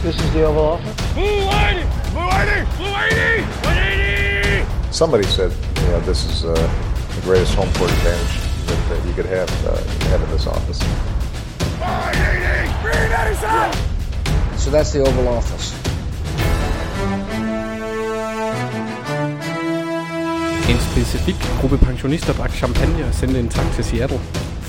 This is the Oval Office. Blue 180! Blue 180! Blue 180! 180! Somebody said, you know, this is uh, the greatest home court advantage that, that you could have, uh, have in this office. So that's the Oval Office. En specifik gruppe pensionister drak champagne og sendte en tak til Seattle.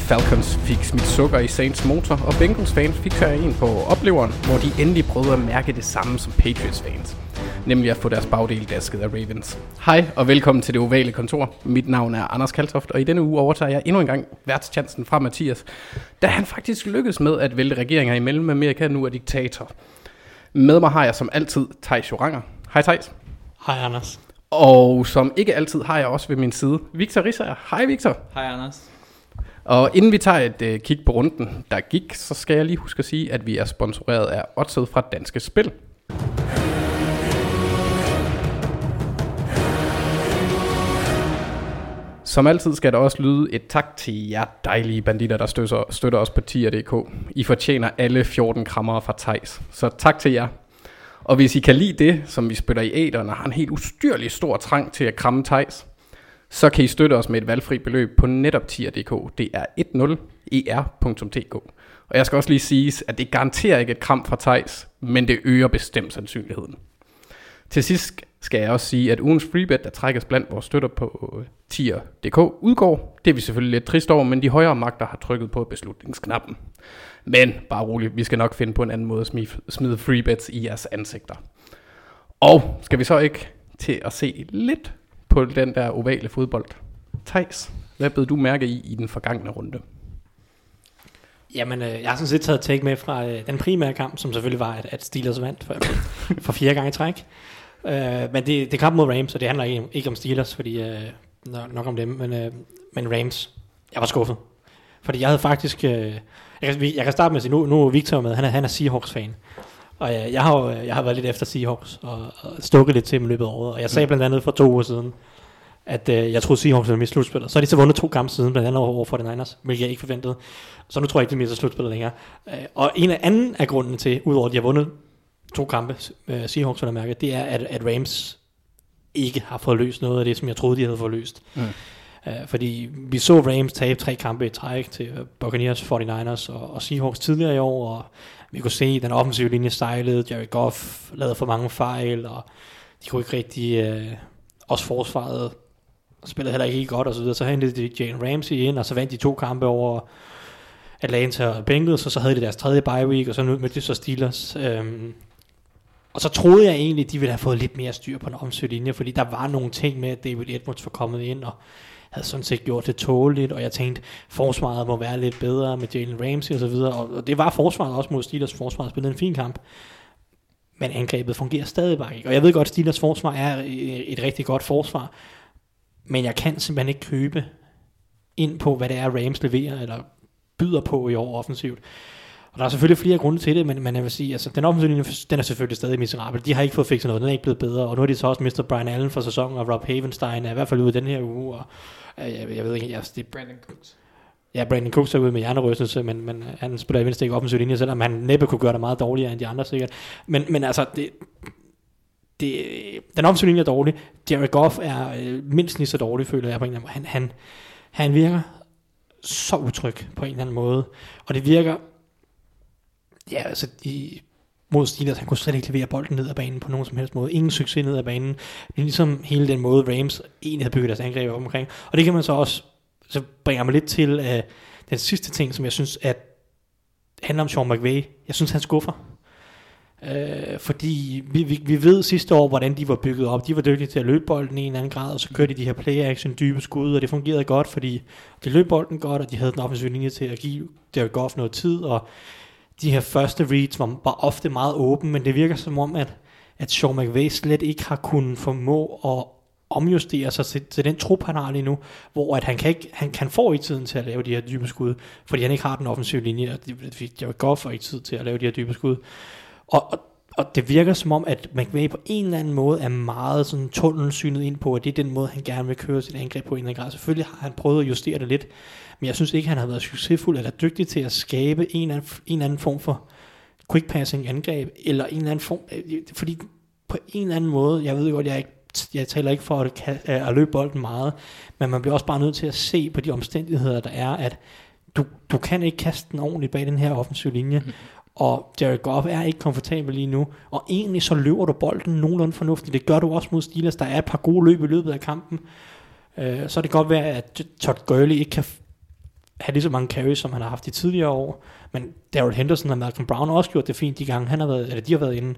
Falcons fik smidt sukker i Saints motor, og Bengals fans fik sig en på opleveren, hvor de endelig prøvede at mærke det samme som Patriots fans. Nemlig at få deres bagdel dasket af Ravens. Hej og velkommen til det ovale kontor. Mit navn er Anders Kaltoft, og i denne uge overtager jeg endnu en gang værtschancen fra Mathias, da han faktisk lykkedes med at vælte regeringer i Mellemamerika nu er diktator. Med mig har jeg som altid Thijs Joranger. Hej Thijs. Hej Anders. Og som ikke altid har jeg også ved min side Victor Risser. Hej Victor. Hej Anders. Og inden vi tager et øh, kig på runden, der gik, så skal jeg lige huske at sige, at vi er sponsoreret af Odset fra Danske Spil. Som altid skal der også lyde et tak til jer dejlige banditter, der støtter, støtter os på tier.dk. I fortjener alle 14 krammer fra Tejs. Så tak til jer. Og hvis I kan lide det, som vi spytter i æderen og har en helt ustyrlig stor trang til at kramme Tejs, så kan I støtte os med et valgfri beløb på netop tier.dk. Det er 10er.tk. Og jeg skal også lige sige, at det garanterer ikke et kram fra Tejs, men det øger bestemt sandsynligheden. Til sidst skal jeg også sige, at ugens freebet, der trækkes blandt vores støtter på tier.dk, udgår. Det er vi selvfølgelig lidt trist over, men de højere magter har trykket på beslutningsknappen. Men bare roligt, vi skal nok finde på en anden måde at smide, smide freebets i jeres ansigter. Og skal vi så ikke til at se lidt på den der ovale fodbold? Thijs, hvad blev du mærke i i den forgangne runde? Jamen, øh, jeg har sådan set taget take med fra øh, den primære kamp, som selvfølgelig var, at, at Steelers vandt for, for fire gange i træk. Øh, men det, det er kamp mod Rams, og det handler ikke, ikke om Steelers, fordi øh, nok, nok om dem, men, øh, men Rams, jeg var skuffet. Fordi jeg havde faktisk, øh, jeg, kan, jeg kan starte med at sige, nu, nu er Victor med, han er, han er Seahawks-fan. Og øh, jeg, har, jo, jeg har været lidt efter Seahawks, og, og stukket lidt til dem i løbet af året. Og jeg sagde blandt andet for to uger siden, at øh, jeg troede Seahawks ville miste slutspillet. Så har de så vundet to kampe siden, blandt andet over for den Niners, hvilket jeg ikke forventede. Så nu tror jeg ikke, de mister slutspillet længere. Øh, og en af anden af grunden til, udover at de har vundet to kampe, øh, Seahawks vil mærke, det er, at, at Rams ikke har fået løst noget af det, som jeg troede, de havde fået løst. Mm. Fordi vi så Rams tabe tre kampe i træk til Buccaneers, 49ers og, og Seahawks tidligere i år, og vi kunne se, at den offensive linje stejlede, Jerry Goff lavede for mange fejl, og de kunne ikke rigtig, øh, også forsvaret spillede heller ikke helt godt, og så videre. Så hentede de Jane Ramsey ind, og så vandt de to kampe over Atlanta og Bengals, og så havde de deres tredje bye week, og så nu de så Steelers. Øhm, og så troede jeg egentlig, at de ville have fået lidt mere styr på den offensive linje, fordi der var nogle ting med, at David Edwards var kommet ind, og havde sådan set gjort det tåligt, og jeg tænkte, forsvaret må være lidt bedre med Jalen Ramsey og så videre, og det var forsvaret også mod Steelers forsvar, spillede en fin kamp, men angrebet fungerer stadig bare ikke, og jeg ved godt, at Steelers forsvar er øh, et rigtig godt forsvar, men jeg kan simpelthen ikke købe ind på, hvad det er, Rams leverer, eller byder på i år offensivt. Og der er selvfølgelig flere grunde til det, men, men jeg vil sige, altså den offensive linje, den er selvfølgelig stadig miserabel. De har ikke fået fikset noget, den er ikke blevet bedre, og nu har de så også mistet Brian Allen for sæsonen, og Rob Havenstein er i hvert fald ude den her uge, og øh, jeg, jeg ved ikke, altså, det er Brandon Cooks. Ja, Brandon Cooks er ude med hjernerystelse, men, men han spiller i mindst ikke offensiv linje, selvom han næppe kunne gøre det meget dårligere end de andre sikkert. Men, men altså, det, det, den offensiv linje er dårlig. Jared Goff er øh, mindst lige så dårlig, føler jeg på en eller anden måde. Han, han, han virker så utryg på en eller anden måde. Og det virker ja, altså i, mod Steelers, han kunne slet ikke levere bolden ned ad banen på nogen som helst måde. Ingen succes ned ad banen. Det er ligesom hele den måde, Rams egentlig havde bygget deres angreb op omkring. Og det kan man så også, så bringer mig lidt til uh, den sidste ting, som jeg synes, at handler om Sean McVay. Jeg synes, han skuffer. Uh, fordi vi, vi, vi ved sidste år, hvordan de var bygget op. De var dygtige til at løbe bolden i en anden grad, og så kørte de de her play-action dybe skud, og det fungerede godt, fordi de løb bolden godt, og de havde den offensive linje til at give Derek Goff noget tid, og de her første reads var, var ofte meget åben, men det virker som om, at, at Sean McVay slet ikke har kunnet formå at omjustere sig til, til den trup, han har lige nu, hvor at han, kan ikke, han, kan få i tiden til at lave de her dybe skud, fordi han ikke har den offensive linje, og det, jeg godt for i tid til at lave de her dybe skud. Og, og, og det virker som om, at McVay på en eller anden måde er meget sådan tunnelsynet ind på, at det er den måde, han gerne vil køre sit angreb på en eller anden grad. Selvfølgelig har han prøvet at justere det lidt, men jeg synes ikke, han har været succesfuld eller dygtig til at skabe en eller anden, en eller anden form for quick passing angreb, eller en eller anden form, øh, fordi på en eller anden måde, jeg ved godt, jeg, ikke, jeg taler ikke for at, øh, at løbe bolden meget, men man bliver også bare nødt til at se på de omstændigheder, der er, at du, du kan ikke kaste den ordentligt bag den her offensive linje, mm og Jared Goff er ikke komfortabel lige nu, og egentlig så løber du bolden nogenlunde fornuftigt, det gør du også mod Steelers, der er et par gode løb i løbet af kampen, øh, så er det godt være, at Todd Gurley ikke kan have lige så mange carries, som han har haft i tidligere år, men Darrell Henderson og Malcolm Brown har også gjort det fint de gange, han har været, eller de har været inde,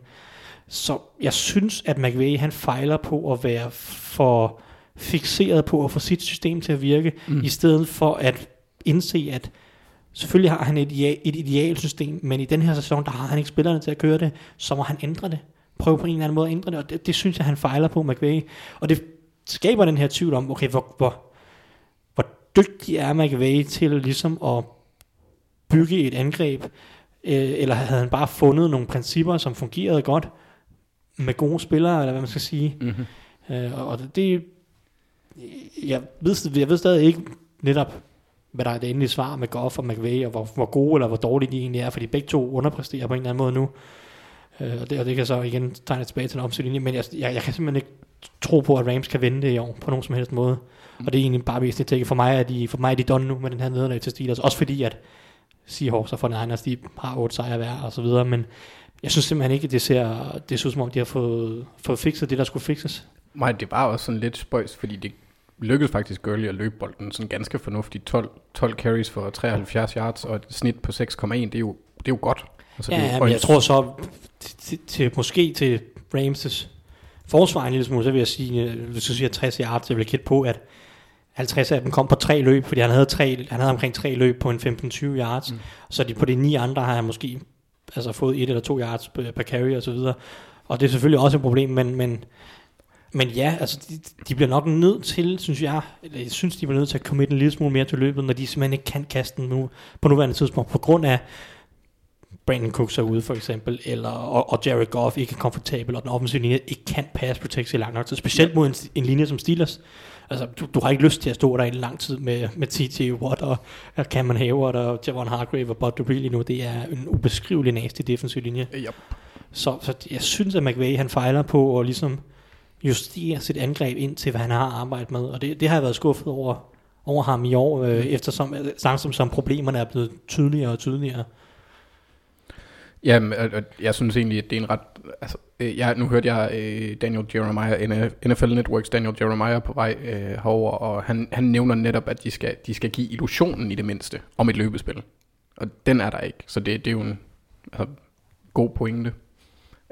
så jeg synes, at McVay han fejler på at være for fixeret på at få sit system til at virke, mm. i stedet for at indse, at selvfølgelig har han et, ideal, et idealsystem, men i den her sæson, der har han ikke spillerne til at køre det, så må han ændre det. Prøve på en eller anden måde at ændre det, og det, det synes jeg, han fejler på McVay. Og det skaber den her tvivl om, okay, hvor, hvor, hvor dygtig er McVay til ligesom at bygge et angreb, øh, eller havde han bare fundet nogle principper, som fungerede godt, med gode spillere, eller hvad man skal sige. Mm-hmm. Øh, og- det, jeg ved, jeg ved stadig ikke netop, hvad der er det endelige svar med Goff og McVay, og hvor, hvor gode eller hvor dårlige de egentlig er, fordi begge to underpresterer på en eller anden måde nu. Øh, og, det, og det kan så igen tegne tilbage til en omstilling, men jeg, jeg, jeg kan simpelthen ikke tro på, at Rams kan vinde det i år på nogen som helst måde. Mm. Og det er egentlig bare væsentligt til. For mig er de, for mig er de done nu med den her nederlag til Steelers, også fordi at Seahawks og 49ers, de har otte sejre hver og så videre, men jeg synes simpelthen ikke, at det ser, det ser ud som om, de har fået, fået fikset det, der skulle fikses. Nej, det var også sådan lidt spøjs, fordi det lykkedes faktisk Gurley at løbe bolden sådan ganske fornuftigt. 12, 12 carries for 73 yards og et snit på 6,1, det er jo, det er jo godt. Altså, Ja, det er jo, men jeg tror så, til, til, måske til Rams' forsvar en lille smule, så vil jeg sige, øh, hvis du siger 60 yards, så vil jeg gætte på, at 50 af dem kom på tre løb, fordi han havde, tre, han havde omkring tre løb på en 15-20 yards, mm. så de, på de ni andre har han måske altså fået et eller to yards per carry og så videre. Og det er selvfølgelig også et problem, men, men, men ja, altså de, de bliver nok nødt til, synes jeg, eller jeg synes, de bliver nødt til at komme en lille smule mere til løbet, når de simpelthen ikke kan kaste den nu, på nuværende tidspunkt, på grund af Brandon Cooks er ude for eksempel, eller, og, og Jared Goff ikke er komfortabel, og den offensive linje ikke kan pass protect i lang nok tid, specielt mod en, en linje som Steelers. Altså, du, du har ikke lyst til at stå der i lang tid med, med T.J. Watt og, og Cameron Hayward og Javon Hargrave og Bud Dupree lige nu. Det er en ubeskrivelig nasty defensiv linje. Yep. Så, så jeg synes, at McVay han fejler på at ligesom justere sit angreb ind til, hvad han har arbejdet med. Og det, det har jeg været skuffet over, over ham i år, øh, eftersom langsomt som problemerne er blevet tydeligere og tydeligere. Jamen, og, og jeg synes egentlig, at det er en ret... Altså, øh, jeg, nu hørte jeg øh, Daniel Jeremiah, NFL Networks Daniel Jeremiah på vej øh, herover, og han, han nævner netop, at de skal, de skal give illusionen i det mindste om et løbespil. Og den er der ikke, så det, det er jo en altså, god pointe.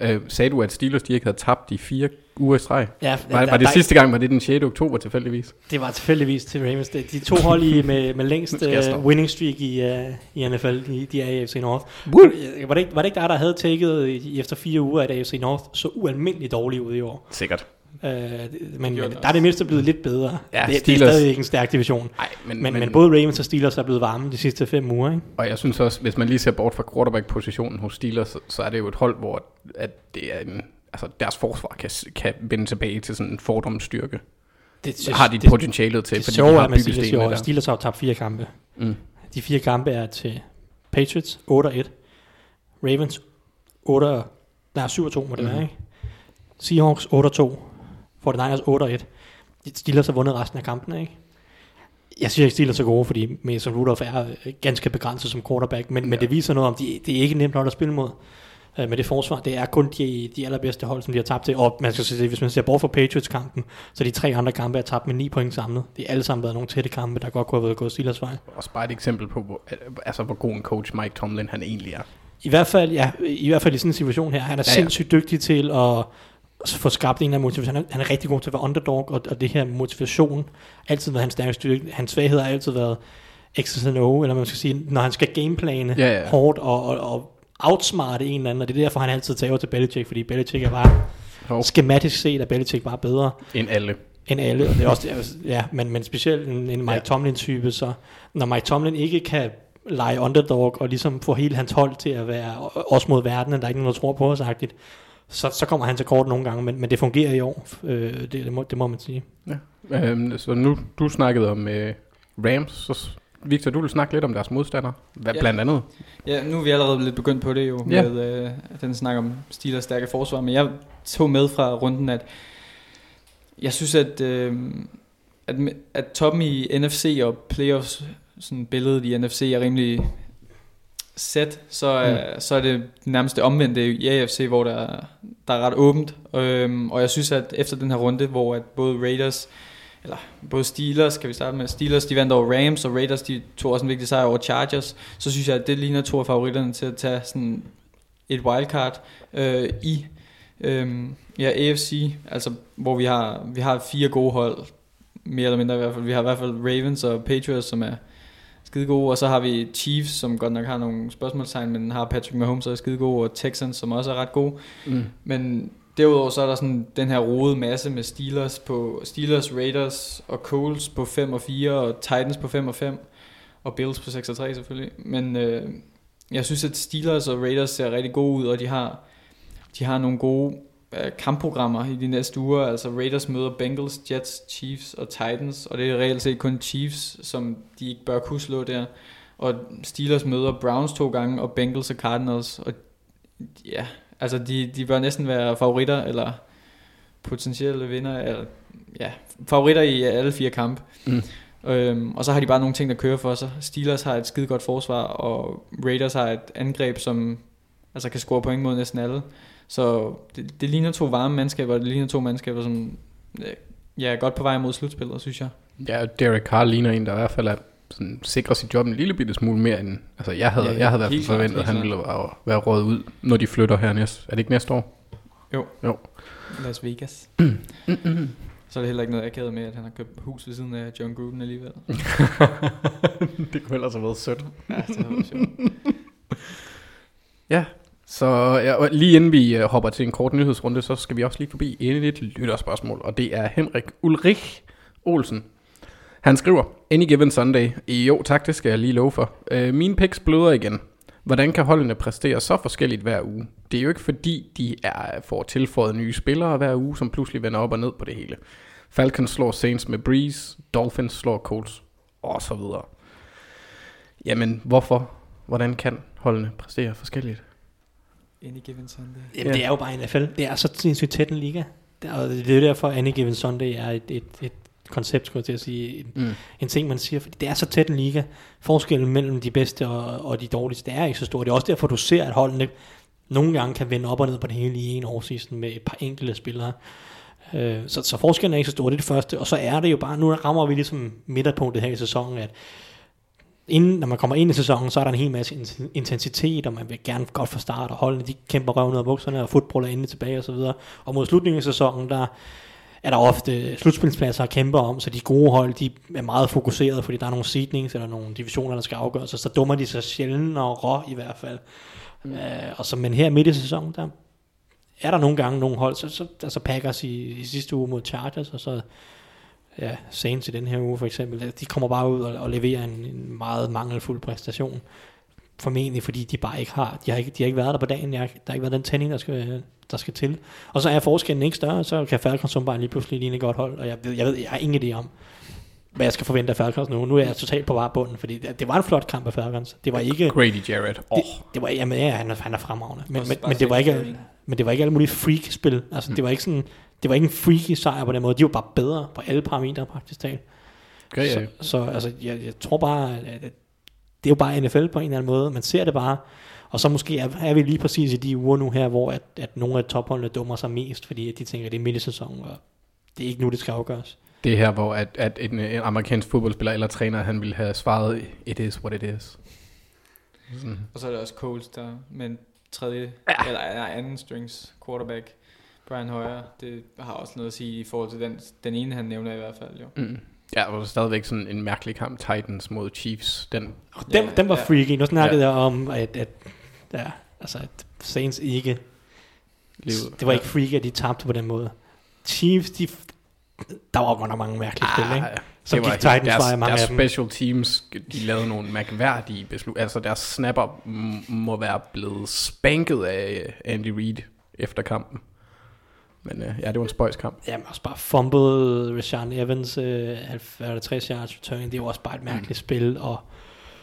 Øh, sagde du, at Steelers de ikke havde tabt de fire uger i streg? Ja, Var, der- var det der- sidste gang, var det den 6. oktober tilfældigvis? Det var tilfældigvis til Ravens. De to hold i, med, med længst uh, winning streak i, uh, i NFL, de, de er i AFC North. Woo! Var det, ikke, var det ikke der, der havde taget efter fire uger, at AFC North så ualmindeligt dårligt ud i år? Sikkert. Uh, men, men der er det mindste blevet lidt bedre. Ja, det, det er stadig ikke en stærk division. Nej, men, Men, men, men både Ravens og Steelers er blevet varme de sidste fem uger. Ikke? Og jeg synes også, hvis man lige ser bort fra quarterback-positionen hos Steelers, så, så er det jo et hold, hvor at det er en, altså deres forsvar kan, kan vende tilbage til sådan en fordomsstyrke. Det, Så har de det, potentialet til, det fordi sjove de er har med bygget Steelers i stenene år, der. Steelers har jo tabt fire kampe. Mm. De fire kampe er til Patriots 8-1, Ravens 8, nej 7-2 må det være, Mhm. ikke? Seahawks 8-2, 49ers 8-1. Steelers har vundet resten af kampene, ikke? Jeg siger ikke, Steelers er gode, fordi Mason Rudolph er øh, ganske begrænset som quarterback, men, ja. men det viser noget om, de, det er ikke nemt hold at spille mod øh, med det forsvar. Det er kun de, de allerbedste hold, som de har tabt til. Og man skal sige, hvis man ser bort fra Patriots-kampen, så de tre andre kampe er tabt med 9 point samlet. Det er alle sammen været nogle tætte kampe, der godt kunne have været gået Steelers vej. Også bare et eksempel på, hvor, altså, hvor god en coach Mike Tomlin han egentlig er. I hvert fald, ja, i hvert fald i sådan en situation her, han er ja. ja. sindssygt dygtig til at få skabt en eller anden motivation. Han er, han er rigtig god til at være underdog, og, og det her motivation altid været hans stærke styrke. Hans svaghed har altid været X's and O, eller man skal sige, når han skal gameplane Ja, ja. hårdt og, og, og outsmarte en eller anden, og det er derfor, han altid tager til Belichick, fordi Belichick er bare, Jo. skematisk set er Belichick bare bedre End alle. end alle. Og det er også, ja, men, men specielt en, en Mike Ja. Tomlin-type, så når Mike Tomlin ikke kan lege underdog og ligesom få hele hans hold til at være også mod verden, der er ikke nogen, der tror på os, agtigt, så, så kommer han til kort nogle gange, men, men det fungerer i år, øh, det, det, må, det må man sige. Ja. Øhm, så nu, du snakkede om øh, Rams, så Victor, du vil snakke lidt om deres modstander. Hvad Ja. blandt andet? Ja, nu er vi allerede lidt begyndt på det jo, Ja. med øh, den snak om Steelers stærke forsvar, men jeg tog med fra runden, at jeg synes, at, øh, at, at toppen i NFC og playoffs, sådan billedet i NFC er rimelig sæt, så, mm. så er det nærmest det omvendte i AFC, hvor der, er- der er ret åbent, øhm, og jeg synes, at efter den her runde, hvor at både Raiders, eller både Steelers, kan vi starte med, Steelers de vandt over Rams, og Raiders de tog også en vigtig sejr over Chargers, så synes jeg, at det ligner to af favoritterne til at tage sådan et wildcard øh, i øhm, ja, AFC, altså hvor vi har, vi har fire gode hold, mere eller mindre i hvert fald. Vi har i hvert fald Ravens og Patriots, som er skide gode, og så har vi Chiefs, som godt nok har nogle spørgsmålstegn, men har Patrick Mahomes, som er skide gode, og Texans, som også er ret gode. Mm. Men derudover så er der sådan den her rode masse med Steelers på Steelers, Raiders og Colts på 5 og 4 og Titans på 5 og 5 og Bills på 6 og 3 selvfølgelig. Men øh, jeg synes at Steelers og Raiders ser rigtig gode ud, og de har de har nogle gode kampprogrammer i de næste uger. Altså Raiders møder Bengals, Jets, Chiefs og Titans, og det er reelt set kun Chiefs, som de ikke bør kunne slå der. Og Steelers møder Browns to gange, og Bengals og Cardinals, og ja, altså de, de bør næsten være favoritter, eller potentielle vinder, eller ja, favoritter i alle fire kampe. Mm. Øhm, og så har de bare nogle ting, der kører for sig. Steelers har et skide godt forsvar, og Raiders har et angreb, som altså kan score point mod næsten alle. Så det, det ligner to varme mandskaber, og det ligner to mandskaber, som øh, ja, er godt på vej mod slutspillet, synes jeg. Ja, Derek Carr ligner en, der i hvert fald er sådan, sikrer sit job en lille bitte smule mere end... Altså, jeg havde, Ja, jeg havde i hvert fald forventet, at han ville være, være rådet ud, når de flytter her næste... Er det ikke næste år? Jo. Jo. Las Vegas. så er det heller ikke noget akavet med, at han har købt hus ved siden af John Gruden alligevel. det kunne ellers have været sødt. Ja, det været sjovt. Ja, så ja, og lige inden vi øh, hopper til en kort nyhedsrunde, så skal vi også lige forbi en et lytterspørgsmål, og det er Henrik Ulrich Olsen. Han skriver, Any given Sunday. Jo tak, det skal jeg lige love for. Øh, mine picks bløder igen. Hvordan kan holdene præstere så forskelligt hver uge? Det er jo ikke fordi, de er får tilføjet nye spillere hver uge, som pludselig vender op og ned på det hele. Falcons slår Saints med Breeze, Dolphins slår Colts, og så videre. Jamen, hvorfor? Hvordan kan holdene præstere forskelligt? Any given Sunday. Jamen, Ja. det er jo bare NFL. Det er så sindssygt tæt en liga. Det er, og det er jo derfor, Any Given Sunday er et, et, et koncept, skulle jeg til at sige. En, Mm. en ting, man siger, fordi det er så tæt en liga. Forskellen mellem de bedste og, og de dårligste, det er ikke så stor. Det er også derfor, du ser, at holdene nogle gange kan vende op og ned på det hele i en årseason med et par enkelte spillere. Øh, så, så forskellen er ikke så stor, det er det første. Og så er det jo bare, nu rammer vi ligesom midterpunktet her i sæsonen, at inden, når man kommer ind i sæsonen, så er der en hel masse in- intensitet, og man vil gerne godt fra start, og holdene de kæmper røven ud af bukserne, og fodbold er endelig tilbage og så videre. Og mod slutningen af sæsonen, der er der ofte slutspilspladser at kæmpe om, så de gode hold, de er meget fokuseret, fordi der er nogle seednings eller nogle divisioner, der skal afgøres, og så dummer de sig sjældent og rå i hvert fald. Mm. Øh, og så, men her midt i sæsonen, der er der nogle gange nogle hold, så, så altså Packers i, i sidste uge mod Chargers, og så ja, Saints i den her uge for eksempel, de kommer bare ud og, og leverer en, en meget mangelfuld præstation. Formentlig fordi de bare ikke har, de har ikke, de har ikke været der på dagen, jeg, der har ikke været den tænding, der skal, der skal til. Og så er forskellen ikke større, så kan Falcons som bare lige pludselig ligne et godt hold, og jeg ved, jeg ved, jeg har ingen idé om, hvad jeg skal forvente af Falcons nu. Nu er jeg totalt på varebunden, fordi det, det var en flot kamp af Falcons. Det var ikke, Grady Jarrett. Oh. det, det var, jamen, ja, han er, han er fremragende. Men, men, men, det var ikke, men det var ikke alle mulige freak-spil. Altså, mm. det var ikke sådan, det var ikke en freaky sejr på den måde. De var bare bedre på alle parametre praktisk talt. Okay, ja. Så, så altså, jeg, jeg tror bare, at, det er jo bare NFL på en eller anden måde. Man ser det bare. Og så måske er, er vi lige præcis i de uger nu her, hvor at, at nogle af topholdene dummer sig mest, fordi at de tænker, at det er midt i sæsonen, og det er ikke nu, det skal afgøres. Det er her, hvor at, at en, en amerikansk fodboldspiller eller træner, han ville have svaret, it is what it is. Sådan. Og så er der også Coles, der med en tredje, ja. eller nej, anden strings quarterback, Brian Hoyer. Det har også noget at sige i forhold til den, den ene, han nævner i hvert fald. Jo. Mm. Ja, og stadigvæk sådan en mærkelig kamp, Titans mod Chiefs. Den, Og den, Ja, den var ja. freaky. Nu snakkede jeg om, at, at, ja, altså, at Saints ikke Livet. Det var ikke freak, at de tabte på den måde. Chiefs, de, der var godt nok mange mærkelige spil, ikke? Som det var gik Titans deres, vej, mange deres af dem. special teams, de lavede nogle mærkværdige beslut. Altså deres snapper m- må være blevet spanket af Andy Reid efter kampen. Men øh, ja, det var en spøjskamp. Jamen også bare fumblede Rashawn Evans øh, 50 yards return. Det var også bare et mærkeligt mm. spil. Og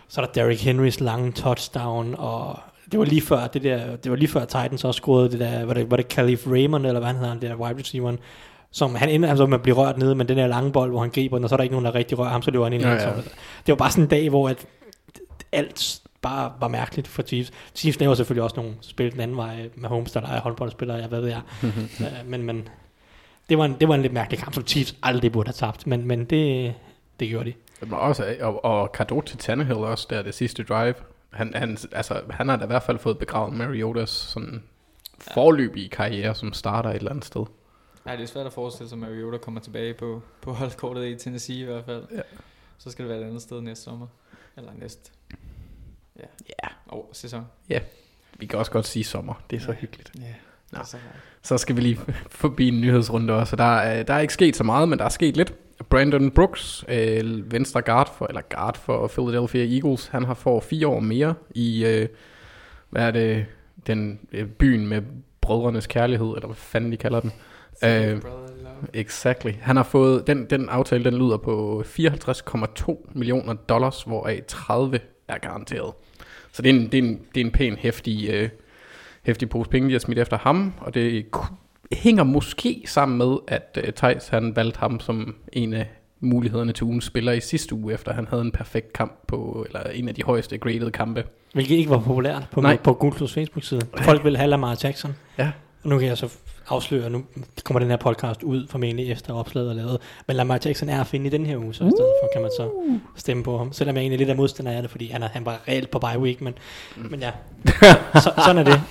så er der Derrick Henrys lange touchdown. Og det var lige før, det der, det var lige før Titans også scorede det der, var det, var det Khalif Raymond, eller hvad han hedder, det der wide receiver, som han ender altså med at blive rørt nede, men den der lange bold, hvor han griber den, og så er der ikke nogen, der rigtig rører ham, så løber han ind i ja. ja. Det var bare sådan en dag, hvor at alt bare var mærkeligt for Chiefs. Chiefs laver selvfølgelig også nogle spil den anden vej med Holmes, der er håndboldspillere, jeg hvad ved jeg. Øh, men, men det var, en, det var en lidt mærkelig kamp, som Chiefs aldrig burde have tabt, men, men det, det gjorde de. Det var også, og, og kado til Tannehill også, der det sidste drive. Han, han, altså, han har da i hvert fald fået begravet Mariotas sådan forløbige karriere, som starter et eller andet sted. Nej, det er svært at forestille sig, at Mariota kommer tilbage på, på holdkortet i Tennessee i hvert fald. Ja. Så skal det være et andet sted næste sommer. Eller næste. Ja. Ja. Åh, sæson. Vi kan også godt sige sommer, det er så hyggeligt. Ja. Nå. Altså, Så skal vi lige forbi en nyhedsrunde også. Der, er- der er ikke sket så meget, men der er sket lidt. Brandon Brooks, øh, venstre guard for, eller guard for Philadelphia Eagles, han har fået fire år mere i, øh, hvad er det, den øh, byen med brødrenes kærlighed, eller hvad fanden de kalder den. Øh, Exactly. Han har fået, den, den aftale, den lyder på 54,2 millioner dollars, hvoraf 30 er garanteret. Så det er en, det er en, det er en pæn hæftig, øh, hæftig pose penge, de har smidt efter ham, og det hænger måske sammen med, at øh, Thijs han valgte ham som en af mulighederne til ugens spiller i sidste uge, efter han havde en perfekt kamp på, eller en af de højeste graded kampe. Hvilket ikke var populært på, Nej. på Gulklus Facebook-side. Folk ville have Lamar Jackson. Ja. Og nu kan jeg så afsløre, nu kommer den her podcast ud formentlig efter opslaget er lavet. Men Lamar Jackson er at finde i den her uge, så i stedet for kan man så stemme på ham. Selvom jeg egentlig lidt er modstander af det, fordi han, er, han var reelt på bye week, men, mm. men ja, så, sådan er det.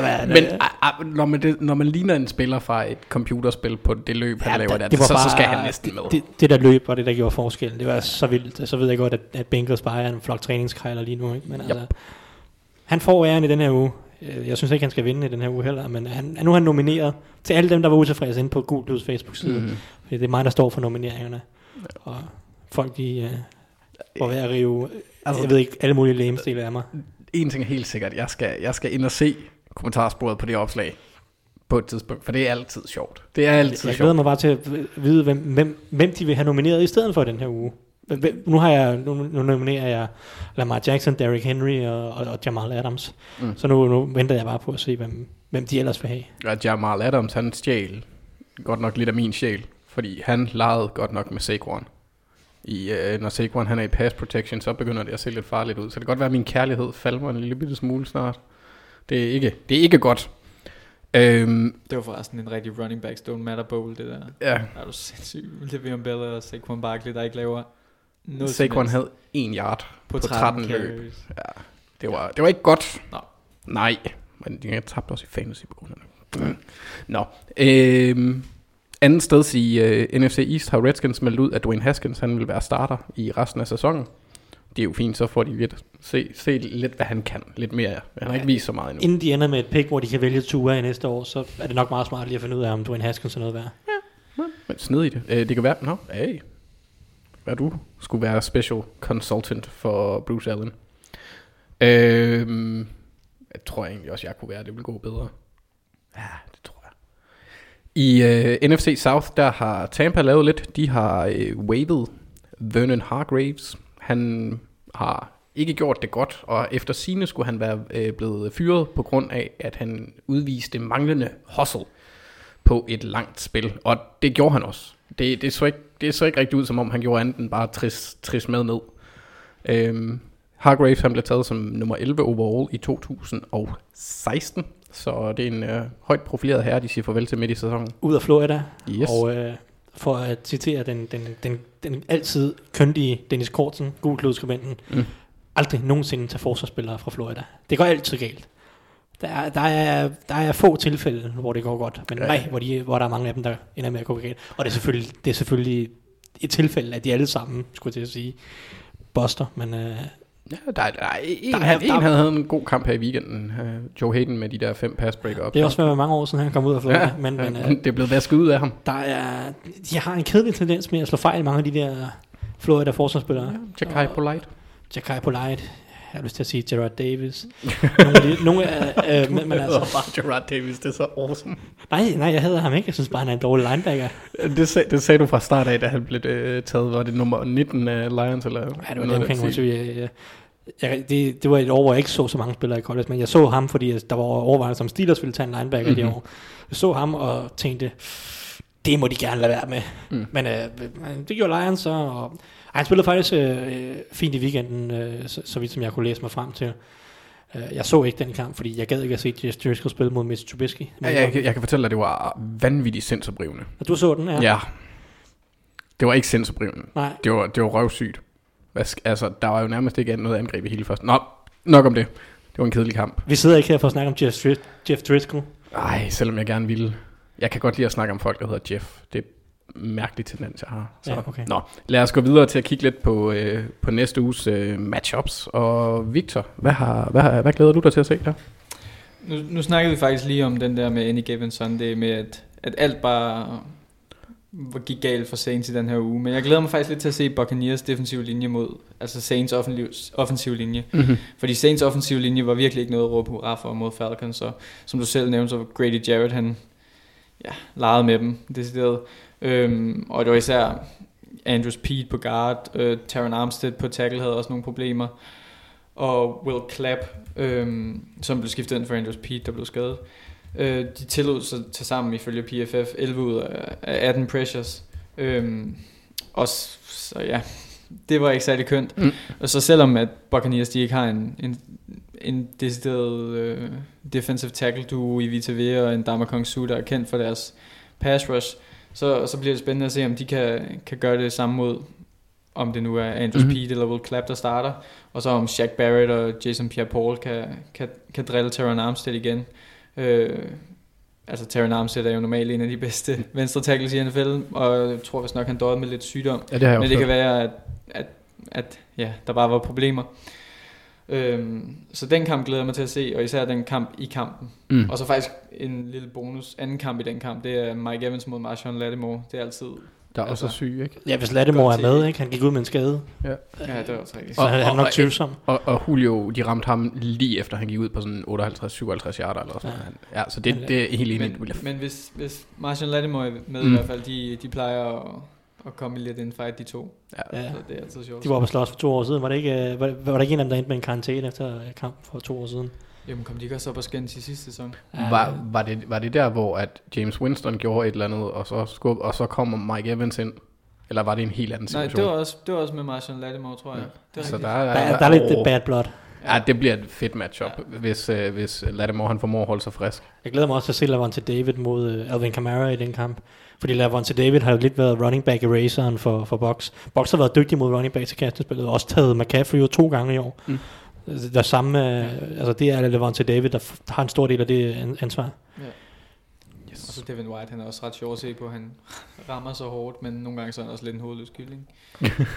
Men, men når, man det, når man ligner en spiller fra et computerspil på det løb, han laver der, det var så, så bare- skal han næsten med. Det, det der løb var det, der gjorde forskellen. Det var så vildt. Så ved jeg godt, at, at Bengals bare er en flok træningskrejler lige nu. Ikke? Men altså, han får æren i den her uge. Øh, Jeg synes ikke, han skal vinde i den her uge heller, men han, nu er han nomineret til alle dem, der var utilfredse inde på Gul Blues Facebook-side. Mm. Fordi det er mig, der står for nomineringerne. Og folk, de uh, får ved at rive, altså, jeg ved ikke, alle mulige lægemstile af mig. en ting er helt sikkert, jeg skal, jeg skal ind og se kommentarsporet på det opslag på et tidspunkt, for det er altid sjovt. Det er altid Jeg glæder sjovt. mig bare til at vide, hvem, hvem, hvem de vil have nomineret i stedet for den her uge. Nu, har jeg, nu, nu nominerer jeg Lamar Jackson, Derrick Henry og, og, og Jamal Adams. Mm. Så nu, nu venter jeg bare på at se, hvem, hvem de ellers vil have. Og Jamal Adams, han stjal godt nok lidt af min sjæl, fordi han legede godt nok med Saquon. I, øh, når Saquon han er i pass protection, så begynder det at se lidt farligt ud. Så det kan godt være, at min kærlighed falder mig en lille bitte smule snart. Det er ikke, det er ikke godt. Øhm, Det var forresten en rigtig running backs don't matter bowl, det der. ja, Er du sindssygt? Le'Veon Bell og Saquon Barkley, der ikke laver noget Saquon havde en yard på, på 13, 13 løb. carries. Ja, det var, det var ikke godt. Nå. Nej, men jeg tabte også i fantasy på grund af det. Mm. Nå, øhm, anden sted i uh, NFC East har Redskins meldt ud, at Dwayne Haskins han vil være starter i resten af sæsonen. Det er jo fint, så får de lidt, se, se lidt, hvad han kan. Lidt mere. Han har ikke vist så meget endnu. Inden de ender med et pick, hvor de kan vælge Tua i næste år, så er det nok meget smart lige at finde ud af, om Dwayne Haskins er noget værd. Men snedigt. Øh, det kan være, nå, hey, hvad du skulle være special consultant for Bruce Allen. Øhm, jeg tror egentlig også, jeg kunne være, det ville gå bedre. Ja, det tror jeg. I øh, NFC South, der har Tampa lavet lidt. De har øh, waived Vernon Hargraves. Han har ikke gjort det godt, og efter sine skulle han være øh, blevet fyret på grund af, at han udviste manglende hustle på et langt spil, og det gjorde han også. Det, det, så, ikke, det så ikke rigtig ud, som om han gjorde andet end bare tris, tris med ned. Øhm, Hargraves han blev taget som nummer 11 overall i 2016, så det er en øh, højt profileret herre, de siger farvel til midt i sæsonen. Ud af Florida, Yes. og øh, for at citere den, den, den, den altid køndige Dennis Kortsen, gulklodskribenten, Mm. aldrig nogensinde tage forsvarsspillere fra Florida. Det går altid galt. Der er, der, er, der er få tilfælde, hvor det går godt, men Ja. nej, hvor, de, hvor der er mange af dem, der ender med at gå galt. Og det er selvfølgelig, det er selvfølgelig et tilfælde, at de alle sammen, skulle jeg til at sige, buster, men øh, Ja, der, der, er en, Der der, er- er, en der- havde en god kamp her i weekenden. Uh, Joe Hayden med de der fem pass breakups. det er også været mange år siden, han kom ud af Florida. ja, men, men øh, det er blevet vasket ud af ham. der er, de har en kedelig tendens med at slå fejl, mange af de der Florida forsvarsspillere. Ja, Jakai Polite. Jakai Polite, har lyst til at sige Gerard Davis. nogle af de, nogle af, øh, men, men altså, bare Gerard Davis, det er så awesome. nej, nej, jeg hedder ham ikke. Jeg synes bare, han er en dårlig linebacker. Det, sag, det sagde du fra start af, da han blev øh, taget. Var det nummer 19 af Lions? Eller Ja, det var noget det omkring, den stil? jeg, jeg, jeg, det, det var et år, hvor jeg ikke så så mange spillere i college, men jeg så ham, fordi der var overvejelser som Steelers ville tage en linebacker mm-hmm. det år. Jeg så ham og tænkte, det må de gerne lade være med. Mm. Men øh, men det gjorde Lions så, og han spillede faktisk øh, fint i weekenden, øh, så, så vidt som jeg kunne læse mig frem til. Øh, jeg så ikke den kamp, fordi jeg gad ikke at se Jess Driscoll spille mod Mitch Trubisky. Ja, jeg, jeg, jeg kan fortælle dig, at det var vanvittigt sindsoprivende. Og du så den, ja? Ja. Det var ikke sindsoprivende. Nej, Det var, det var røvsygt. Hvad altså, der var jo nærmest ikke noget angreb i hele første. Nå, nok om det. Det var en kedelig kamp. vi sidder ikke her for at snakke om Jeff, Jeff Driscoll. Ej, selvom jeg gerne ville. Jeg kan godt lide at snakke om folk, der hedder Jeff. Det mærkelig tendens, jeg har. Så. Ja, okay. Nå, lad os gå videre til at kigge lidt på, øh, på næste uges øh, matchups. Og Victor, hvad, har, hvad, har, hvad glæder du dig til at se der? Nu, nu snakkede vi faktisk lige om den der med Any Given Sunday, med at, at alt bare var- gik galt for Saints i den her uge. Men jeg glæder mig faktisk lidt til at se Buccaneers defensive linje mod, altså Saints offensiv, offensiv linje. Mm-hmm. Fordi Saints offensiv linje var virkelig ikke noget at råbe hurra for mod Falcons, og som du selv nævnte, så var Grady Jarrett, han ja, legede med dem, decideret. Øhm, og det var især Andrews Pete på guard, øh, Taron Armstead på tackle havde også nogle problemer, og Will Clapp, øhm, som blev skiftet ind for Andrews Pete, der blev skadet. Øh, de tillod sig til sammen ifølge PFF 11 ud af af 18 pressures. Øhm, og så ja, det var ikke særlig kønt. Mm. Og så selvom at Buccaneers de ikke har en, en, en decideret øh, defensive tackle duo i VTV og en Damakong Su, der er kendt for deres pass rush, så, så bliver det spændende at se, om de kan, kan gøre det samme mod, om det nu er Andrews Mhm. mm. Pete eller Will Clapp, der starter, og så om Shaq Barrett og Jason Pierre-Paul kan, kan, kan drille Terran Armstead igen. Øh, altså Terran Armstead er jo normalt en af de bedste venstre tackles i NFL, og jeg tror vist nok, han døde med lidt sygdom. Ja, det har jeg Men det kan være, at, at, at ja, der bare var problemer. Øhm, så den kamp glæder jeg mig til at se, og især den kamp i kampen. Mm. Og så faktisk en lille bonus. Anden kamp i den kamp, det er Mike Evans mod Marshawn Lattimore. Det er altid... Der er også altså- syg, ikke? Ja, hvis Lattimore er med, ikke? Han gik ud med en skade. Ja, det er også rigtigt. Så Og- han er nok tvivlsom. Og, og Julio, de ramte ham lige efter, han gik ud på sådan 58-57 yarder eller sådan Ja. Ja, så det, det er helt enig. Men, men hvis, hvis Marshawn Lattimore er med Mm. i hvert fald, de, de plejer at, at komme i lidt en fight, de to. ja. Ja. Så det er altid sjovt. De var på slås for to år siden. Var det ikke, øh, var, var der ikke en af dem, der endte med en karantæne efter øh, kamp for to år siden? Jamen kom de ikke også op og skændes i sidste sæson? Var, var, det, var det der, hvor at James Winston gjorde et eller andet, og så, skub, og så kommer Mike Evans ind? Eller var det en helt anden Nej, situation? det var også, det var også med Marshawn Lattimore, tror jeg. Ja. Det er så der, Der, er- der er lidt Åh. bad blood. Ja, det bliver et fedt matchup, ja. hvis, øh, hvis Lattimore han formår at holde sig frisk. Jeg glæder mig også til at se Lavonte David mod øh, Alvin Kamara i den kamp. Fordi Lavonte David har jo lidt været running back eraseren for, for Box. Box har været dygtig mod running back til kastespillet, og også taget McCaffrey jo to gange i år. Mm. Der er samme, øh, altså det er Lavonte David, der f- har en stor del af det an- ansvar. Og så Devin White, han er også ret sjov at se på. Han rammer så hårdt, men nogle gange så er han også lidt en hovedløs kylling.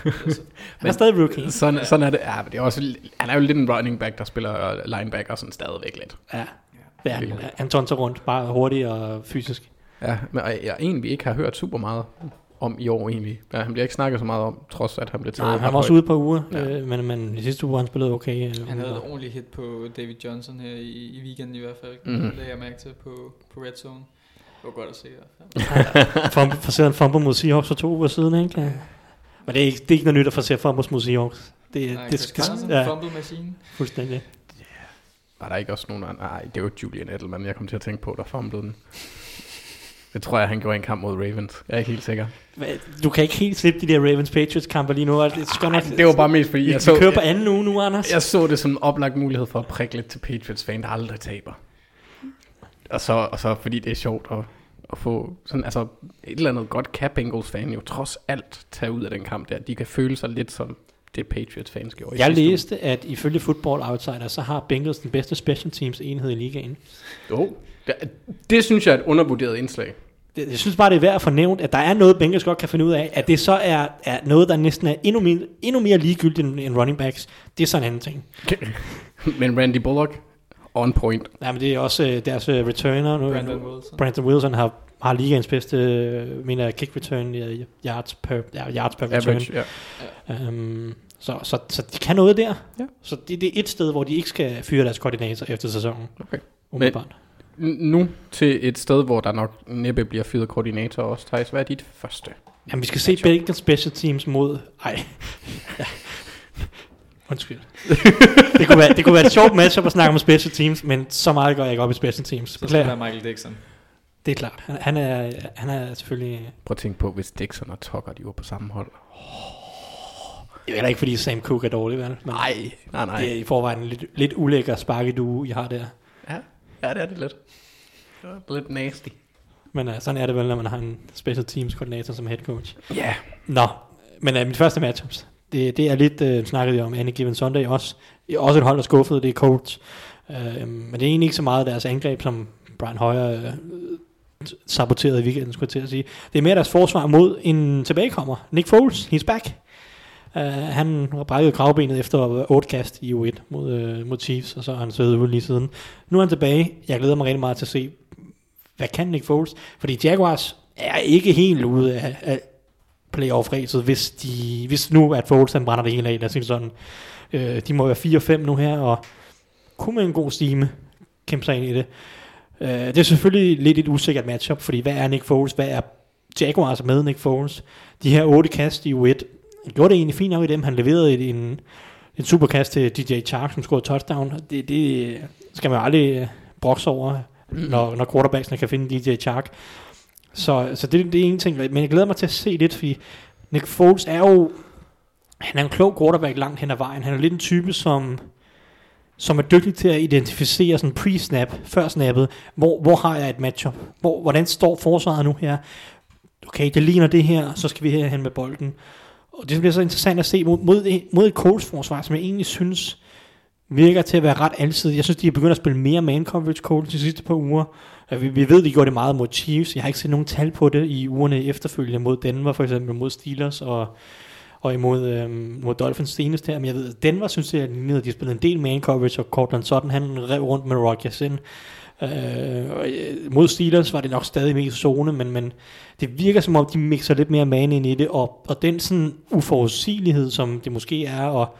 Altså, Han er stadig rookie. Sådan, sådan er det. Ja, men det er også, han er jo lidt en running back, der spiller linebacker sådan stadigvæk lidt. Ja. Ja, han, han tonser rundt, bare hurtig og fysisk. Ja, men jeg, en vi ikke har hørt super meget om i år egentlig. Ja, han bliver ikke snakket så meget om, trods at han blev taget Nej, han var også ude på uger, Ja. øh, men, men i sidste uge han spillede okay. øh, han havde et ordentligt hit på David Johnson her i, i weekenden i hvert fald. Mm-hmm. Det lagde jeg mærke til på, på Red Zone. Det var godt at se i hvert fald. Forseret en fumble mod Seahawks for to uger siden, ikke? Men det er ikke, det er ikke noget nyt at forsere fumbles mod Seahawks. Det, Nej, det, Chris det, Carson, ja, fumble machine. fuldstændig. Var der ikke også nogen andre? Nej, det var Julian Edelman, jeg kom til at tænke på, der fumblede den. Det tror jeg, han gjorde i en kamp mod Ravens. Jeg er ikke helt sikker. Du kan ikke helt slippe de der Ravens-Patriots-kamper lige nu. og Det, skal nok, Det var bare mest fordi, vi, jeg så, kører på anden uge nu, Anders. jeg så det som en oplagt mulighed for at prikke lidt til Patriots fan, der aldrig taber. Og så, og så fordi det er sjovt at, at få sådan, altså et eller andet godt Cap Bengals fan jo trods alt tage ud af den kamp der. De kan føle sig lidt som det Patriots fans gjorde. Jeg sidste uge. læste, at ifølge Football Outsider, så har Bengals den bedste special teams enhed i ligaen. Jo, det, det synes jeg er et undervurderet indslag. Det, jeg synes bare, det er værd at fornævne, at der er noget, Bengals godt kan finde ud af. At det så er, er noget, der næsten er endnu mere, endnu mere ligegyldigt end, end running backs. Det er sådan en anden ting. Men Randy Bullock, on point. Nej, men det er også øh, deres øh, returner. Nu, Brandon nu- Wilson. Brandon Wilson har, har ligaens bedste, øh, mener jeg, kick return, yards per, ja, yards per return. Average, ja. Um, Så, så, så de kan noget der. Ja. Så det, det er et sted, hvor de ikke skal fyre deres koordinator efter sæsonen. Okay. Umiddelbart. N- nu til et sted, hvor der nok næppe bliver fyret koordinator også. Thijs, hvad er dit første? Jamen, vi skal se Belgian Special Teams mod... Ej. Ja. Undskyld. det, kunne være, det kunne være et sjovt matchup at snakke om Special Teams, men så meget går jeg ikke op i Special Teams. Så skal Beklager. der Michael Dixon. Det er klart. Han, han, er, han er selvfølgelig... Prøv at tænke på, hvis Dixon og Tucker, de var på samme hold. Det er ikke, fordi Sam Cook er dårlig, vel? Men Nej, nej, nej. det er i forvejen en lidt, lidt ulækker sparke, du I har der. Ja, det er det lidt. Det er lidt nasty. Men uh, sådan er det vel, når man har en Special Teams koordinator som head coach. Ja. Yeah. Nå, men uh, mit første matchups, det, det er lidt, uh, snakket vi om Any Given Sunday også. Også et hold, der skuffede, det er Colts. Uh, men det er egentlig ikke så meget deres angreb, som Brian Hoyer uh, saboterede i weekenden, skulle jeg til at sige. Det er mere deres forsvar mod en tilbagekommer. Nick Foles, he's back. Uh, han har brækket kravbenet efter 8 kast i U1 mod, uh, mod Chiefs, og så har han siddet ude lige siden. Nu er han tilbage. Jeg glæder mig rigtig meget til at se, hvad kan Nick Foles? Fordi Jaguars er ikke helt ude af, af playoff-ræset, hvis, de, hvis nu at Foles han brænder det hele af, lad os sige sådan. Øh, de må være 4-5 nu her, og kunne med en god stime kæmpe sig ind i det. Øh, det er selvfølgelig lidt et usikkert matchup, fordi hvad er Nick Foles? Hvad er Jaguars med Nick Foles? De her 8 kast i U1, gjorde det egentlig fint nok i dem. Han leverede et, en, en superkast til DJ Chark, som scorede touchdown. Det, det skal man jo aldrig øh, brokse over, mm. når, når quarterbacksene kan finde DJ Chark. Så, så det, det er en ting, men jeg glæder mig til at se lidt, fordi Nick Foles er jo, han er en klog quarterback langt hen ad vejen. Han er lidt en type, som, som er dygtig til at identificere sådan pre-snap, før snappet, hvor, hvor har jeg et matchup? Hvor, hvordan står forsvaret nu her? Okay, det ligner det her, så skal vi herhen med bolden. Og det bliver så interessant at se mod, mod, mod et Colts forsvar, som jeg egentlig synes virker til at være ret altid. Jeg synes, de er begyndt at spille mere man coverage Colts de sidste par uger. Vi, vi ved, de gjorde det meget mod Chiefs. Jeg har ikke set nogen tal på det i ugerne efterfølgende mod Denver, for eksempel mod Steelers og, og imod øhm, mod Dolphins senest her. Men jeg ved, at Denver synes jeg, at de spillede en del man coverage, og Cortland Sutton, han rev rundt med Rodgers ind. Øh, øh, mod Steelers var det nok stadig mest zone, men, men det virker som om, de mixer lidt mere man ind i det, og, og den sådan uforudsigelighed, som det måske er, og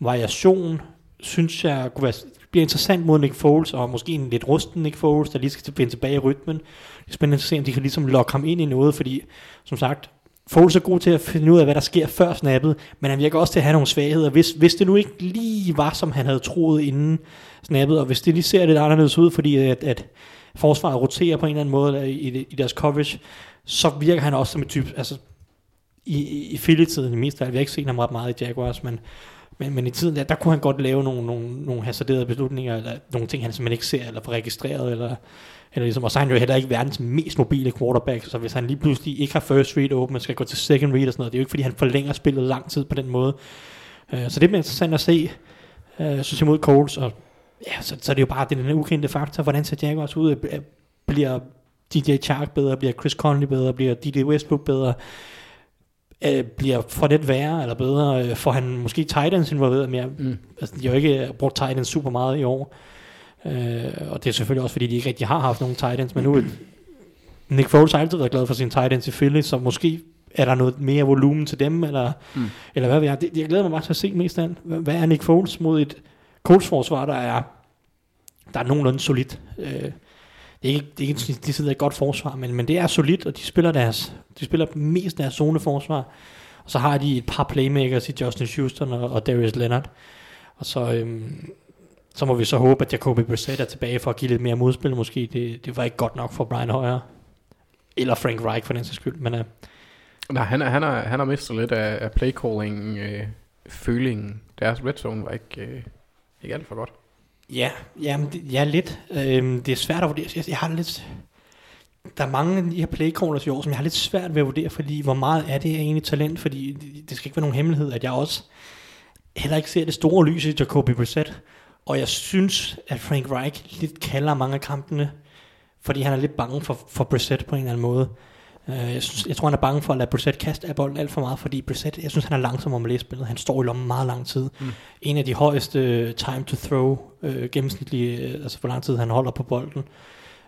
variation, synes jeg kunne være, bliver interessant mod Nick Foles, og måske en lidt rusten Nick Foles, der lige skal finde tilbage i rytmen. Det er spændende at se, om de kan ligesom lokke ham ind i noget, fordi som sagt, Foles er god til at finde ud af, hvad der sker før snappet, men han virker også til at have nogle svagheder. Hvis, hvis det nu ikke lige var, som han havde troet inden snappet, og hvis det lige ser lidt anderledes ud, fordi at, at forsvaret roterer på en eller anden måde øh, i, i deres coverage, så virker han også som et type, altså i, i Philly-tiden i mest af alt, vi har ikke set ham ret meget i Jaguars, men, men, men i tiden der, der kunne han godt lave nogle, nogle, nogle hasarderede beslutninger, eller nogle ting, han simpelthen ikke ser, eller får registreret, eller, eller ligesom, og så er han jo heller ikke verdens mest mobile quarterback, så hvis han lige pludselig ikke har first read åben, skal gå til second read og sådan noget, det er jo ikke fordi, han forlænger spillet lang tid på den måde. Uh, så det bliver interessant at se, uh, synes jeg mod Coles, og ja, så, så er det jo bare det den ukendte faktor, hvordan ser Jaguars ud, bliver DJ Chark bedre, bliver Chris Conley bedre, bliver DJ Westbrook bedre, øh, bliver for lidt værre eller bedre, øh, får han måske Titans involveret mere. Mm. Altså, de har jo ikke brugt Titans super meget i år. Øh, og det er selvfølgelig også, fordi de ikke rigtig har haft nogen Titans, men nu Nick Foles har altid været glad for sin Titans i Philly, så måske er der noget mere volumen til dem, eller, mm. eller hvad ved jeg. Det, jeg glæder mig bare til at se mest af Hvad er Nick Foles mod et Colts forsvar, der er, der er nogenlunde solidt. Øh, det er ikke, det er ikke de sidder et godt forsvar, men, men det er solidt, og de spiller deres, de spiller mest deres zoneforsvar. Og så har de et par playmakers i Justin Houston og, og Darius Leonard. Og så, øhm, så må vi så håbe, at Jacoby Brissett er tilbage for at give lidt mere modspil måske. Det, det var ikke godt nok for Brian Hoyer. Eller Frank Reich for den sags skyld. Men, uh, Nej, han, han, er, han har mistet lidt af, af playcalling øh, følingen. Deres red zone var ikke, øh, ikke alt for godt. Ja, jamen, det, ja lidt. Øhm, det er svært at vurdere. Jeg, jeg har lidt... Der er mange af de her playcallers i år, som jeg har lidt svært ved at vurdere, fordi hvor meget er det egentlig talent, fordi det, det skal ikke være nogen hemmelighed, at jeg også heller ikke ser det store lys i Jacoby Brissett. Og jeg synes, at Frank Reich lidt kalder mange af kampene, fordi han er lidt bange for, for Brissett på en eller anden måde. Uh, jeg, synes, jeg tror, han er bange for at lade Brissett kaste af bolden alt for meget, fordi Brissett, jeg synes, han er langsom om at læse spillet. Han står i lommen meget lang tid. Mm. En af de højeste uh, time to throw uh, gennemsnitlige, uh, altså hvor lang tid han holder på bolden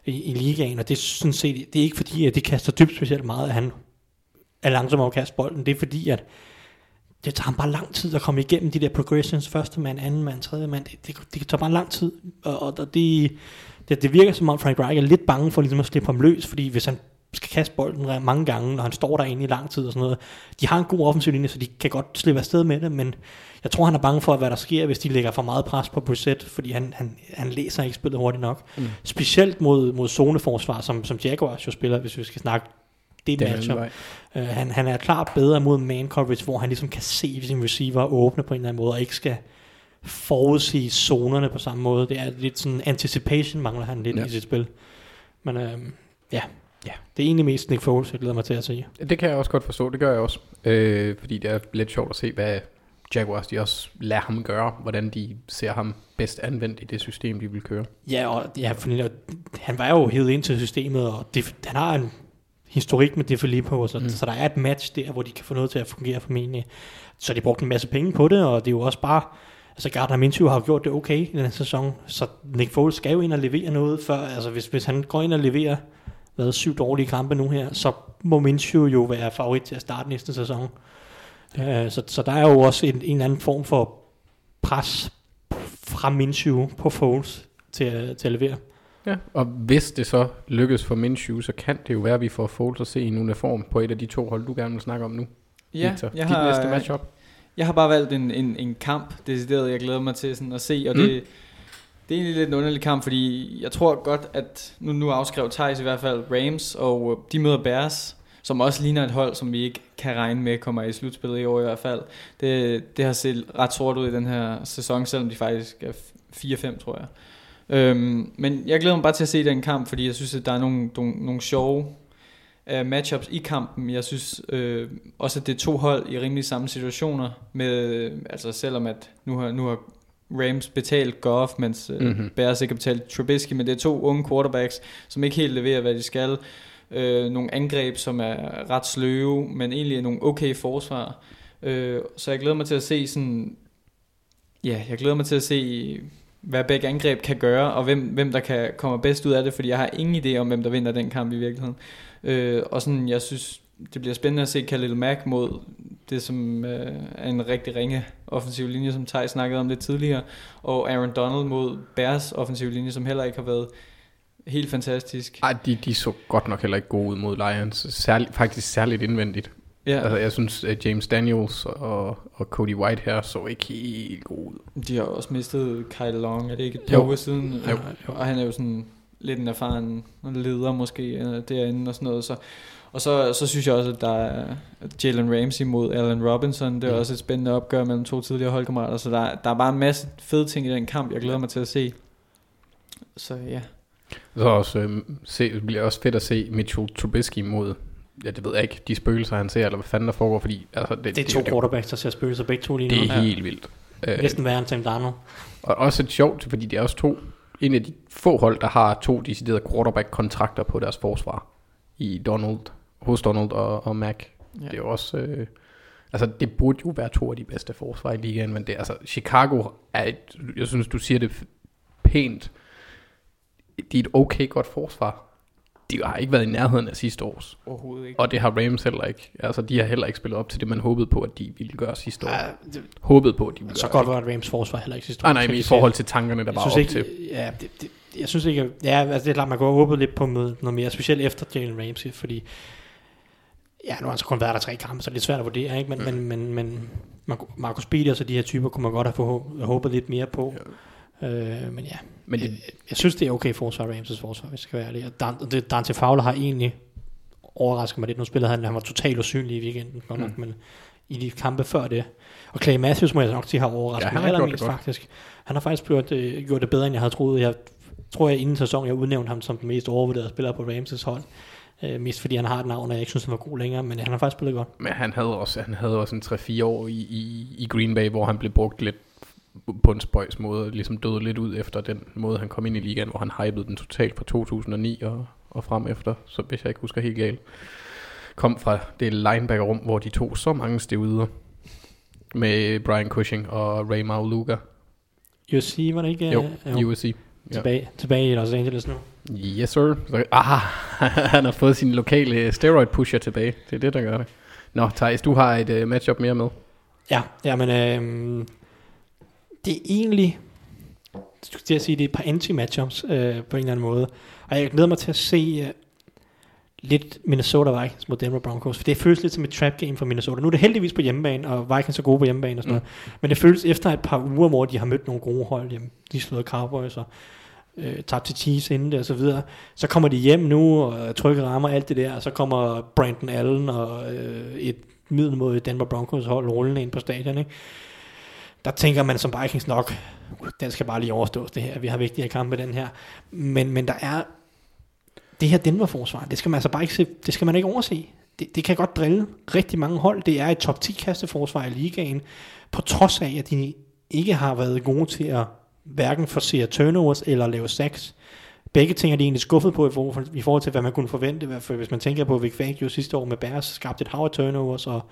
i, i ligaen, og det, synes jeg, det er ikke fordi, at det kaster dybt specielt meget, at han er langsom om at kaste bolden. Det er fordi, at det tager ham bare lang tid at komme igennem de der progressions, første mand, anden mand, tredje mand, det, det, det tager bare lang tid, og, og, det, det, det virker som om Frank Reich er lidt bange for ligesom at slippe ham løs, fordi hvis han skal kaste bolden mange gange, når han står derinde i lang tid og sådan noget. De har en god offensiv linje, så de kan godt slippe afsted med det, men jeg tror, han er bange for, hvad der sker, hvis de lægger for meget pres på Brissett, fordi han, han, han læser ikke spillet hurtigt nok. Mm. Specielt mod, mod zoneforsvar, som, som Jaguars jo spiller, hvis vi skal snakke det Den matchup. Uh, han, han er klart bedre mod man coverage, hvor han ligesom kan se sin receiver åbne på en eller anden måde, og ikke skal forudsige zonerne på samme måde. Det er lidt sådan anticipation mangler han lidt Ja. i sit spil. Men uh, ja, ja, det er egentlig mest Nick Foles, jeg glæder mig til at se. Det kan jeg også godt forstå, det gør jeg også. Øh, fordi det er lidt sjovt at se, hvad Jaguars de også lader ham gøre, hvordan de ser ham bedst anvendt i det system, de vil køre. Ja, og ja, der- han var jo hævet ind til systemet, og det, han har en historik med det Filippo, så, Mm. så der er et match der, hvor de kan få noget til at fungere formentlig. Så de brugte en masse penge på det, og det er jo også bare, altså Gardner Minshew har jo gjort det okay i den her sæson, så Nick Foles skal jo ind og levere noget, før, altså hvis, hvis han går ind og leverer hvad, syv dårlige kampe nu her, så må Minshew jo være favorit til at starte næste sæson. Uh, så, så der er jo også en, en eller anden form for pres fra Minshew på Foles til, til at levere. Ja. Og hvis det så lykkes for Minshew, så kan det jo være, at vi får Foles at se en uniform på et af de to hold, du gerne vil snakke om nu. Ja, Victor. jeg Dit har, næste matchup. Jeg har bare valgt en, en, en kamp, decideret, jeg glæder mig til sådan at se, og Mm. mm. det, det er egentlig lidt en underlig kamp, fordi jeg tror godt, at nu, nu afskrev Thijs i hvert fald Rams, og øh, de møder Bears, som også ligner et hold, som vi ikke kan regne med kommer i slutspillet i år i hvert fald. Det, det har set ret sort ud i den her sæson, selvom de faktisk er 4-5, tror jeg. Øhm, men jeg glæder mig bare til at se den kamp, fordi jeg synes, at der er nogle, nogle, nogle sjove uh, matchups i kampen. Jeg synes øh, også, at det er to hold i rimelig samme situationer, med, øh, altså selvom at nu har, nu har Rams betalt Goff, mens øh, Mhm. mm-hmm. Bears ikke har betalt Trubisky, men det er to unge quarterbacks, som ikke helt leverer, hvad de skal. Øh, nogle angreb, som er ret sløve, men egentlig er nogle okay forsvar. Øh, så jeg glæder mig til at se sådan, ja, jeg glæder mig til at se, hvad begge angreb kan gøre, og hvem, hvem der kan komme bedst ud af det, fordi jeg har ingen idé om, hvem der vinder den kamp i virkeligheden. Øh, og sådan, jeg synes, det bliver spændende at se Khalil Mack mod det, som øh, er en rigtig ringe offensiv linje, som Tej snakkede om lidt tidligere, og Aaron Donald mod Bears offensiv linje, som heller ikke har været helt fantastisk. Ej, de, de så godt nok heller ikke gode ud mod Lions. Særlig, faktisk særligt indvendigt. Ja. Altså, jeg synes, at James Daniels og, og Cody White her så ikke helt gode ud. de har også mistet Kyle Long, er det ikke et par uger siden? Jo. Og han er jo sådan lidt en erfaren leder måske øh, derinde og sådan noget, så og så, så synes jeg også, at der er Jalen Ramsey mod Allen Robinson. Det er mm. også et spændende opgør mellem to tidligere holdkammerater. Så der, der er bare en masse fede ting i den kamp, jeg glæder mig til at se. Så ja. Så også, øh, se, det bliver også fedt at se Mitchell Trubisky mod, ja det ved jeg ikke, de spøgelser han ser, eller hvad fanden der foregår, fordi altså, det, Det er to det, quarterbacks, der ser spøgelser begge to lige nu. det er Ja. helt vildt. Øh, Næsten værre end Sam Darnold. Og også et sjovt, fordi det er også to, en af de få hold, der har to deciderede quarterback-kontrakter på deres forsvar. I Donald, hos Donald og, og Mac. Ja. Det er jo også, øh, altså det burde jo være to af de bedste forsvar i ligaen, men det er altså, Chicago er et, jeg synes du siger det pænt, de er et okay godt forsvar. De har ikke været i nærheden af sidste års. Overhovedet ikke. Og det har Rams heller ikke. Altså, de har heller ikke spillet op til det, man håbede på, at de ville gøre sidste år. Ja, det, Håbede på, at de ville så gøre godt var et Rams forsvar heller ikke sidste år. Nej, nej, men i forhold til tankerne, der var op ikke, til. Ja, det, det, jeg synes ikke, ja, altså det er klart, man have håbet lidt på noget, mere, specielt efter Jalen Ramsey, fordi ja, nu har han så kun været der tre kampe, så det er lidt svært at vurdere, ikke? Men, Mm. men, men, men Marcus Peters og de her typer kunne man godt have håbet lidt mere på. Øh, men ja, Men det, jeg, jeg synes, det er okay forsvar, Ramses forsvar, hvis jeg skal være ærlig. Dan, Dante Fowler har egentlig overrasket mig lidt. Nu spillede han, han var totalt usynlig i weekenden, godt nok, Mm. men i de kampe før det. Og Clay Matthews må jeg nok sige har overrasket Ja, mig allermest faktisk. Han har faktisk gjort, øh, gjort det bedre, end jeg havde troet. Jeg tror, jeg inden sæsonen, jeg udnævnte ham som den mest overvurderede spiller på Ramses hold. Øh, mest fordi han har et navn, og jeg ikke synes, han var god længere, men han har faktisk spillet godt. Men han havde også, han havde også en 3-4 år i, i, i Green Bay, hvor han blev brugt lidt på en spøjs måde, ligesom døde lidt ud efter den måde, han kom ind i ligaen, hvor han hypede den totalt fra 2009 og, og frem efter, så hvis jeg ikke husker helt galt. Kom fra det linebacker-rum, hvor de tog så mange stevider med Brian Cushing og Ray Mauluga. USC var det ikke? Jo, øh, USC. Ja. tilbage, tilbage i Los Angeles nu. Yes, sir. Ah, han har fået sin lokale steroid pusher tilbage. Det er det, der gør det. Nå, Thijs, du har et uh, matchup mere med. Ja, jamen, øh, det er egentlig, skulle jeg sige, det er et par anti-matchups øh, på en eller anden måde. Og jeg glæder mig til at se øh, lidt Minnesota Vikings mod Denver Broncos, for det føles lidt som et trap game for Minnesota. Nu er det heldigvis på hjemmebane, og Vikings er gode på hjemmebane og sådan mm. noget. Men det føles efter et par uger, hvor de har mødt nogle gode hold, jamen, de slået Cowboys og øh, tabt til Chiefs inden det og så videre. Så kommer de hjem nu, og trykke rammer alt det der, og så kommer Brandon Allen og øh, et middel mod Denver Broncos hold rullende ind på stadion, ikke? Der tænker man som Vikings nok, den skal bare lige overstås det her, vi har vigtigere kampe den her. Men, men der er det her Denver-forsvar, det skal man altså bare ikke se, det skal man ikke overse. Det, det kan godt drille rigtig mange hold. Det er et top 10 kasteforsvar i ligaen, på trods af, at de ikke har været gode til at hverken forsere turnovers eller lave sacks. Begge ting er de egentlig skuffet på i forhold, i forhold til, hvad man kunne forvente. I hvert fald, hvis man tænker på, at Vic Fangio sidste år med Bears skabte et hav af turnovers, og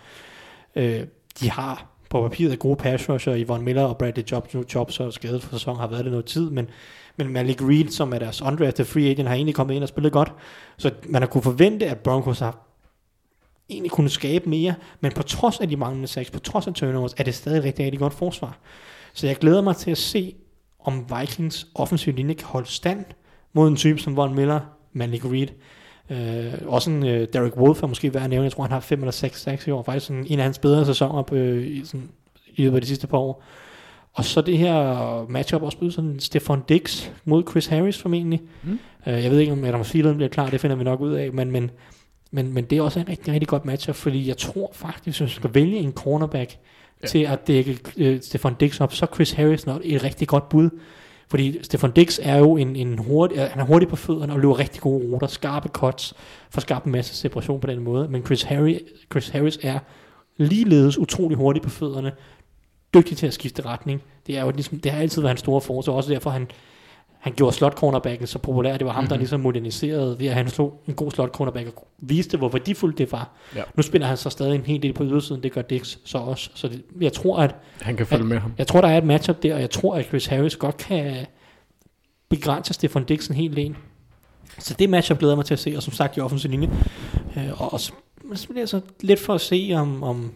øh, de har på papiret er gode pass rusher, Yvonne Miller og Bradley Jobs, nu Jobs og skadet for sæsonen har været det noget tid, men, men Malik Reed, som er deres undrafted free agent, har egentlig kommet ind og spillet godt. Så man har kunne forvente, at Broncos har egentlig kunne skabe mere, men på trods af de manglende sacks, på trods af turnovers, er det stadig et rigtig, rigtig godt forsvar. Så jeg glæder mig til at se, om Vikings offensiv linje kan holde stand mod en type som Von Miller, Malik Reed. Øh, også en uh, Derek Wolf er måske værd at nævne. Jeg tror, han har 5 eller 6 sacks i år. Faktisk sådan en af hans bedre sæsoner på, øh, i, sådan, i løbet af de sidste par år. Og så det her matchup også blevet sådan Stefan Dix mod Chris Harris formentlig. Mm. Uh, jeg ved ikke, om Adam Thielen bliver klar, det finder vi nok ud af, men, men, men, men det er også en rigtig, rigtig godt matchup, fordi jeg tror faktisk, hvis man skal vælge en cornerback ja. til at dække uh, Stefan Dix op, så Chris Harris nok et rigtig godt bud. Fordi Stefan Dix er jo en, en hurtig, han er hurtig på fødderne og løber rigtig gode ruter, skarpe cuts, for skabt en masse separation på den måde. Men Chris, Harry, Chris Harris er ligeledes utrolig hurtig på fødderne, dygtig til at skifte retning. Det, er jo ligesom, det har altid været hans store force, og også derfor han, han gjorde slot cornerbacken så populær. Det var ham, mm-hmm. der ligesom moderniserede ved at han slog en god slot cornerback og viste, hvor værdifuldt det var. Ja. Nu spiller han så stadig en hel del på ydersiden, det gør Dix så også. Så det, jeg tror, at... Han kan følge at, med ham. Jeg tror, der er et matchup der, og jeg tror, at Chris Harris godt kan begrænse Stefan Dix en hel del. Så det matchup glæder jeg mig til at se, og som sagt i offensiv linje. Øh, og, så, så altså lidt for at se, om, om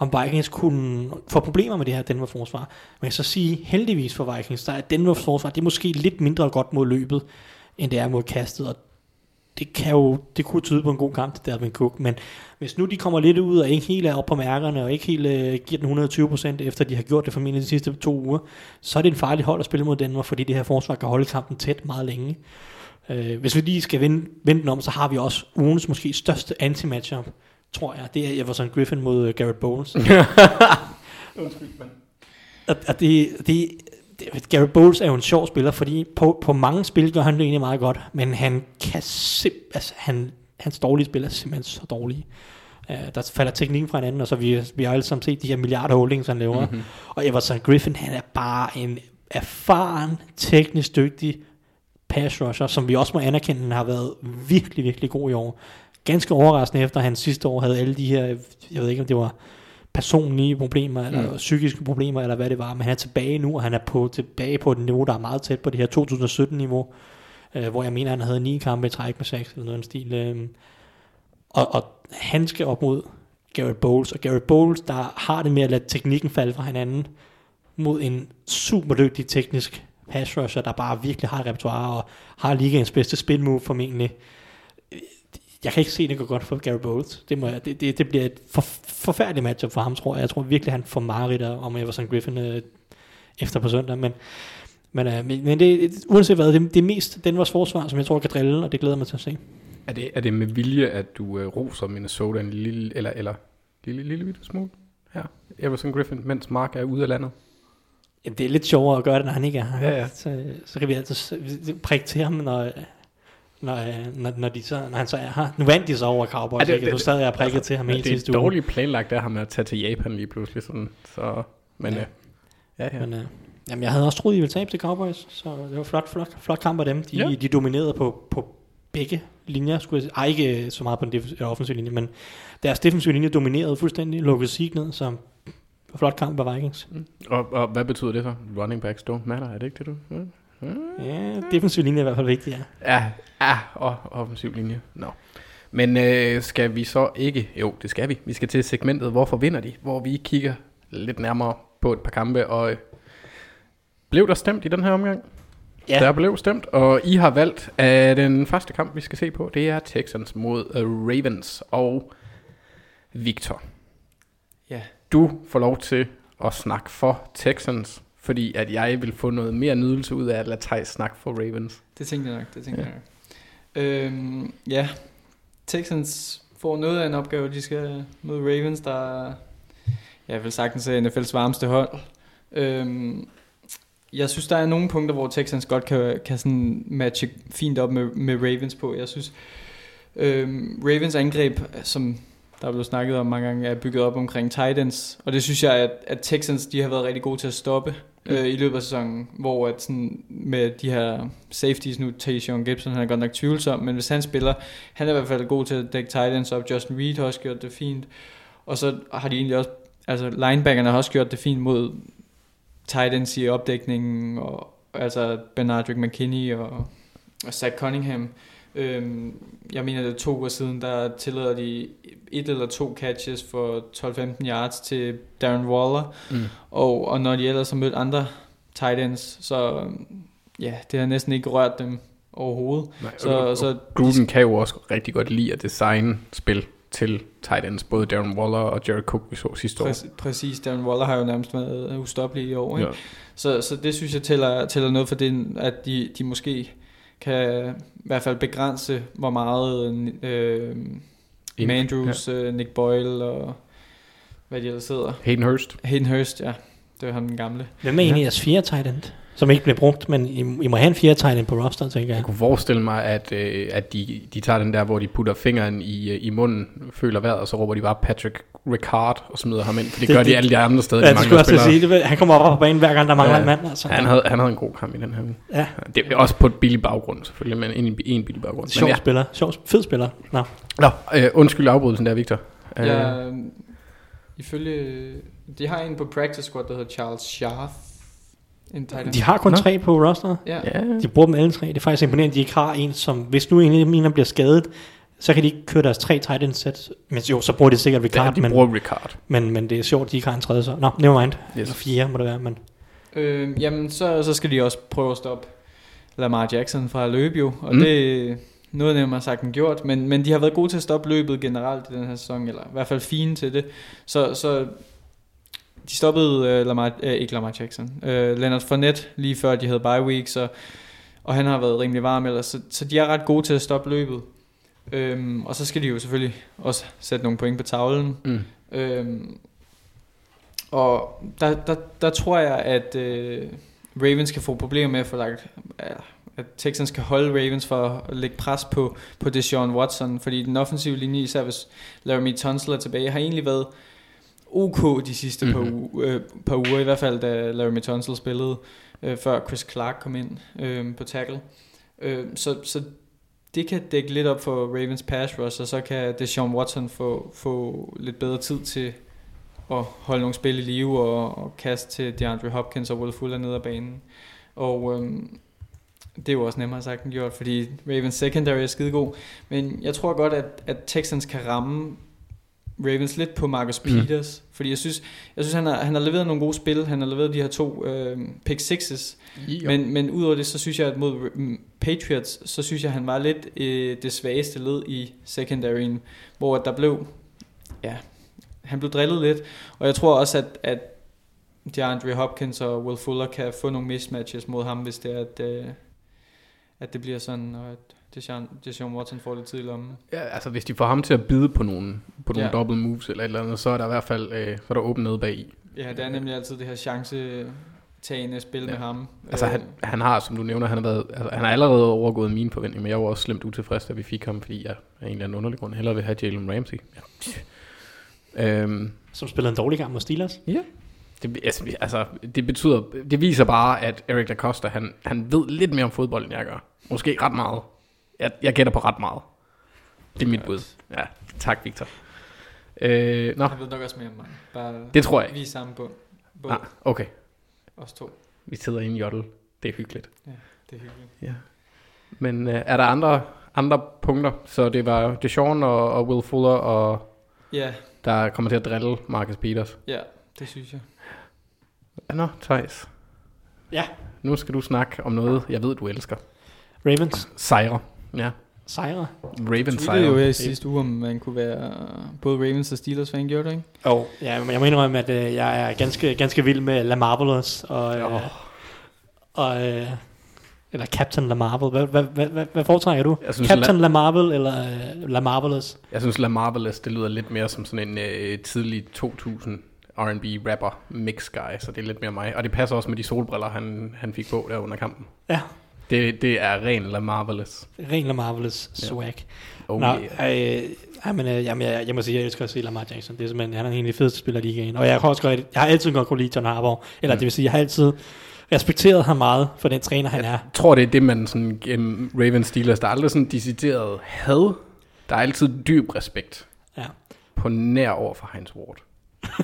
om Vikings kunne få problemer med det her Denver forsvar. Men jeg så sige, heldigvis for Vikings, der er Denver forsvar, det er måske lidt mindre godt mod løbet, end det er mod kastet, og det kan jo, det kunne tyde på en god kamp til Dalvin Cook, men hvis nu de kommer lidt ud og ikke helt er op på mærkerne, og ikke helt uh, giver den 120% efter de har gjort det formentlig de sidste to uger, så er det en farlig hold at spille mod Danmark, fordi det her forsvar kan holde kampen tæt meget længe. Uh, hvis vi lige skal vende, vende den om, så har vi også ugens måske største anti-matchup, tror jeg. Det er Everson Griffin mod uh, Garrett Bowles. Undskyld, men... Og, og det, det, det, Garrett Bowles er jo en sjov spiller, fordi på, på mange spil gør han det egentlig meget godt, men han kan simp- altså, han, hans dårlige spil er simpelthen så dårlige. Uh, der falder teknikken fra hinanden, og så vi, vi har alle sammen set de her milliarder holdings, han laver. Mm-hmm. Og Everson Griffin, han er bare en erfaren, teknisk dygtig pass rusher, som vi også må anerkende, han har været virkelig, virkelig god i år ganske overraskende efter, at han sidste år havde alle de her, jeg ved ikke om det var personlige problemer, eller mm. psykiske problemer, eller hvad det var, men han er tilbage nu, og han er på, tilbage på et niveau, der er meget tæt på det her 2017-niveau, øh, hvor jeg mener, han havde ni kampe i træk med 6, eller noget en stil. Øh, og, og han skal op mod Garrett Bowles, og Garrett Bowles, der har det med at lade teknikken falde fra hinanden, mod en super dygtig teknisk pass rusher, der bare virkelig har repertoire, og har ligaens bedste spin move formentlig jeg kan ikke se, at det går godt for Gary Bowles. Det, må jeg, det, det, det bliver et for, forfærdeligt matchup for ham, tror jeg. Jeg tror virkelig, han får mareridt om Everson Griffin øh, efter på søndag. Men, men, øh, men, det, uanset hvad, det, det er mest den vores forsvar, som jeg tror kan drille, og det glæder mig til at se. Er det, er det med vilje, at du øh, roser Minnesota en lille, eller, eller lille, lille, lille smule her? Everson Griffin, mens Mark er ude af landet? Jamen, det er lidt sjovere at gøre det, når han ikke er her. Ja, ja. Så, så kan vi altid prikke til ham, når, når, øh, når, når, de så, når han så er her. Nu vandt de så over Cowboys, ja, det, det, du stadig er prikket altså, til ham hele sidste uge. Det er dårligt planlagt af ham at tage til Japan lige pludselig. Sådan, så, men, ja. Øh, ja, ja. Men, øh, jamen, jeg havde også troet, de ville tabe til Cowboys, så det var flot, flot, flot kamp af dem. De, ja. de dominerede på, på begge linjer, skulle jeg sige. Ej, ikke så meget på den offensive linje, men deres defensive linje dominerede fuldstændig, lukkede sig ned, så flot kamp af Vikings. Mm. Og, og, hvad betyder det så? Running backs don't matter, er det ikke det, du... Ja. Ja, defensiv linje er i hvert fald vigtig, ja. Ja, ja og offensiv linje. No. Men øh, skal vi så ikke... Jo, det skal vi. Vi skal til segmentet, hvorfor vinder de? Hvor vi kigger lidt nærmere på et par kampe, og øh, blev der stemt i den her omgang? Ja. Der blev stemt, og I har valgt, at den første kamp, vi skal se på, det er Texans mod uh, Ravens og Victor. Ja. Du får lov til at snakke for Texans, fordi at jeg vil få noget mere nydelse ud af at lade Thijs snakke for Ravens. Det tænkte jeg nok, det tænkte ja. jeg nok. Øhm, ja, Texans får noget af en opgave, de skal møde Ravens, der er, jeg vil sagtens er NFL's varmeste hold. Øhm, jeg synes, der er nogle punkter, hvor Texans godt kan, kan sådan matche fint op med, med Ravens på. Jeg synes, øhm, Ravens angreb, som der er blevet snakket om mange gange, er bygget op omkring Titans. Og det synes jeg, at, at Texans de har været rigtig gode til at stoppe øh, i løbet af sæsonen, hvor at sådan, med de her safeties nu, Tayshaun Gibson, han er godt nok tvivlsom, men hvis han spiller, han er i hvert fald god til at dække tight ends op. Justin Reed har også gjort det fint. Og så har de egentlig også, altså linebackerne har også gjort det fint mod tight ends i opdækningen, og altså Benardrick McKinney og, og Zach Cunningham. Øhm, jeg mener, det er to uger siden, der tillader de et eller to catches for 12-15 yards til Darren Waller. Mm. Og, og når de ellers har mødt andre tight ends, så ja, det har næsten ikke rørt dem overhovedet. Nej, Så, så Gruden kan jo også rigtig godt lide at designe spil til tight ends, både Darren Waller og Jared Cook, vi så sidste år. præ- præcis, Darren Waller har jo nærmest været ustoppelig i år. Ikke? Ja. Så, så det synes jeg tæller, tæller noget for det, at de, de måske kan i hvert fald begrænse, hvor meget øh, Mandrews, ja. øh, Nick Boyle og hvad de ellers hedder. Hayden Hurst. Hayden Hurst, ja. Det var ham den gamle. Hvem er egentlig jeres fire tight end? Som ikke bliver brugt, men I, I må have en fire tight end på roster, tænker jeg. Jeg kunne forestille mig, at, øh, at de, de tager den der, hvor de putter fingeren i, øh, i munden, føler vejret, og så råber de bare Patrick Ricard og smider ham ind. For det, Det- gør de alle de andre steder, Ja, de mangler spillere. sige. Det, han kommer op på banen hver gang, der mangler Ja. en mand. Altså. Han havde, han havde en god kamp i den her uge. Ja. Det er også på et billigt baggrund, selvfølgelig, men en, en billig baggrund. Sjov Men spiller. Sjov, fed spiller. Nå. ja. Nå, øh, undskyld afbrydelsen der, Victor. Øh, Ja, øh, ifølge... De har en på practice squad, der hedder Charles Scharf. En tight end. De har kun Nå. tre på roster. Ja. ja. De bruger dem alle tre. Det er faktisk imponerende, at de ikke har en, som... Hvis nu en af dem bliver skadet, så kan de ikke køre deres tre tight end sæt. Men jo, så bruger de sikkert ja, Ricard, de men, bruger Ricard. men, men det er sjovt, de ikke har en tredje så. Nå, never mind. Yes. Eller fire må det være, men... Øh, jamen, så, så skal de også prøve at stoppe Lamar Jackson fra at løbe jo. Og Mm. det er noget nemmere sagt end gjort. Men, men de har været gode til at stoppe løbet generelt i den her sæson. Eller i hvert fald fine til det. Så, så de stoppede uh, Lamar, uh, ikke Lamar Jackson. Uh, Leonard Fournette lige før de havde bye week. Så, og han har været rimelig varm ellers. Så, så de er ret gode til at stoppe løbet. Øhm, og så skal de jo selvfølgelig også sætte nogle point på tavlen. Mm. Øhm, og der, der, der tror jeg, at øh, Ravens kan få problemer med at få lagt, at Texans kan holde Ravens for at lægge pres på, på Deshaun Watson, fordi den offensive linje, især hvis Laramie Tunsil er tilbage, har egentlig været ok de sidste mm-hmm. par, Mhm. uger, øh, par uger, i hvert fald da Laramie Tunsil spillede, øh, før Chris Clark kom ind øh, på tackle. Øh, så, så det kan dække lidt op for Ravens pass rush, og så kan Deshaun Watson få, få lidt bedre tid til at holde nogle spil i live og, og kaste til DeAndre Hopkins og Will Fuller ned ad banen. Og øhm, det er jo også nemmere sagt end gjort, fordi Ravens secondary er skidegod. Men jeg tror godt, at, at Texans kan ramme Ravens lidt på Marcus Mm. Peters, fordi jeg synes, jeg synes han, har, han har leveret nogle gode spil, han har leveret de her to øh, pick sixes, Men, men, men udover det, så synes jeg, at mod mm, Patriots, så synes jeg, han var lidt øh, det svageste led i secondaryen, hvor der blev, ja, han blev drillet lidt, og jeg tror også, at, at DeAndre Hopkins og Will Fuller kan få nogle mismatches mod ham, hvis det er, at, øh, at det bliver sådan, og at Deshaun, Deshaun Watson får lidt tid i lommen. ja, altså hvis de får ham til at bide på nogle, på nogle Ja. double moves eller et eller andet, så er der i hvert fald øh, så er der åbent nede bag i. Ja, det er nemlig altid det her chance-tagende spil Ja. med ham. Altså Øh, han, han har, som du nævner, han har, været, altså, han har allerede overgået mine forventninger, men jeg var også slemt utilfreds, da vi fik ham, fordi jeg af en eller anden underlig grund hellere vil have Jalen Ramsey. Ja. Øhm, Som spiller en dårlig gang mod Steelers. det, altså, altså, det betyder, det viser bare, at Eric Da Costa, han, han ved lidt mere om fodbold, end jeg gør. Måske ret meget. Jeg, jeg gætter på ret meget. Det er mit bud. Ja, tak Victor. Øh, nå, Han ved nok også mere om mig. Bare det tror jeg. Vi er sammen på. Både Ah, okay, os to. vi sidder i en jottel. Det er hyggeligt. Det er hyggeligt. Men øh, er der andre, andre punkter? Så det var Deshaun og, og Will Fuller, og Ja, der kommer til at drille Marcus Peters. ja. Det synes jeg. Nå, Thijs. Ja. Nu skal du snakke om noget, jeg ved, du elsker. Ravens Sejre. Ja. sejre. Ravens Du tweetede jo sejre. i sidste uge, om man kunne være både Ravens og Steelers fan, gjorde du ikke? Oh. Ja, men jeg må indrømme, at øh, jeg er ganske, ganske vild med La Marvelous og, øh, Åh. og øh, eller Captain La Marvel. Hvad, hvad, hvad, hvad, hvad foretrækker du? Jeg synes, Captain La Marvel eller øh, La Marvelous? Jeg synes, La Marvelous, det lyder lidt mere som sådan en øh, tidlig 2000 R&B rapper mix guy, så det er lidt mere mig. Og det passer også med de solbriller, han, han fik på der under kampen. Ja, Det, det er ren La Marvelous. ren La Marvelous swag. Oh, Nå, yeah. øh, ej, men, øh, jamen, jeg, jeg må sige, jeg elsker at se Lamar Jackson. Det er simpelthen, han er en af de fedeste spillere i ligaen. Og jeg har også godt, jeg har altid godt kunne lide John Harbaugh. Eller Mm. det vil sige, jeg har altid respekteret ham meget for den træner, han er. Jeg tror, det er det, man sådan gennem Ravens Steelers, der er aldrig sådan decideret had. Der er altid dyb respekt Ja. på nær over for Heinz Ward.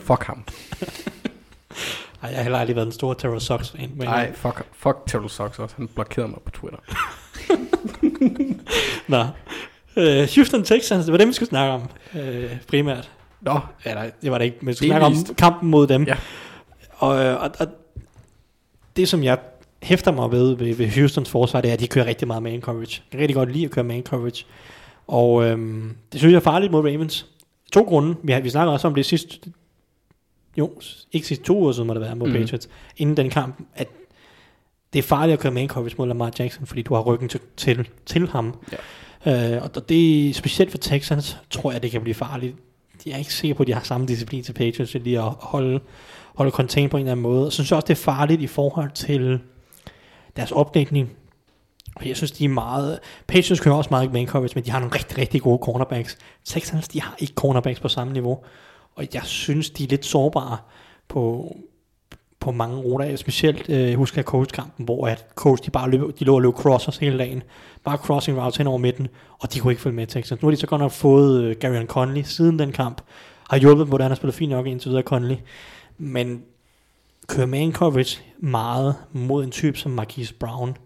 Fuck ham. Ej, jeg har heller aldrig været en stor Terror Sox fan. Men, Nej, fuck, fuck Terrell Sox også. Han blokerede mig på Twitter. Nå. Øh, Houston Texans, det var dem, vi skulle snakke om øh, primært. Nå, Eller, det var det ikke, men vi skulle snakke om kampen mod dem. Ja. Og, øh, og, og det, som jeg hæfter mig ved, ved, ved Houstons forsvar, det er, at de kører rigtig meget man coverage. Jeg kan rigtig godt lide at køre man coverage. Og øhm, det synes jeg er farligt mod Ravens. To grunde. Vi, har, vi snakker også om det sidste... Jo, ikke sidste to uger siden må det være mod mm. Patriots. Inden den kamp, at det er farligt at køre man coverage mod Lamar Jackson, fordi du har ryggen til, til, til ham. Ja. Øh, og det er specielt for Texans, tror jeg, det kan blive farligt. Jeg er ikke sikker på, at de har samme disciplin til Patriots, til lige at holde, holde contain på en eller anden måde. Og så synes jeg også, det er farligt i forhold til deres opdækning. Og jeg synes, de er meget... Patriots kører også meget man coverage, men de har nogle rigtig, rigtig gode cornerbacks. Texans, de har ikke cornerbacks på samme niveau. Og jeg synes, de er lidt sårbare på, på mange ruter. Specielt øh, jeg husker jeg coachkampen, hvor at coach, de bare løb, de lå og løb crossers hele dagen. Bare crossing routes hen over midten, og de kunne ikke følge med Texans. Nu har de så godt nok fået øh, Gary Conley siden den kamp. Har hjulpet, hvordan han har spillet fint nok indtil videre Conley. Men kører man coverage meget mod en type som Marquise Brown,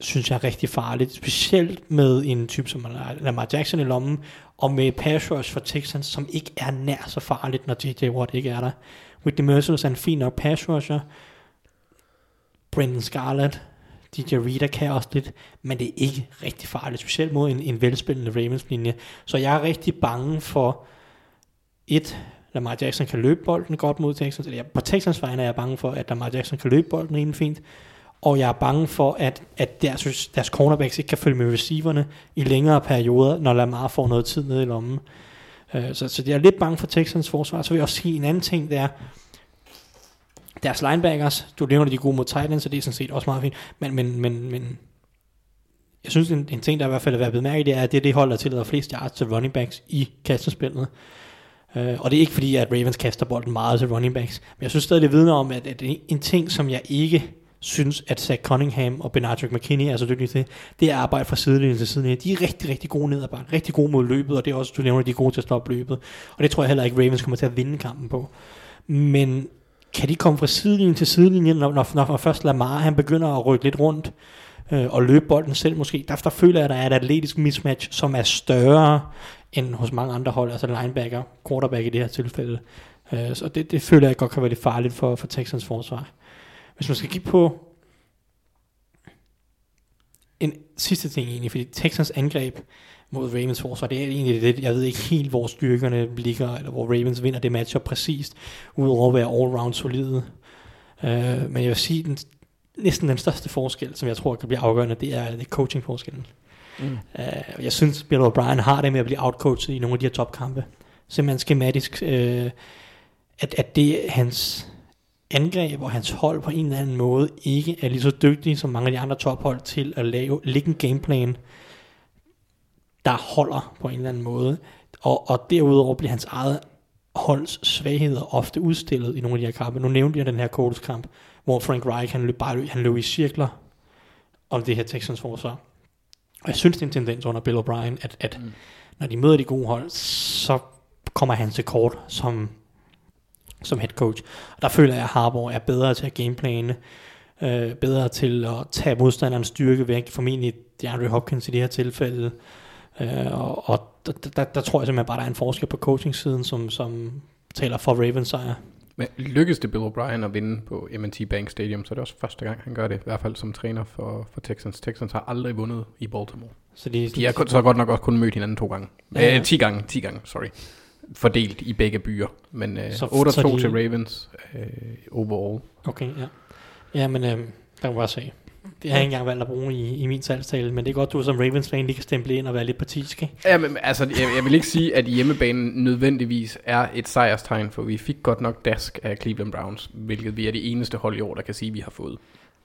synes jeg er rigtig farligt. Specielt med en type som Lamar Jackson i lommen, og med pass rush for Texans, som ikke er nær så farligt, når J.J. Watt ikke er der. Whitney Merciless er en fin nok pass rusher. Brendan Scarlett, DJ Reader kan også lidt, men det er ikke rigtig farligt, specielt mod en, en velspillende Ravens-linje. Så jeg er rigtig bange for, et, Lamar Jackson kan løbe bolden godt mod Texans, eller på Texans vegne er jeg bange for, at Lamar Jackson kan løbe bolden rimelig fint, og jeg er bange for, at, at deres, deres cornerbacks ikke kan følge med receiverne i længere perioder, når Lamar får noget tid nede i lommen. Øh, Så, så jeg er lidt bange for Texans forsvar. Så vil jeg også sige en anden ting, det er, deres linebackers, du nævner de gode mod Titans, så det er sådan set også meget fint, men, men, men, men jeg synes, en, en ting, der i hvert fald er værd at bemærke, det er, at det er det hold, der tillader flest yards til running backs i kastespillet. Uh, øh, og det er ikke fordi, at Ravens kaster bolden meget til running backs, men jeg synes stadig, det vidner om, at, at en ting, som jeg ikke synes, at Zach Cunningham og Benardrick McKinney er så dygtige til, det er arbejde fra sidelinjen til sidelinjen. De er rigtig, rigtig gode nedarbejde, rigtig gode mod løbet, og det er også, du nævner, de er gode til at stoppe løbet. Og det tror jeg heller ikke, Ravens kommer til at vinde kampen på. Men kan de komme fra sidelinjen til sidelinjen, når, når, når først Lamar han begynder at rykke lidt rundt øh, og løbe bolden selv måske. Der, der føler jeg, at der er et atletisk mismatch, som er større end hos mange andre hold, altså linebacker, quarterback i det her tilfælde. Øh, så det, det føler jeg godt kan være lidt farligt for, for Texans forsvar. Hvis man skal kigge på en sidste ting egentlig, fordi Texans angreb mod Ravens forsvar, det er egentlig det, jeg ved ikke helt, hvor styrkerne ligger, eller hvor Ravens vinder det matchup præcist, udover at være all-round solide. Uh, men jeg vil sige, den, næsten den største forskel, som jeg tror kan blive afgørende, det er, det er coaching-forskellen. Mm. Uh, jeg synes, Bill O'Brien har det med at blive outcoachet i nogle af de her topkampe. Simpelthen skematisk, uh, at, at det hans angreb og hans hold på en eller anden måde ikke er lige så dygtige som mange af de andre tophold til at lave, lægge en gameplan, der holder på en eller anden måde. Og, og derudover bliver hans eget holds svagheder ofte udstillet i nogle af de her kampe. Nu nævnte jeg den her Colts kamp, hvor Frank Reich han løb, bare han løb i cirkler om det her Texans forsvar. Og jeg synes, det er en tendens under Bill O'Brien, at, at mm. når de møder de gode hold, så kommer han til kort som, som head coach. Og der føler jeg, at Harbour er bedre til at gameplane, øh, bedre til at tage modstanderens styrke væk, formentlig DeAndre Hopkins i det her tilfælde. Øh, og og der, der, der tror jeg simpelthen bare, der er en forskel på coaching-siden, som, som taler for Ravens sejr. Men lykkes det Bill O'Brien at vinde på M&T Bank Stadium, så er det også første gang, han gør det, i hvert fald som træner for, for Texans. Texans har aldrig vundet i Baltimore. Så de, De har kun- så godt nok også kun mødt hinanden to gange. Ja, Ja. Øh, 10 gange, 10 gange, sorry. Fordelt i begge byer. Men øh, Så- 8-2 så de- til Ravens øh, overall. Okay, ja. Ja, men øh, der bare se. Det har jeg ikke engang valgt at bruge i, i min salgstale, men det er godt, du som Ravens-fan lige kan stemple ind og være lidt partisk, ikke? Ja, men altså, jeg, jeg vil ikke sige, at hjemmebanen nødvendigvis er et sejrstegn, for vi fik godt nok dask af Cleveland Browns, hvilket vi er det eneste hold i år, der kan sige, vi har fået.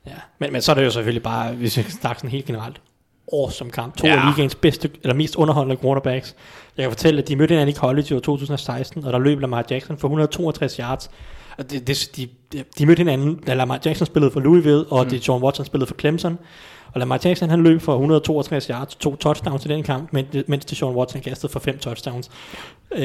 Ja. Men, men så er det jo selvfølgelig bare, hvis vi snakker sådan helt generelt, awesome kamp. To Ja. af ligaens bedste, eller mest underholdende quarterbacks. Jeg kan fortælle, at de mødte hinanden i college i år 2016, og der løb Lamar Jackson for 162 yards. Og det, det, de, de, de mødte hinanden, da Lamar Jackson spillede for Louisville, og mm. det John Watson spillede for Clemson. Og Lamar Jackson han løb for 162 yards, to touchdowns i den kamp, men- mens Deshaun Watson kastede for fem touchdowns. Øh,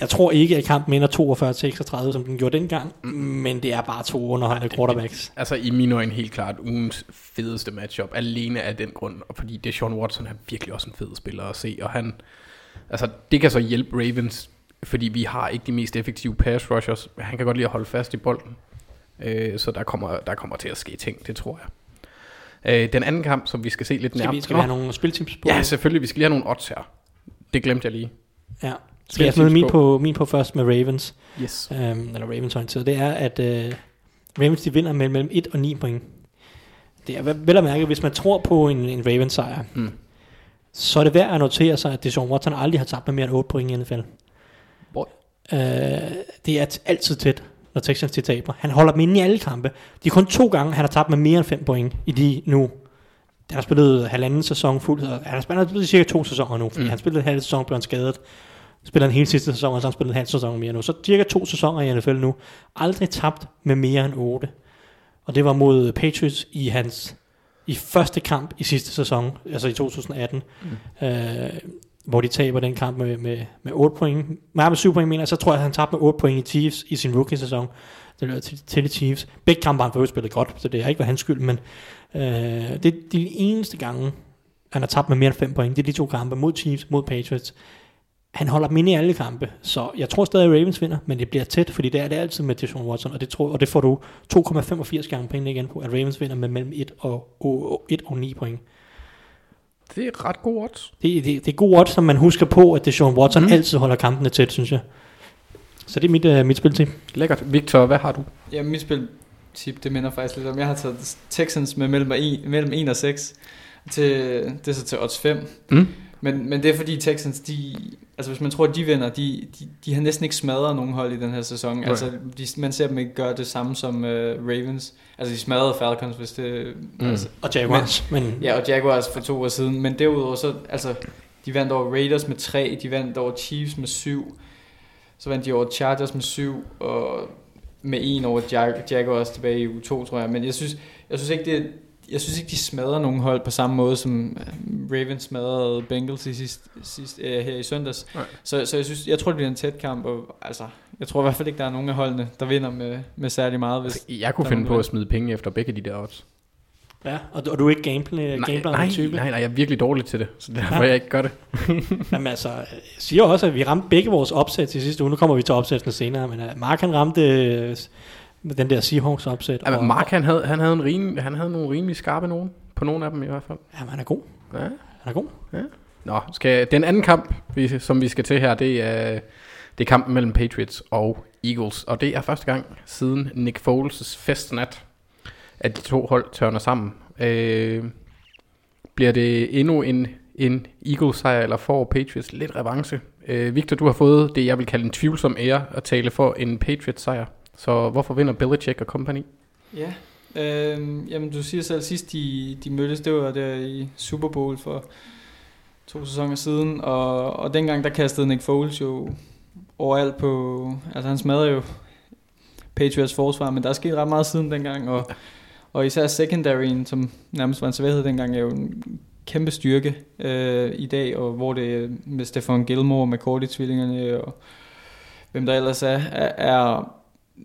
jeg tror ikke, at kampen ender 42-36, som den gjorde dengang, mm. men det er bare to underholdende quarterbacks. Altså i mine øjne helt klart ugens fedeste matchup, alene af den grund, og fordi det Sean Watson er virkelig også en fed spiller at se, og han, altså det kan så hjælpe Ravens, fordi vi har ikke de mest effektive pass rushers, han kan godt lide at holde fast i bolden, øh, så der kommer, der kommer til at ske ting, det tror jeg. Øh, den anden kamp, som vi skal se lidt Skal nærmere. vi, skal vi have nogle spiltips på? Ja, selvfølgelig, vi skal lige have nogle odds her. Det glemte jeg lige. Ja. Skal jeg smide min på? min på først med Ravens, Yes. øhm, eller Ravens orienteret, det er, at øh, Ravens de vinder mellem, mellem 1 og 9 point. Det er vel- at mærke, hvis man tror på en, en Ravens sejr, Mm. så er det værd at notere sig, at Deshaun Watson aldrig har tabt med mere end 8 point i NFL. Boy. Øh, det er altid tæt, når Texans de taber. Han holder dem inde i alle kampe. De er kun to gange, han har tabt med mere end 5 point i de nu. Han har spillet halvanden sæson fuldt, han har spillet, cirka to sæsoner nu, fordi Mm. han spillede halv sæson, blev han skadet. Spiller en hel sidste sæson, og så har han spillet en halv sæson mere nu. Så cirka to sæsoner i NFL nu. Aldrig tabt med mere end 8. Og det var mod Patriots i hans i første kamp i sidste sæson, altså i 2018, mm. øh, hvor de taber den kamp med, med, med 8 point. Nej, med 7 point mener så tror jeg, at han tabte med 8 point i Chiefs i sin rookie-sæson. Det lød til, til de Chiefs. Begge kampe har han spillet godt, så det har ikke været hans skyld, men øh, det er de eneste gange, han har tabt med mere end 5 point. Det er de to kampe mod Chiefs, mod Patriots. Han holder dem inde i alle kampe, så jeg tror stadig, at Ravens vinder, men det bliver tæt, fordi det er det altid med Deshaun Watson, og det, tror, og det får du 2,85 gange penge igen på, at Ravens vinder med mellem 1 og, og, 1 og 9 point. Det er ret god odds. Det, det, det er god odds, som man husker på, at Deshaun Watson Mm. altid holder kampene tæt, synes jeg. Så det er mit, uh, mit spil til. Lækkert. Victor, hvad har du? Ja, mit spil tip, det minder faktisk lidt om, jeg har taget Texans med mellem 1, mellem 1 og 6, til, det er så til odds 5. Mm. Men, men det er fordi Texans, de, altså hvis man tror, at de vinder, de, de, de har næsten ikke smadret nogen hold i den her sæson. Nej. Altså de, man ser dem ikke gøre det samme som uh, Ravens. Altså de smadrede Falcons, hvis det... Mm. Altså, Og Jaguars. Men, men ja, og Jaguars for to år siden. Men derudover så, altså, de vandt over Raiders med 3, de vandt over Chiefs med 7, så vandt de over Chargers med 7, og med en over Jag- Jaguars tilbage i uge 2, tror jeg. Men jeg synes, jeg synes ikke, det, jeg synes ikke, de smadrer nogen hold på samme måde, som øh, Ravens smadrede Bengals i sidst, sidst, øh, her i søndags. Nej. Så, så jeg, synes, jeg tror, det bliver en tæt kamp, og altså, jeg tror i hvert fald ikke, der er nogen af holdene, der vinder med, med særlig meget. Hvis, Jeg kunne finde på at smide penge efter begge de der odds. ja, og, du- og du er ikke gameplay, Nej, gambler nej, type. nej, nej, jeg er virkelig dårlig til det, så derfor Ja. jeg ikke gør det. Jamen altså, jeg siger også, at vi ramte begge vores opsæt til sidste uge. Nu kommer vi til opsættene senere, men uh, Mark han ramte øh, den der Seahawks opsæt. Ja, men Mark, han havde, han, havde en rim, han havde nogle rimelig skarpe nogen. På nogle af dem i hvert fald. Jamen, han er god. Ja. Han er god. Nå, skal, den anden kamp, vi, som vi skal til her, det er, det er kampen mellem Patriots og Eagles. Og det er første gang siden Nick Foles' festnat, at de to hold tørner sammen. Øh, bliver det endnu en, en Eagles-sejr, eller får Patriots lidt revanche? Øh, Victor, du har fået det, jeg vil kalde en tvivlsom ære at tale for en Patriots-sejr. Så hvorfor vinder Belichick og company? Ja, øhm, jamen du siger selv, sidst de, de mødtes, det var der i Super Bowl for to sæsoner siden, og, og dengang der kastede Nick Foles jo overalt på, altså han smadrede jo Patriots forsvar, men der er sket ret meget siden dengang, og, og især secondaryen, som nærmest var en svaghed dengang, er jo en kæmpe styrke øh, i dag, og hvor det med Stefan Gilmore, McCourty-tvillingerne, og hvem der ellers er, er, er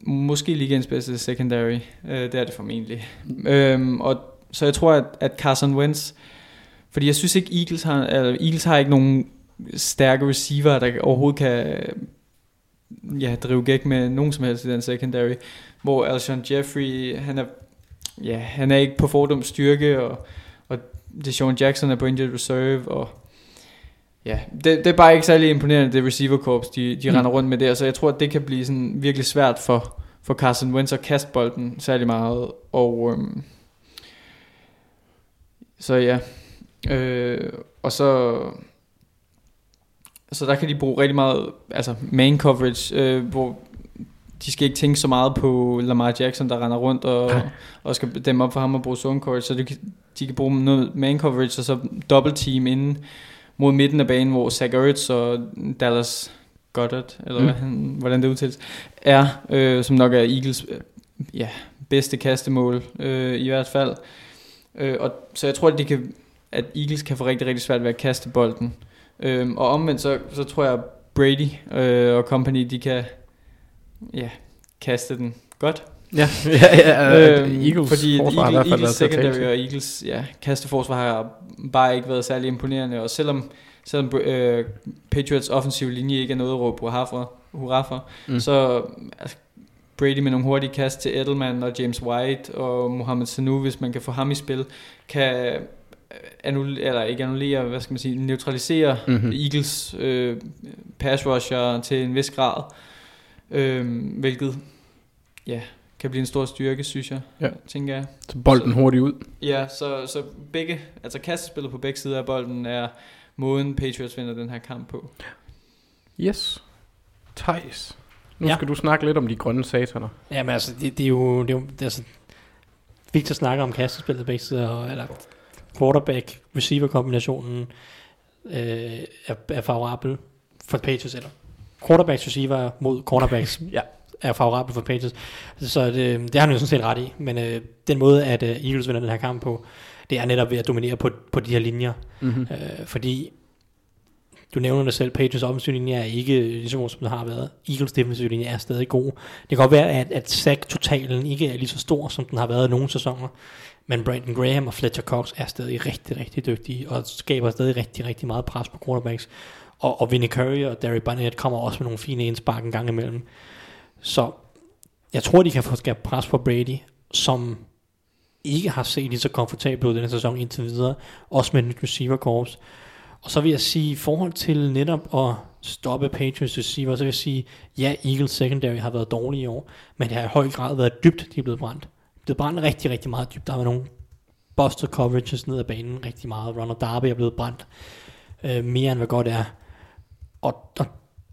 måske ligens bedste secondary. Øh, det er det formentlig. Øhm, og så jeg tror, at, at Carson Wentz, fordi jeg synes ikke, Eagles har, eller Eagles har ikke nogen stærke receiver, der overhovedet kan ja, drive gæk med nogen som helst i den secondary, hvor Alshon Jeffrey, han er, ja, han er ikke på fordum styrke, og, og Deshaun Jackson er på injured reserve, og ja, det, det er bare ikke særlig imponerende, det receiver corps, de, de Mm. render rundt med der, så jeg tror, at det kan blive sådan virkelig svært for, for Carson Wentz at kaste bolden særlig meget, og øhm, så ja, øh, og så så der kan de bruge rigtig meget altså man coverage, øh, hvor de skal ikke tænke så meget på Lamar Jackson, der render rundt og, og skal dæmme op for ham og bruge zone coverage, så de, kan- de kan bruge noget man coverage og så double team inden mod midten af banen, hvor Zach Ertz og Dallas Goddard, eller Mm. han, hvordan det udtales, er, øh, som nok er Eagles øh, ja, bedste kastemål øh, i hvert fald. Øh, og, så jeg tror, at, de kan, at Eagles kan få rigtig, rigtig svært ved at kaste bolden. Øhm, og omvendt, så, så tror jeg, Brady øh, og company, de kan ja, kaste den godt. Ja, ja, ja Øhm, Eagles fordi forsvar i Eagles, secondary og Eagles ja, kasteforsvar har bare ikke været særlig imponerende, og selvom, selvom øh, Patriots offensive linje ikke er noget at råbe hurra for, hurra for Mm. så altså, Brady med nogle hurtige kast til Edelman og James White og Mohamed Sanu, hvis man kan få ham i spil, kan øh, annullere, eller ikke annullere, hvad skal man sige, neutralisere Mhm. mm-hmm. Eagles øh, pass rusher til en vis grad, øh, hvilket ja, kan blive en stor styrke, synes jeg, Ja. tænker jeg. Så bolden hurtigt ud. Ja, så, så begge, altså kastespillet på begge sider af bolden er måden Patriots vinder den her kamp på. Yes. Thijs. Nu Ja. skal du snakke lidt om de grønne sataner. Jamen altså, det, det er jo, det er jo det er altså, Victor snakker om kastespillet på begge sider, og- eller quarterback-receiver-kombinationen øh, er, er favorabel for Patriots, eller quarterbacks receiver mod cornerbacks Ja. Er favorabel for Patriots. Så det, det har han jo sådan set ret i, men øh, den måde, at øh, Eagles vinder den her kamp på, det er netop ved at dominere på, på de her linjer, Mm-hmm. øh, fordi du nævner det selv, Patriots offensive linje er ikke lige så god, som den har været. Eagles defensive linje er stadig god. Det kan godt være, at, at sack-totalen ikke er lige så stor, som den har været i nogle sæsoner. Men Brandon Graham og Fletcher Cox er stadig rigtig, rigtig dygtige, og skaber stadig rigtig, rigtig meget pres på quarterbacks. Og, og Vinnie Curry og Derek Barnett kommer også med nogle fine indspark en gang imellem. Så jeg tror, de kan få skabt pres på Brady, som ikke har set lige så komfortabel ud denne sæson indtil videre, også med et nyt receiver corps. Og så vil jeg sige, i forhold til netop at stoppe Patriots receiver, så vil jeg sige, ja, Eagles secondary har været dårlig i år, men det har i høj grad været dybt, de er blevet brændt. Det er blevet brændt rigtig, rigtig meget dybt. Der har været nogle busted coverages ned ad banen rigtig meget. Ronald Darby er blevet brændt øh, mere end hvad godt er. Og, og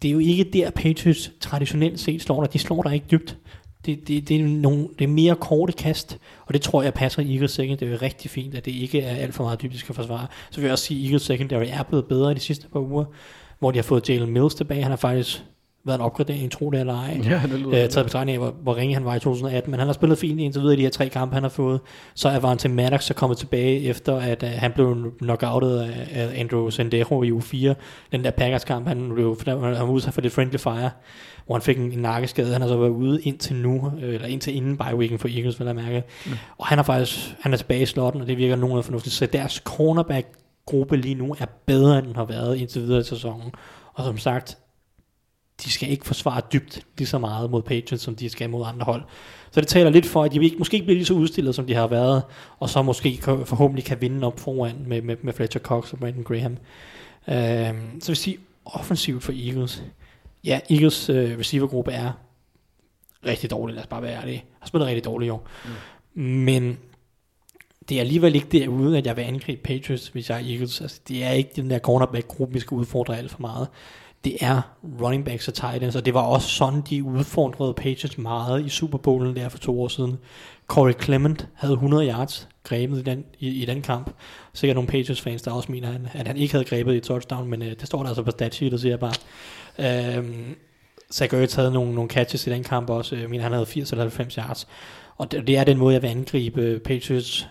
det er jo ikke der, Patriots traditionelt set slår dig. De slår dig ikke dybt. Det, det, det, er nogle, det er mere korte kast, og det tror jeg passer i Eagles secondary det er rigtig fint, at det ikke er alt for meget dybt, de skal forsvare. Så vil jeg også sige, at Eagles secondary er blevet bedre i de sidste par uger, hvor de har fået Jalen Mills tilbage. Han har faktisk været en opgradering, tro det eller ej. Ja, det lyder Øh, taget betragtning af, hvor, hvor ringe han var i 2018. Men han har spillet fint indtil videre i de her tre kampe, han har fået. Så er Avante Maddox så kommet tilbage, efter at uh, han blev knockoutet af, af Andrew Sendero i uge 4. Den der Packers-kamp, han blev han var udsat for det friendly fire, hvor han fik en, en nakkeskade. Han har så været ude indtil nu, øh, eller indtil inden bye weeken for Eagles, vil jeg mærke. Mm. Og han er faktisk han er tilbage i slotten, og det virker nogenlunde fornuftigt. Så deres cornerback-gruppe lige nu er bedre, end den har været indtil videre i sæsonen. Og som sagt, de skal ikke forsvare dybt lige så meget mod Patriots, som de skal mod andre hold. Så det taler lidt for, at de ikke, måske ikke bliver lige så udstillet, som de har været, og så måske forhåbentlig kan vinde op foran med, med, med Fletcher Cox og Brandon Graham. Øhm, så vil sige, offensivt for Eagles. Ja, Eagles øh, receivergruppe er rigtig dårlig, lad os bare være ærlige. Har spillet rigtig dårligt i år. Mm. Men det er alligevel ikke derude, at jeg vil angribe Patriots, hvis jeg er Eagles. Altså, det er ikke den der cornerback-gruppe, vi skal udfordre alt for meget det er running backs og tight ends, og det var også sådan, de udfordrede Patriots meget i Super Bowlen der for to år siden. Corey Clement havde 100 yards grebet i den, i, i den kamp. Sikkert nogle Patriots-fans, der også mener, at han, at han ikke havde grebet i touchdown, men øh, det står der altså på statsheetet, siger jeg bare. Øhm, Zach Ertz havde nogle, nogle catches i den kamp også. Jeg mener, han havde 80 eller 90 yards. Og det, det er den måde, jeg vil angribe Patriots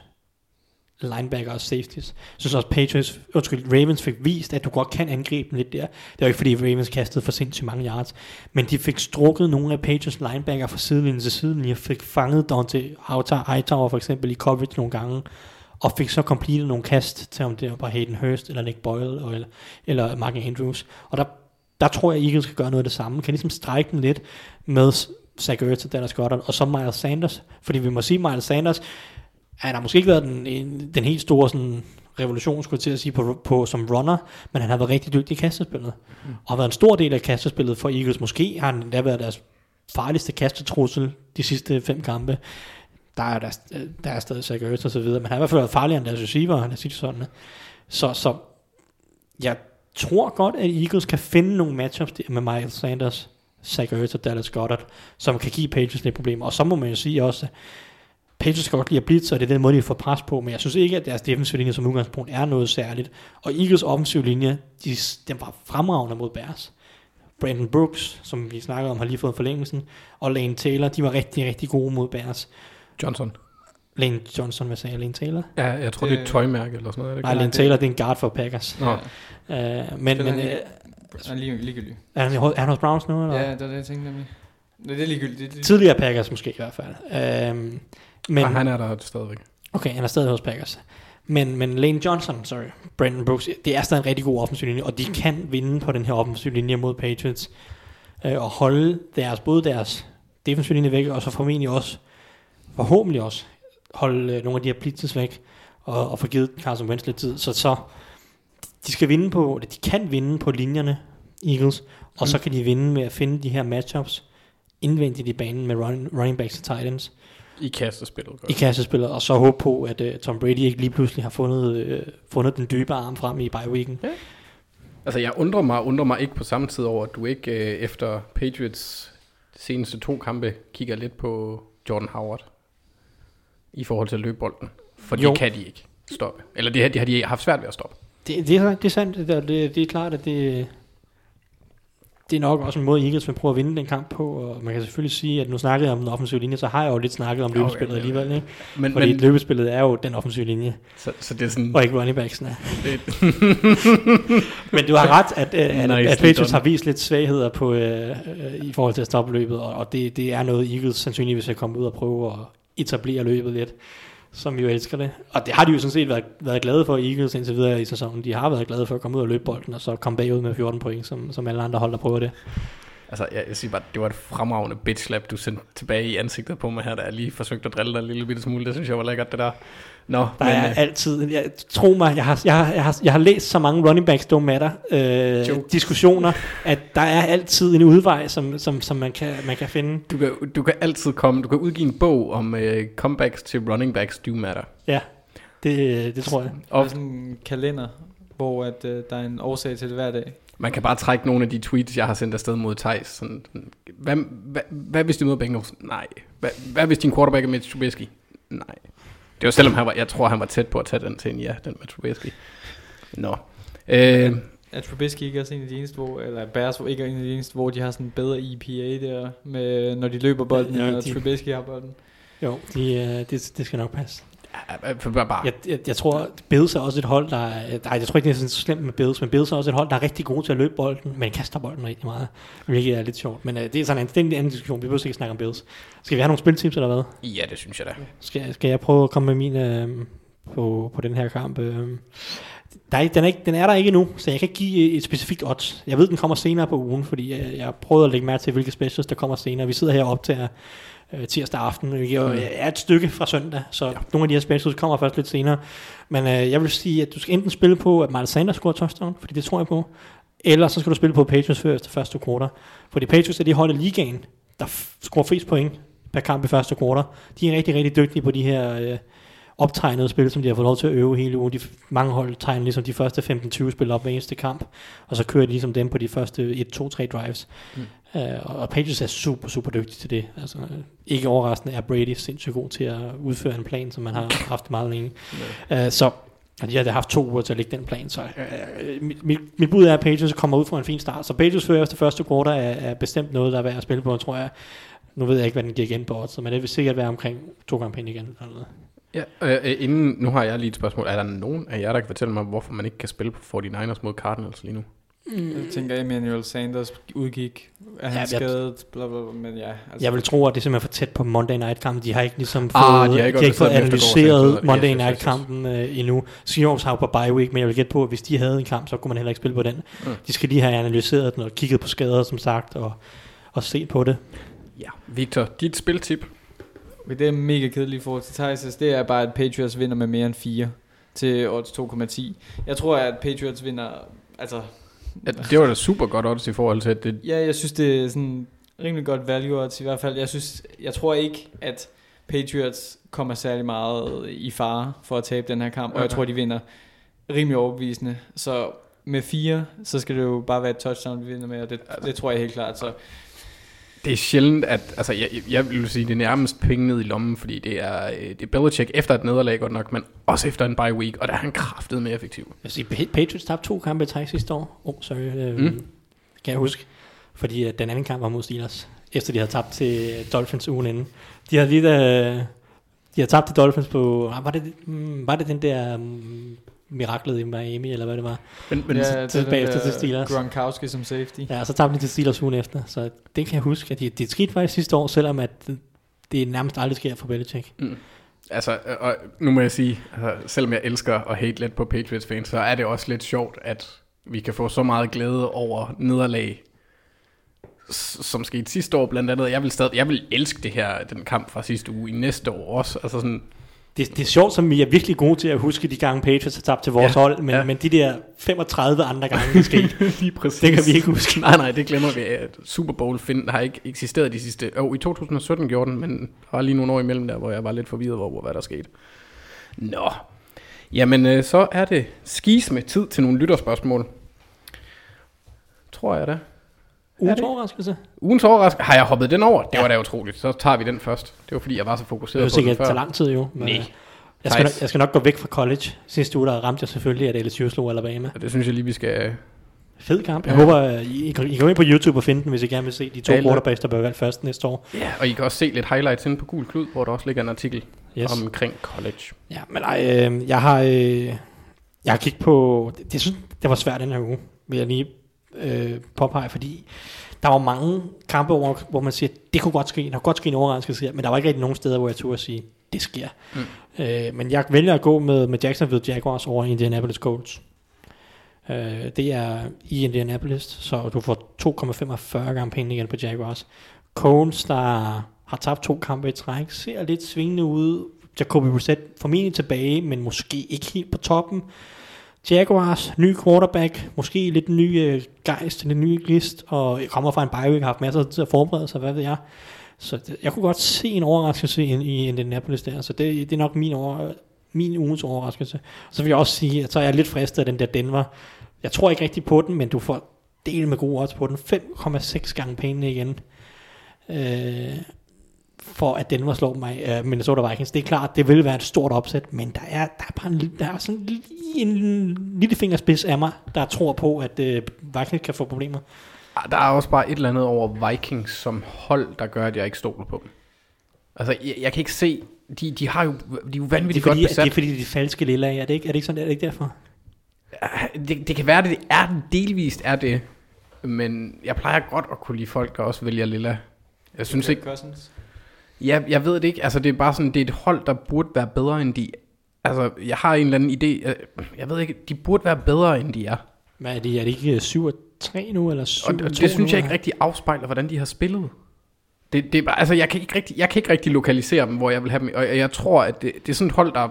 linebacker og safeties. Jeg synes også, Patriots, undskyld, Ravens fik vist, at du godt kan angribe dem lidt der. Det var ikke fordi Ravens kastede for sindssygt mange yards, men de fik strukket nogle af Patriots linebacker fra sidelinjen til siden. Jeg fik fanget Dante Hightower for eksempel i coverage nogle gange, og fik så completed nogle kast til om det var Hayden Hurst, eller Nick Boyle, eller, eller Mark Andrews. Og der der tror jeg, Eagles skal gøre noget af det samme. Kan ligesom strække den lidt med Zach Ertz og Dallas Goddard, og så Miles Sanders. Fordi vi må sige, Miles Sanders, han har måske ikke været den, en, den helt store sådan, revolution, skulle jeg til at sige, på, på, som runner, men han har været rigtig dygtig i kastespillet. Mm. Og har været en stor del af kastespillet for Eagles. Måske har han endda været deres farligste kastetrussel de sidste fem kampe. Der er, der, der er stadig Zach Ertz og så videre, men han har i hvert fald været farligere end deres receiver, han er sige sådan. Så, så jeg tror godt, at Eagles kan finde nogle matchups med Miles Sanders, Zach Ertz og Dallas Goddard, som kan give Patriots lidt problemer. Og så må man jo sige også, Patriots skal godt lide at blitz, og det er den måde, de får pres på, men jeg synes ikke, at deres defensive linje som udgangspunkt er noget særligt. Og Eagles offensive linje, de, den var fremragende mod Bears. Brandon Brooks, som vi snakker om, har lige fået forlængelsen, og Lane Taylor, de var rigtig, rigtig gode mod Bears. Johnson. Lane Johnson, hvad sagde jeg? Lane Taylor? Ja, jeg tror, det er et Øh, tøjmærke eller sådan noget. Det Nej? Lane Taylor, det er en guard for Packers. Nå, Uh, men men uh, han- Han er lige, ligegyldig. er, han, er han hos Browns nu? Eller? Ja, det er det, jeg tænkte nemlig. Nej, det er ligegyldigt. Det er lige... Tidligere Packers måske i hvert fald. Uh, men, men, han er der stadigvæk. Okay, han er stadig hos Packers. Men, men Lane Johnson, sorry, Brandon Brooks, det er stadig en rigtig god offensiv linje, og de kan vinde på den her offensiv linje mod Patriots, øh, og holde deres, både deres defensive linje væk, og så formentlig også, forhåbentlig også, holde øh, nogle af de her blitzes væk, og, og få givet Carson Wentz lidt tid. Så, så de skal vinde på, de kan vinde på linjerne, Eagles, og så kan de vinde med at finde de her matchups indvendigt i banen med running, running backs og tight ends I kastespillet. i kassespillet, og så håbe på, at uh, Tom Brady ikke lige pludselig har fundet, uh, fundet den dybe arm frem i bye weeken. Altså, jeg undrer mig, undrer mig ikke på samme tid over, at du ikke øh, efter Patriots seneste to kampe kigger lidt på Jordan Howard i forhold til at løbe bolden. For Jo. det kan de ikke stoppe. Eller det, har- det har de haft svært ved at stoppe. Det, det, er, det er sandt, det, det, det er klart, at det, det er nok også en måde, Eagles vil prøve at vinde den kamp på, og man kan selvfølgelig sige, at nu snakkede jeg om den offensive linje, så har jeg jo lidt snakket om løbespillet ja, alligevel, ikke? Men, Fordi men løbespillet er jo den offensive linje, så, så det er sådan... og ikke running backsene. Det, Men du har ret, at, at, at, Nicely at Patriots done. har vist lidt svagheder på, øh, øh, i forhold til at stoppe løbet, og, og det, det er noget, Eagles sandsynligvis vil komme ud og prøve at etablere løbet lidt, som vi jo elsker det. Og det har de jo sådan set været, været glade for, Eagles indtil videre i sæsonen. De har været glade for at komme ud og løbe bolden, og så komme bagud med 14 point, som, som alle andre hold, der prøver det. altså, jeg, jeg siger bare, det var et fremragende bitch slap, du sendte tilbage i ansigtet på mig her, da jeg lige forsøgte at drille dig en lille bitte smule. Det synes jeg var lækkert, det der. Nå, Der men, er øh, altid, jeg, tro mig, jeg har, jeg, har, jeg, har, jeg har læst så mange running backs don't matter øh, diskussioner, at der er altid en udvej, som, som, som man, kan, man kan finde. du, kan, du kan altid komme, du kan udgive en bog om øh, comebacks til running backs do matter. Ja, det, det tror jeg. Og sådan en kalender, hvor at, øh, der er en årsag til det hver dag. Man kan bare trække nogle af de tweets, jeg har sendt afsted mod Thijs. Sådan, sådan, hvad, hvad, hvad hvis de møder Bengals? Nej. Hvad, hvad hvis din quarterback er Mitch Trubisky? Nej. Det var selvom han var, jeg tror, han var tæt på at tage den til en ja, den med Trubisky. Nå. Øh, Er Trubisky ikke også en af de eneste, hvor, eller Bears hvor ikke er en af de eneste, hvor de har sådan en bedre EPA der, med, når de løber bolden, Ja, ja, og de- Trubisky har bolden? Jo, de, øh, det, det skal nok passe. Bare. Jeg, jeg, jeg tror, Bills er også et hold, der er, nej, jeg tror ikke, det er så slemt med Bills, men Bills er også et hold, der er rigtig gode til at løbe bolden, men kaster bolden rigtig meget, hvilket er lidt sjovt. Men uh, det er sådan en, det er en anden diskussion, vi behøver ikke snakke om Bills. Skal vi have nogle spiltips eller hvad? Ja, det synes jeg da. Skal, skal jeg prøve at komme med min øh, på, på den her kamp? Øh. Der er, den, er ikke, den er der ikke endnu, så jeg kan ikke give et specifikt odds. Jeg ved, den kommer senere på ugen, fordi jeg, jeg har prøvet at lægge mærke til, hvilke specials der kommer senere. Vi sidder her op til øh, tirsdag aften, hvilket jo er et stykke fra søndag, så ja. nogle af de her specials kommer først lidt senere. Men øh, jeg vil sige, at du skal enten spille på, at Miles Sanders scorer touchdown, fordi det tror jeg på, eller så skal du spille på Patriots før efter første quarter. Fordi Patriots er de hold i ligaen, der scorer flest point per kamp i første quarter. De er rigtig, rigtig dygtige på de her øh, optegnede spil, som de har fået lov til at øve hele ugen. De, mange hold tegner ligesom de første 15-20 spil op hver eneste kamp, og så kører de ligesom dem på de første 1-2-3 drives. Mm. Uh, og Patriots er super, super dygtige til det. Altså, øh, ikke overraskende er Brady sindssygt god til at udføre en plan, som man har haft meget længe. Uh, så og de har haft to uger til at lægge den plan, så øh, mit, mit, mit bud er, at Patriots kommer ud fra en fin start. Så Patriots fører efter første quarter er, er bestemt noget, der er værd at spille på, tror jeg. Nu ved jeg ikke, hvad den giver igen på odds, men det vil sikkert være omkring to gange penge igen. Eller noget. Ja, øh, øh, inden, nu har jeg lige et spørgsmål. Er der nogen af jer, der kan fortælle mig, hvorfor man ikke kan spille på 49ers mod Cardinals lige nu? Jeg tænker, Emmanuel Sanders udgik. Er han Ja, skadet? Bla, bla, bla, men ja. Altså, Jeg vil tro, at det er simpelthen for tæt på Monday Night kampen. De har ikke ligesom fået, Ah, de de har ikke de har ikke fået analyseret. Monday Night kampen øh, endnu. Seahawks har jo på bye week, men jeg vil gætte på, at hvis de havde en kamp, så kunne man heller ikke spille på den. Mm. De skal lige have analyseret den og kigget på skader, som sagt, og, og set på det. Ja, Victor, dit spiltip. Det er mega kedeligt forhold til Thijs. Det er bare, at Patriots vinder med mere end 4 til odds 2,10. Jeg tror, at Patriots vinder... Altså, Ja, det var da super godt odds i forhold til, at det... ja, jeg synes, det er sådan rimelig godt value odds i hvert fald. Jeg, synes, jeg tror ikke, at Patriots kommer særlig meget i fare for at tabe den her kamp, og jeg Okay. tror, de vinder rimelig overbevisende. Så med 4, så skal det jo bare være et touchdown, vi vinder med, og det, det tror jeg helt klart. Så Det er sjældent, at... Altså, jeg, jeg vil sige, det er nærmest penge ned i lommen, fordi det er, øh, det er Belichick efter et nederlag godt nok, men også efter en bye week, og der er han kraftet mere effektiv. Jeg siger, Pa- Patriots tabte to kampe i træk sidste år. Oh, sorry. Øh, Mm. Kan jeg huske. Fordi øh, den anden kamp var mod Steelers. Efter de havde tabt til Dolphins ugen inden. De havde lige... Øh, de havde tabt til Dolphins på... ah, Var det, mm, var det den der mm, miraklet i Miami, eller hvad det var? Men, men ja, til- bagefter til Steelers. Gronkowski som safety. Ja, og så tabte de til Steelers ugen efter. Så det kan jeg huske. At det, det skete faktisk sidste år, selvom at det, det nærmest aldrig sker for Belichick. altså, øh, og nu må jeg sige, altså, selvom jeg elsker at hate lidt på Patriots fans, så er det også lidt sjovt, at vi kan få så meget glæde over nederlag, som skete sidste år blandt andet. Jeg vil stadig, jeg vil elske det her, den kamp fra sidste uge i næste år også. Altså sådan, Det, det er sjovt, som vi er virkelig gode til at huske de gange Patriots har tabt til vores Ja, hold, men, ja. men de der 35 andre gange, det skete, lige præcis. det kan vi ikke huske. Nej, nej, det glemmer vi. Super Bowl find, har ikke eksisteret de sidste... Jo, i 2017 gjorde den, men der var lige nogle år imellem der, hvor jeg var lidt forvirret over, hvad der skete. Nå. Jamen, øh, så er det skis med tid til nogle lytterspørgsmål. Tror jeg da. Ugens det? overraskelse. Ugens overraskelse. Har jeg hoppet den over? Det Ja. var da utroligt. Så tager vi den først. Det var fordi, jeg var så Det fokuseret på den før. tage lang tid jo. Men, Nej. øh, jeg, skal nok, jeg skal nok gå væk fra college. Sidste uge, der ramte jeg selvfølgelig, at LSU slog Alabama. Og det synes jeg lige, vi skal... Fed kamp. Jeg Ja. håber, at I, I, kan- I kan gå ind på YouTube og finde den, hvis I gerne vil se de to quarterbacks, der bliver valgt først næste år. Ja, og I kan også se lidt highlights inde på Gul Klud, hvor der også ligger en artikel Yes. omkring college. Ja, men ej, øh, jeg har, øh, jeg har kigget på, det, det, synes, det var svært den her uge, vil jeg lige øh, påpege, fordi der var mange kampe, hvor, hvor man siger, det kunne godt ske, der kunne godt ske en overraskelse her, men der var ikke rigtig nogen steder, hvor jeg turde at sige, det sker. Mm. Øh, men jeg vælger at gå med, med Jacksonville Jaguars over Indianapolis Colts. Øh, det er i Indianapolis, så du får 2,45 gange penge igen på Jaguars. Colts, der har tabt to kampe i træk, ser lidt svingende ud. Jacoby Brissett formentlig tilbage, men måske ikke helt på toppen. Jaguars, ny quarterback, måske lidt ny øh, gejst, lidt ny gist, og kommer fra en bye week, har haft masser af tid til at forberede sig, hvad ved jeg. Så det, jeg kunne godt se en overraskelse i, i Indianapolis der, så det, det er nok min, over, min ugens overraskelse. Så vil jeg også sige, at så er jeg lidt fristet af den der Denver. Jeg tror ikke rigtig på den, men du får del med gode odds på den. 5,6 gange pengene igen. Øh, for at Denver slår mig, uh, Minnesota Vikings. Det er klart, det vil være et stort opsæt, men der er, der er bare en, der er sådan lige en lille fingerspids af mig, der tror på, at uh, Vikings kan få problemer. Ah, Der er også bare et eller andet over Vikings som hold, der gør, at jeg ikke stoler på dem. Altså, jeg, jeg kan ikke se... De, de har jo, de er jo Det er, vanvittigt fordi, godt det er besat. fordi, det er de falske lille af. Er det ikke, er det ikke sådan, er det ikke derfor? Det, det kan være, det er delvist er det. Men jeg plejer godt at kunne lide folk, der også vælger lilla. Jeg synes ikke... Cousins. Jeg, jeg ved det ikke. Altså, det er bare sådan, det er et hold, der burde være bedre, end de... Altså, jeg har en eller anden idé. Jeg, jeg ved ikke, de burde være bedre, end de er. Hvad er de? Er de ikke 7 og 3 nu, eller 7 Og det, det synes jeg ikke rigtig afspejler, hvordan de har spillet. Det, det altså, jeg kan, ikke rigtig, jeg kan ikke rigtig lokalisere dem, hvor jeg vil have dem. Og jeg, tror, at det, det er sådan et hold, der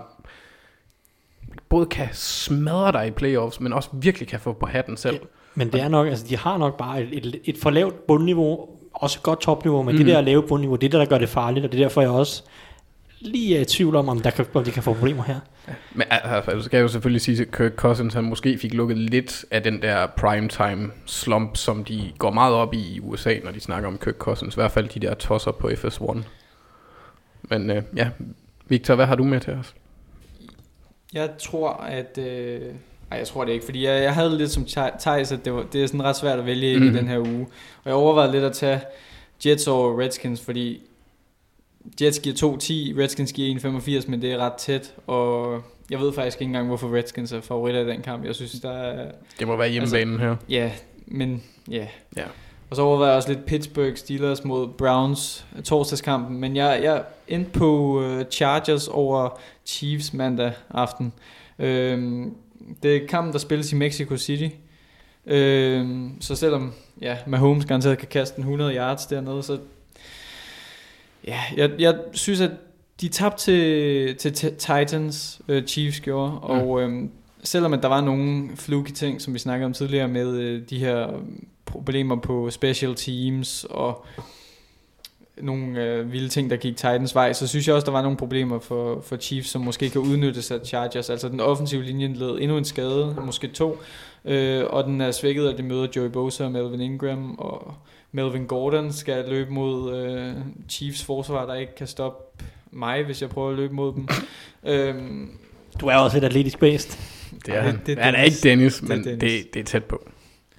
både kan smadre dig i playoffs, men også virkelig kan få på hatten selv. Men det er nok, altså de har nok bare et, et, et for lavt bundniveau, også et godt topniveau, men mm. Det der lave bundniveau, det er det, der gør det farligt, og det er derfor, jeg også lige er i tvivl om, om, der kan, om de kan få problemer her. Men altså, så skal jeg jo selvfølgelig sige, at Kirk Cousins han måske fik lukket lidt af den der primetime slump, som de går meget op i i USA, når de snakker om Kirk Cousins. I hvert fald de der tosser på FS1. Men øh, ja, Victor, hvad har du med til os? Jeg tror, at... Øh, nej, jeg tror det ikke, fordi jeg, jeg havde lidt som Thij- Thijs, at det, var, det er sådan ret svært at vælge mm. i Mhm. den her uge. Og jeg overvejede lidt at tage Jets over Redskins, fordi Jets giver 2-10, Redskins giver 1-85, men det er ret tæt, og jeg ved faktisk ikke engang, hvorfor Redskins er favoritter i den kamp. Jeg synes, der er, Det må være hjemmebanen her. ja, men ja. Ja. Og så overvejer jeg også lidt Pittsburgh Steelers mod Browns øh, torsdagskampen, men jeg, jeg endte på øh, Chargers over Chiefs mandag aften. Øhm, det er kampen, der spilles i Mexico City. Øhm, så selvom ja, Mahomes garanteret kan kaste en 100 yards dernede, så ja, jeg, jeg synes, at de tabte til, til Ti- Titans, øh, Chiefs gjorde, og øhm, selvom at der var nogle fluky ting, som vi snakkede om tidligere, med øh, de her problemer på special teams og nogle øh, vilde ting, der gik Titans vej, så synes jeg også, der var nogle problemer for, for Chiefs, som måske kan udnyttes af Chargers. Altså den offensive linje led endnu en skade, måske to, øh, og den er svækket, at de møder Joey Bosa og Melvin Ingram, og Melvin Gordon skal løbe mod øh, Chiefs forsvar, der ikke kan stoppe mig, hvis jeg prøver at løbe mod dem. øhm, Du er også et atletisk based. Det er han. det er han er ikke Dennis, Det er men Dennis. det, det er tæt på.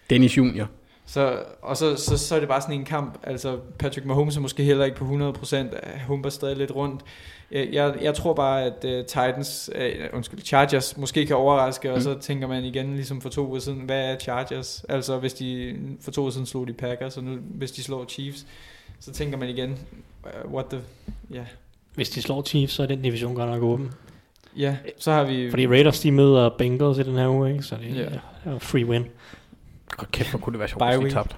Dennis Junior. Så, og så, så, så er det bare sådan en kamp, altså Patrick Mahomes er måske heller ikke på 100%, øh, humper stadig lidt rundt. Jeg, jeg, tror bare, at uh, Titans, uh, undskyld, Chargers måske kan overraske, mm. og så tænker man igen, ligesom for to uger siden, hvad er Chargers? Altså hvis de, for to uger siden slog de Packers, og nu hvis de slår Chiefs, så tænker man igen, uh, what the, ja. Yeah. Hvis de slår Chiefs, så er den division godt nok åben. Ja, så har vi... Fordi Raiders, de møder Bengals i den her uge, ikke? Så det er ja. free win. Godt kæft, hvor kunne det være sjovt, Bye hvis de tabte.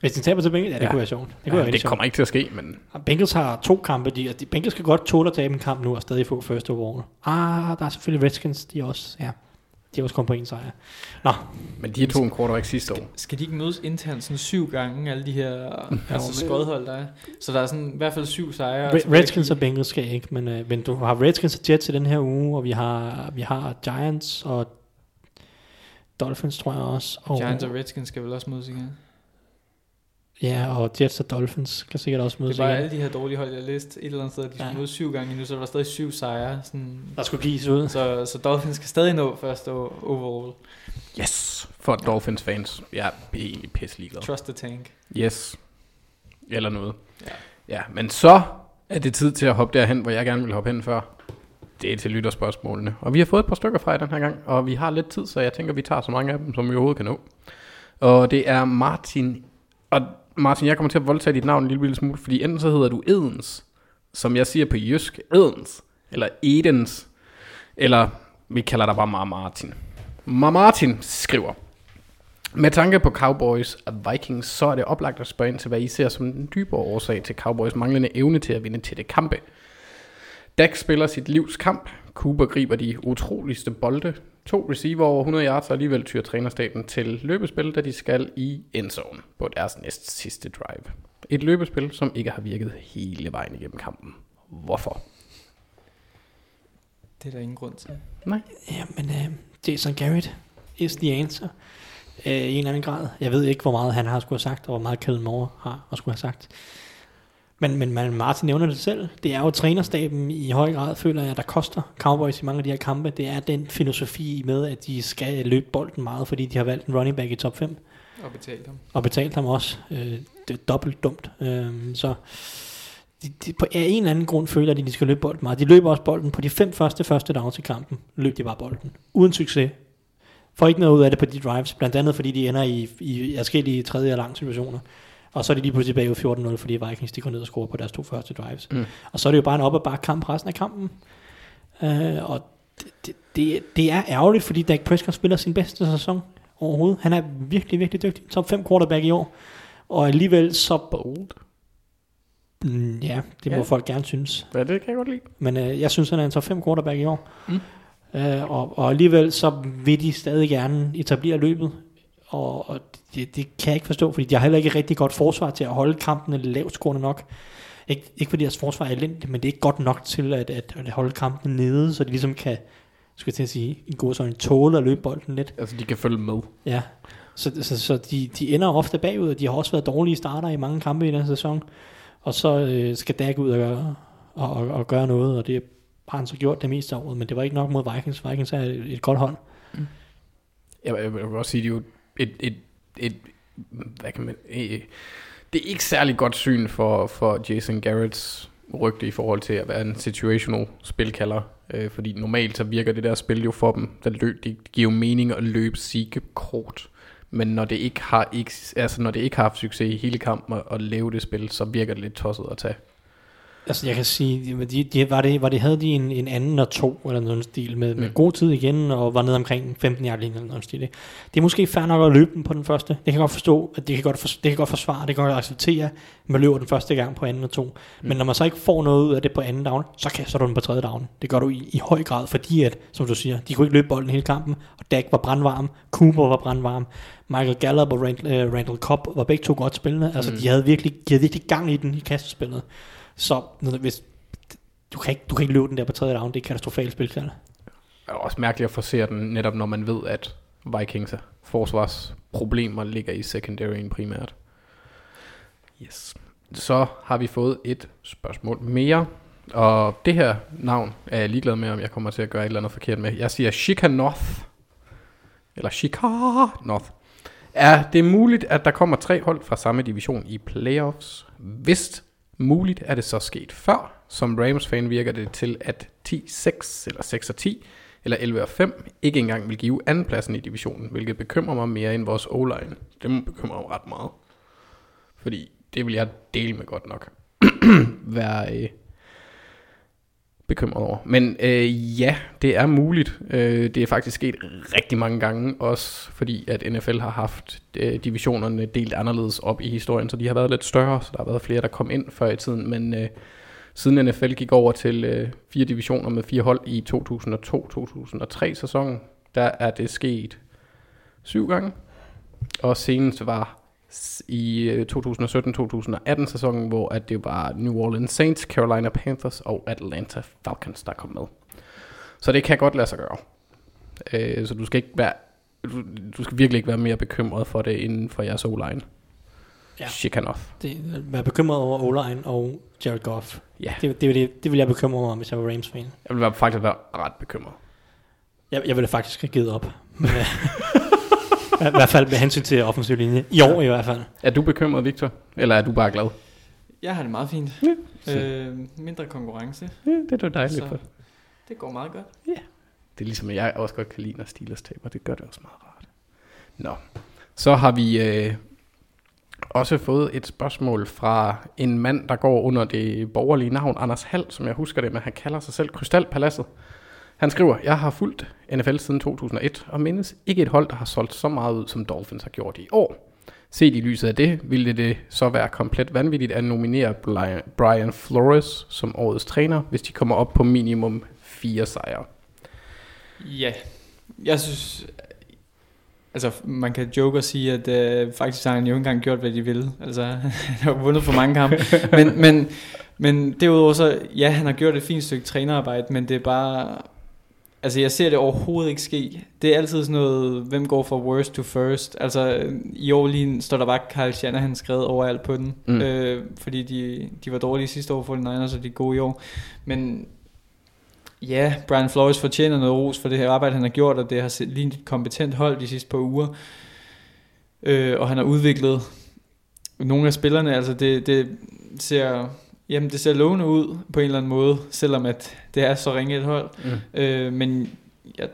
Hvis de taber til Bengals, ja, det Ja. kunne være sjovt. Det kunne ja, være det kommer ikke til at ske, men Og Bengals har to kampe. De, de, Bengals skal godt tåle at tabe en kamp nu og stadig få first overall. Ah, der er selvfølgelig Redskins. De er også, ja, de er også kommet på en sejr. Nå, Men de to en quarterback sidste år. Skal de ikke mødes internt sådan syv gange, alle de her altså skodhold, der er? Så der er sådan i hvert fald syv sejre. Re-. Redskins og Bengals skal ikke, men, øh, men du har Redskins og Jets i den her uge, og vi har, vi har Giants og Dolphins, tror jeg også. Og, Giants og Redskins skal vel også mødes igen. Ja, og Jets og Dolphins kan sikkert også Det mødes er bare igen. alle de her dårlige hold, jeg læste et eller andet sted, at de skulle Ja. møde syv gange nu, så er der stadig syv sejre. Sådan, Der skulle gives ud. så, så Dolphins skal stadig nå første overall. Yes, for Dolphins fans. Jeg er egentlig pisse ligeglad. Trust the tank. Yes. Eller noget. Ja. Ja, men så er det tid til at hoppe derhen, hvor jeg gerne vil hoppe hen før. Det er til lytterspørgsmålene. Og vi har fået et par stykker fra jer den her gang, og vi har lidt tid, så jeg tænker, vi tager så mange af dem, som vi overhovedet kan nå. Og det er Martin. Og Martin, jeg kommer til at voldtage dit navn en lille, lille smule, fordi enten så hedder du Edens, som jeg siger på jysk, Edens, eller Edens, eller vi kalder dig bare Mar Martin. Mar Martin skriver, med tanke på Cowboys og Vikings, så er det oplagt at spørge ind til, hvad I ser som den dybere årsag til Cowboys manglende evne til at vinde tætte kampe. Dak spiller sit livs kamp. Cooper griber de utroligste bolde. To receiver over 100 yards, og alligevel tyrer trænerstaben til løbespil, da de skal i endzone på deres næst sidste drive. Et løbespil, som ikke har virket hele vejen igennem kampen. Hvorfor? Det er der ingen grund til. Nej. Jamen, øh, Jason Garrett is the answer. Øh, I en eller anden grad. Jeg ved ikke, hvor meget han har skulle have sagt, og hvor meget Kellen Moore har skulle have sagt. Men, men man, Martin nævner det selv. Det er jo trænerstaben i høj grad, føler jeg, der koster Cowboys i mange af de her kampe. Det er den filosofi med, at de skal løbe bolden meget, fordi de har valgt en running back i top 5 Og betale dem. og betalt ham også. Øh, det er dobbelt dumt. Øh, så de, de, på af en eller anden grund føler de, at de skal løbe bolden meget. De løber også bolden på de fem første første downs i kampen. Løb de bare bolden. Uden succes. Får ikke noget ud af det på de drives. Blandt andet fordi de ender i, i forskellige tredje og lange situationer. Og så er de lige pludselig bagud 14-0, fordi Vikings de går ned og scorer på deres to første drives. Mm. Og så er det jo bare en op og bakke kamp resten af kampen. Øh, og det, det, det, det er ærgerligt, fordi Dak Prescott spiller sin bedste sæson overhovedet. Han er virkelig, virkelig dygtig. Top 5 quarterback i år. Og alligevel så... Bold. Mm, ja, det må Ja. folk gerne synes. Ja, det kan jeg godt lide. Men øh, jeg synes, han er en top 5 quarterback i år. Mm. Øh, og, og alligevel så vil de stadig gerne etablere løbet. Og, og det, det kan jeg ikke forstå, fordi de har heller ikke rigtig godt forsvar til at holde kampene lavt scorende nok. Ikke, ikke fordi deres forsvar er elendigt, men det er ikke godt nok til at, at, at holde kampene nede, så de ligesom kan, skal jeg til at sige, en god sådan tåle at løbe bolden lidt. Altså, de kan følge med. Ja, så, så, så de, de ender ofte bagud, og de har også været dårlige starter i mange kampe i den sæson. Og så øh, skal Dak ud og gøre, og, og, og gøre noget, og det har han så gjort det meste af året, men det var ikke nok mod Vikings. Vikings er et, et godt hold. Jeg, jeg vil også sige, det er jo et, et, et hvad kan man, øh, det er ikke særlig godt syn for, for Jason Garretts rygte i forhold til at være en situational spilkalder, øh, fordi normalt så virker det der spil jo for dem, der løb, det giver jo mening at løbe Siege kort, Men når det ikke har, ikke, altså når det ikke har haft succes i hele kampen at, at lave det spil, så virker det lidt tosset at tage. Altså jeg kan sige, de, de, var, det, var det, havde de en, en anden og to, eller noget stil, med, med god tid igen, og var nede omkring 15 yard eller noget stil. ikke? Det er måske fair nok at løbe den på den første. Det kan jeg godt forstå, at det kan godt, for, det kan godt forsvare, det kan godt acceptere, at man løber den første gang på anden og to. Mm. Men når man så ikke får noget ud af det på anden down, så kaster du den på tredje down. Det gør du i, i høj grad, fordi at, som du siger, de kunne ikke løbe bolden hele kampen, og Dak var brandvarm, Cooper var brandvarm, Michael Gallup og Rand, uh, Randall Cobb var begge to godt spillende. Altså Mm. de havde virkelig, de havde virkelig gang i den i kastespillet. Så når- hvis, du kan, ikke, du kan ikke løbe den der på tredje down, det er katastrofalt spilkald. Det er også mærkeligt at forsere den, netop når man ved, at Vikings forsvarsproblemer ligger i secondaryen primært. Yes. Så har vi fået et spørgsmål mere. Og det her navn er jeg ligeglad med, om jeg kommer til at gøre et eller andet forkert med. Jeg siger Chica North. Eller Chica North. Er det muligt, at der kommer tre hold fra samme division i playoffs? Hvis muligt, er det så sket før. Som Rams-fan virker det til, at 10-6 eller 6-10 eller 11-5 ikke engang vil give andenpladsen i divisionen, hvilket bekymrer mig mere end vores O-line. Det må bekymre mig ret meget. Fordi det vil jeg dele med godt nok. Være øh, bekymret over. Men øh, ja, det er muligt. Øh, det er faktisk sket rigtig mange gange, også fordi at NFL har haft øh, divisionerne delt anderledes op i historien, så de har været lidt større, så der har været flere, der kom ind før i tiden, men øh, siden NFL gik over til øh, fire divisioner med fire hold i 2002-2003 sæsonen, der er det sket syv gange, og senest var i øh, 2017-2018 sæsonen, hvor at det var New Orleans Saints, Carolina Panthers og Atlanta Falcons, der kom med. Så det kan godt lade sig gøre. Øh, så du skal ikke være du, du skal virkelig ikke være mere bekymret for det inden for jeres O-line. Ja. Shikanoff. Det, være bekymret over O-line og Jared Goff. Ja, Det, det, det, det vil jeg bekymre mig om, hvis jeg var Rams-fan. jeg vil være, faktisk være ret bekymret. Jeg, jeg ville faktisk have givet op. I hvert fald med hensyn til offensiv linje. I år i hvert fald. Er du bekymret, Victor? Eller er du bare glad? Jeg har det meget fint. Ja. Øh, mindre konkurrence. Ja, det er da dejligt. Så- For. Det går meget godt. Det er ligesom, at jeg også godt kan lide, når Steelers taber. Det gør det også meget rart. Nå, så har vi øh, også fået et spørgsmål fra en mand, der går under det borgerlige navn Anders Hall, som jeg husker det, men han kalder sig selv Krystalpaladset. Han skriver, jeg har fulgt NFL siden 2001, og mindes ikke et hold, der har solgt så meget ud, som Dolphins har gjort i år. Set i lyset af det, ville det så være komplet vanvittigt at nominere Brian- Flores som årets træner, hvis de kommer op på minimum fire sejre. Ja, jeg synes... Altså, man kan joke og sige, at øh, faktisk har han jo ikke engang gjort, hvad de ville. Altså, han har vundet for mange kampe. men, men, men derudover så, ja, han har gjort et fint stykke trænerarbejde, men det er bare... Altså, jeg ser det overhovedet ikke ske. Det er altid sådan noget, hvem går fra worst to first. Altså, i år lige står der bare Kyle Shanahan skrevet overalt på den. Mm. Øh, fordi de, de var dårlige sidste år for Niners, og de er gode i år. Men ja, Brian Flores fortjener noget ros for det her arbejde, han har gjort, og det har set- lignet et kompetent hold de sidste par uger. Øh, og han har udviklet nogle af spillerne, altså det, det ser... Jamen, det ser lovende ud på en eller anden måde, selvom at det er så ringe et hold. Mm. Øh, men ja,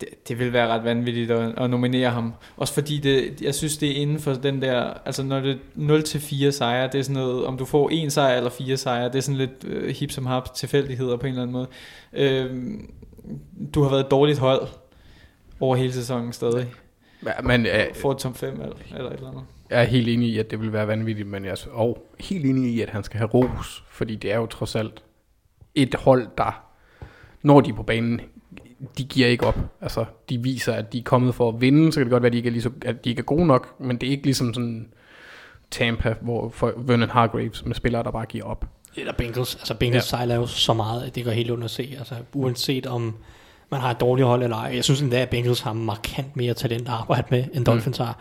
det, det vil være ret vanvittigt at, at nominere ham. Også fordi det, jeg synes, det er inden for den der... Altså, når det er 0-4 sejre, det er sådan noget... Om du får en sejr eller fire sejre, det er sådan lidt øh, hip som hap tilfældigheder på en eller anden måde. Øh, du har været et dårligt hold over hele sæsonen stadig. Men øh, Får top 5 eller, eller et eller andet. Jeg er helt enig i, at det vil være vanvittigt, men jeg er og helt enig i, at han skal have ros, fordi det er jo trods alt et hold, der, når de er på banen, de giver ikke op. Altså, de viser, at de er kommet for at vinde, så kan det godt være, at de ikke er, lige så, at de ikke er gode nok, men det er ikke ligesom sådan Tampa, hvor for Vernon Hargraves med spillere, der bare giver op. Eller Bengals. Altså Bengals ja. sejler jo så meget, at det går helt under at se. Altså uanset om man har et dårligt hold eller ej. Jeg synes endda, at Bengals har markant mere talent at arbejde med, end Dolphins mm. har.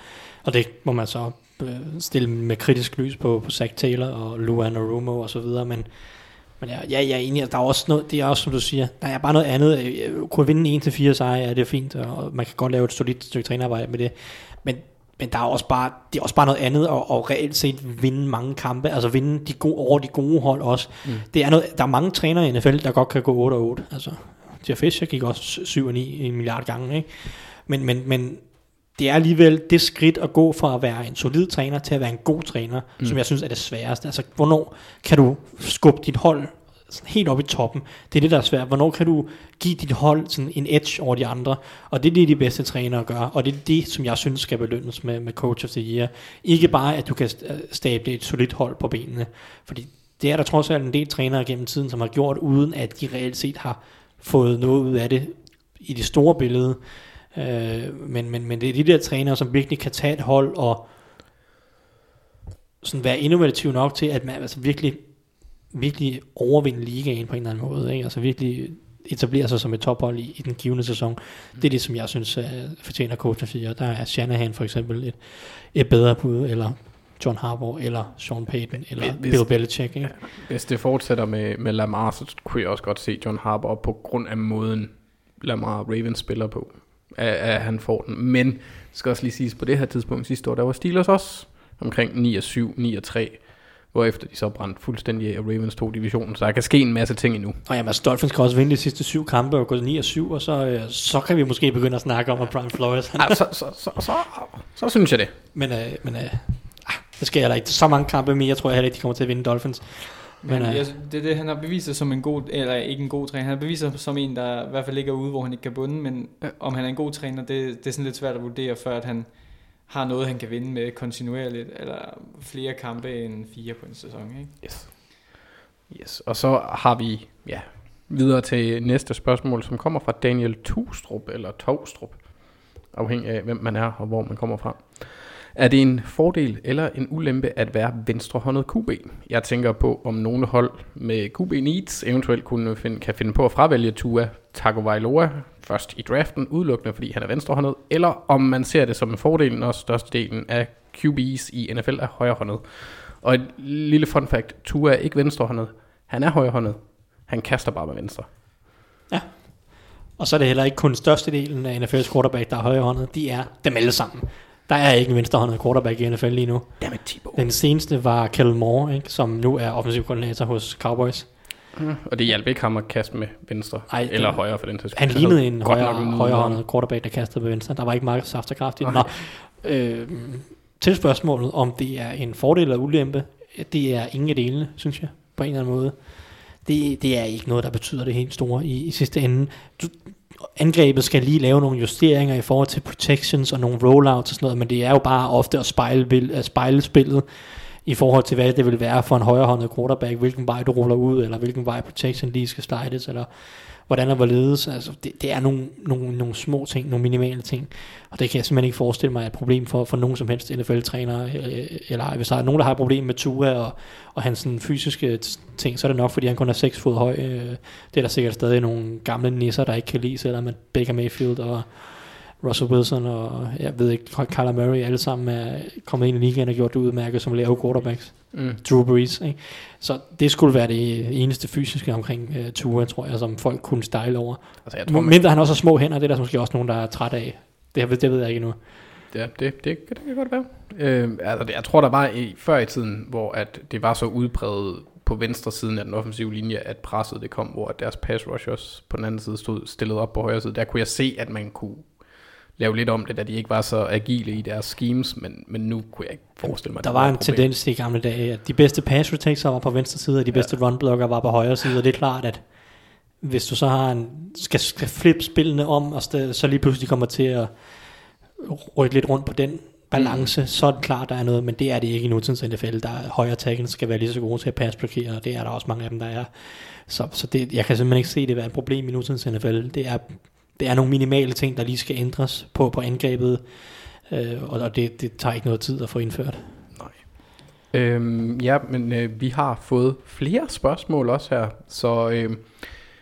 Og det må man så øh, stille med kritisk lys på, på Zach Taylor og Luan og Romo og så videre. Men, men ja, ja, jeg er enig, at der er også noget, det er også som du siger, der er bare noget andet. Øh, Kunne vinde 1-4 sejre, ja, det er fint, og man kan godt lave et solidt stykke trænerarbejde med det. Men men der er også bare, det er også bare noget andet at, at reelt set vinde mange kampe, altså vinde de gode, over de gode hold også. Mm. Det er noget, der er mange trænere i NFL, der godt kan gå 8 8. Altså, Jeff Fisher gik også 7 og 9 en milliard gange, ikke? Men, men, men det er alligevel det skridt at gå fra at være en solid træner til at være en god træner, mm. som jeg synes er det sværeste. Altså, hvornår kan du skubbe dit hold helt op i toppen? Det er det, der er svært. Hvornår kan du give dit hold sådan en edge over de andre? Og det er det, de bedste trænere gør. Og det er det, som jeg synes skal belønnes med, med Coach of the Year. Ikke bare, at du kan stable et solidt hold på benene. Fordi det er der trods alt en del trænere gennem tiden, som har gjort, uden at de reelt set har fået noget ud af det i det store billede. Øh, men, men, men det er de der trænere, som virkelig kan tage et hold og sådan være innovativ nok til, at man altså virkelig, virkelig overvinde ligaen på en eller anden måde. Ikke? Altså virkelig etablere sig som et tophold i, i den givende sæson. Det er det, som jeg synes uh, fortjener coach at sige. Der er Shanahan for eksempel et, et bedre bud, eller John Harbaugh, eller Sean Payton, eller hvis, Bill Belichick. Ikke? Hvis det fortsætter med, med Lamar, så kunne jeg også godt se John Harbaugh på grund af måden, Lamar Ravens spiller på at, at han får den. Men det skal også lige siges, på det her tidspunkt sidste år, der var Steelers også omkring 9 7, 9 3 efter de så brændte fuldstændig af, Ravens tog divisionen, så der kan ske en masse ting endnu. Og jamen, altså, Dolphins kan også vinde de sidste syv kampe og gå 9 7, og så, øh, så kan vi måske begynde at snakke om, at Brian Flores... Han... Ja, så, så, så, så, så, synes jeg det. Men, øh, men øh, det skal jeg ikke. Så mange kampe mere, jeg tror jeg heller ikke, de kommer til at vinde Dolphins. Men, men øh, det er det, han har bevist sig som en god, eller ikke en god træner, han har bevist sig som en, der i hvert fald ligger ude, hvor han ikke kan bunde, men ja. om han er en god træner, det, det er sådan lidt svært at vurdere, før at han har noget, han kan vinde med kontinuerligt, eller flere kampe end fire på en sæson. Ikke? Yes. yes. Og så har vi ja, videre til næste spørgsmål, som kommer fra Daniel Tustrup, eller Tovstrup, afhængig af hvem man er og hvor man kommer fra. Er det en fordel eller en ulempe at være venstrehåndet QB? Jeg tænker på, om nogle hold med QB needs eventuelt kunne finde, kan finde på at fravælge Tua Tagovailoa først i draften, udelukkende fordi han er venstrehåndet, eller om man ser det som en fordel, når størstedelen af QB's i NFL er højrehåndet. Og et lille fun fact, Tua er ikke venstrehåndet, han er højrehåndet, han kaster bare med venstre. Ja, og så er det heller ikke kun størstedelen af NFL's quarterback, der er højrehåndet, de er dem alle sammen. Der er ikke en venstrehåndet quarterback i NFL lige nu. Dammit, Thibaut. Den seneste var Kellen Moore, ikke, som nu er offensiv koordinator hos Cowboys. Mm, og det hjalp ikke ham at kaste med venstre, Ej, eller højre for den tidspunkt. Han lignede en højre, højrehåndet quarterback, der kastede med venstre. Der var ikke meget saftkraft i den. Øh, til spørgsmålet, om det er en fordel eller ulempe, det er ingen af delene, synes jeg, på en eller anden måde. Det, det er ikke noget, der betyder det helt store i, i sidste ende. Du, angrebet skal lige lave nogle justeringer i forhold til protections og nogle rollouts og sådan noget, men det er jo bare ofte at spejle, at spejle spillet i forhold til, hvad det vil være for en højrehåndet quarterback, hvilken vej du ruller ud, eller hvilken vej protection lige skal slides, eller hvordan og hvorledes. Altså, det, det er nogle, nogle, nogle små ting, nogle minimale ting, og det kan jeg simpelthen ikke forestille mig er et problem for, for nogen som helst NFL-træner, øh, eller hvis der er nogen, der har et problem med Tua og, og hans sådan, fysiske ting, så er det nok, fordi han kun er 6 fod høj. Øh, det er der sikkert stadig nogle gamle nisser, der ikke kan lide, selvom at Baker Mayfield og Russell Wilson og jeg ved ikke, Kyler Murray, alle sammen er kommet ind i ligaen og gjort det udmærket som lave quarterbacks. Mm. Drew Brees. Ikke? Så det skulle være det eneste fysiske omkring uh, Tua, tror jeg, som folk kunne style over. Altså, jeg tror, Mindre man... han også har små hænder, det er der måske også nogen, der er træt af. Det, det ved jeg ikke endnu. Ja, det, det, det, det kan godt være. Øh, altså, jeg tror, der var i, før i tiden, hvor at det var så udbredt på venstre siden af den offensive linje, at presset det kom, hvor deres pass rushers på den anden side stod stillet op på højre side. Der kunne jeg se, at man kunne lave lidt om det, da de ikke var så agile i deres schemes, men, men nu kunne jeg ikke forestille mig, Der var, var en tendens i gamle dage, at de bedste pass protector var på venstre side, og de bedste run blocker var på højre side, og det er klart, at hvis du så har en, skal, skal flippe spillene om, og så lige pludselig kommer til at rykke lidt rundt på den balance, mm. så er det klart, der er noget, men det er det ikke i nutidens NFL. Der er højre tackles skal være lige så gode til at pass blokere, og det er der også mange af dem, der er. Så, så det, jeg kan simpelthen ikke se det være et problem i nutidens NFL. Det er det er nogle minimale ting, der lige skal ændres på, på angrebet, øh, og det, det tager ikke noget tid at få indført. Nej. Øhm, ja, men øh, vi har fået flere spørgsmål også her, så øh,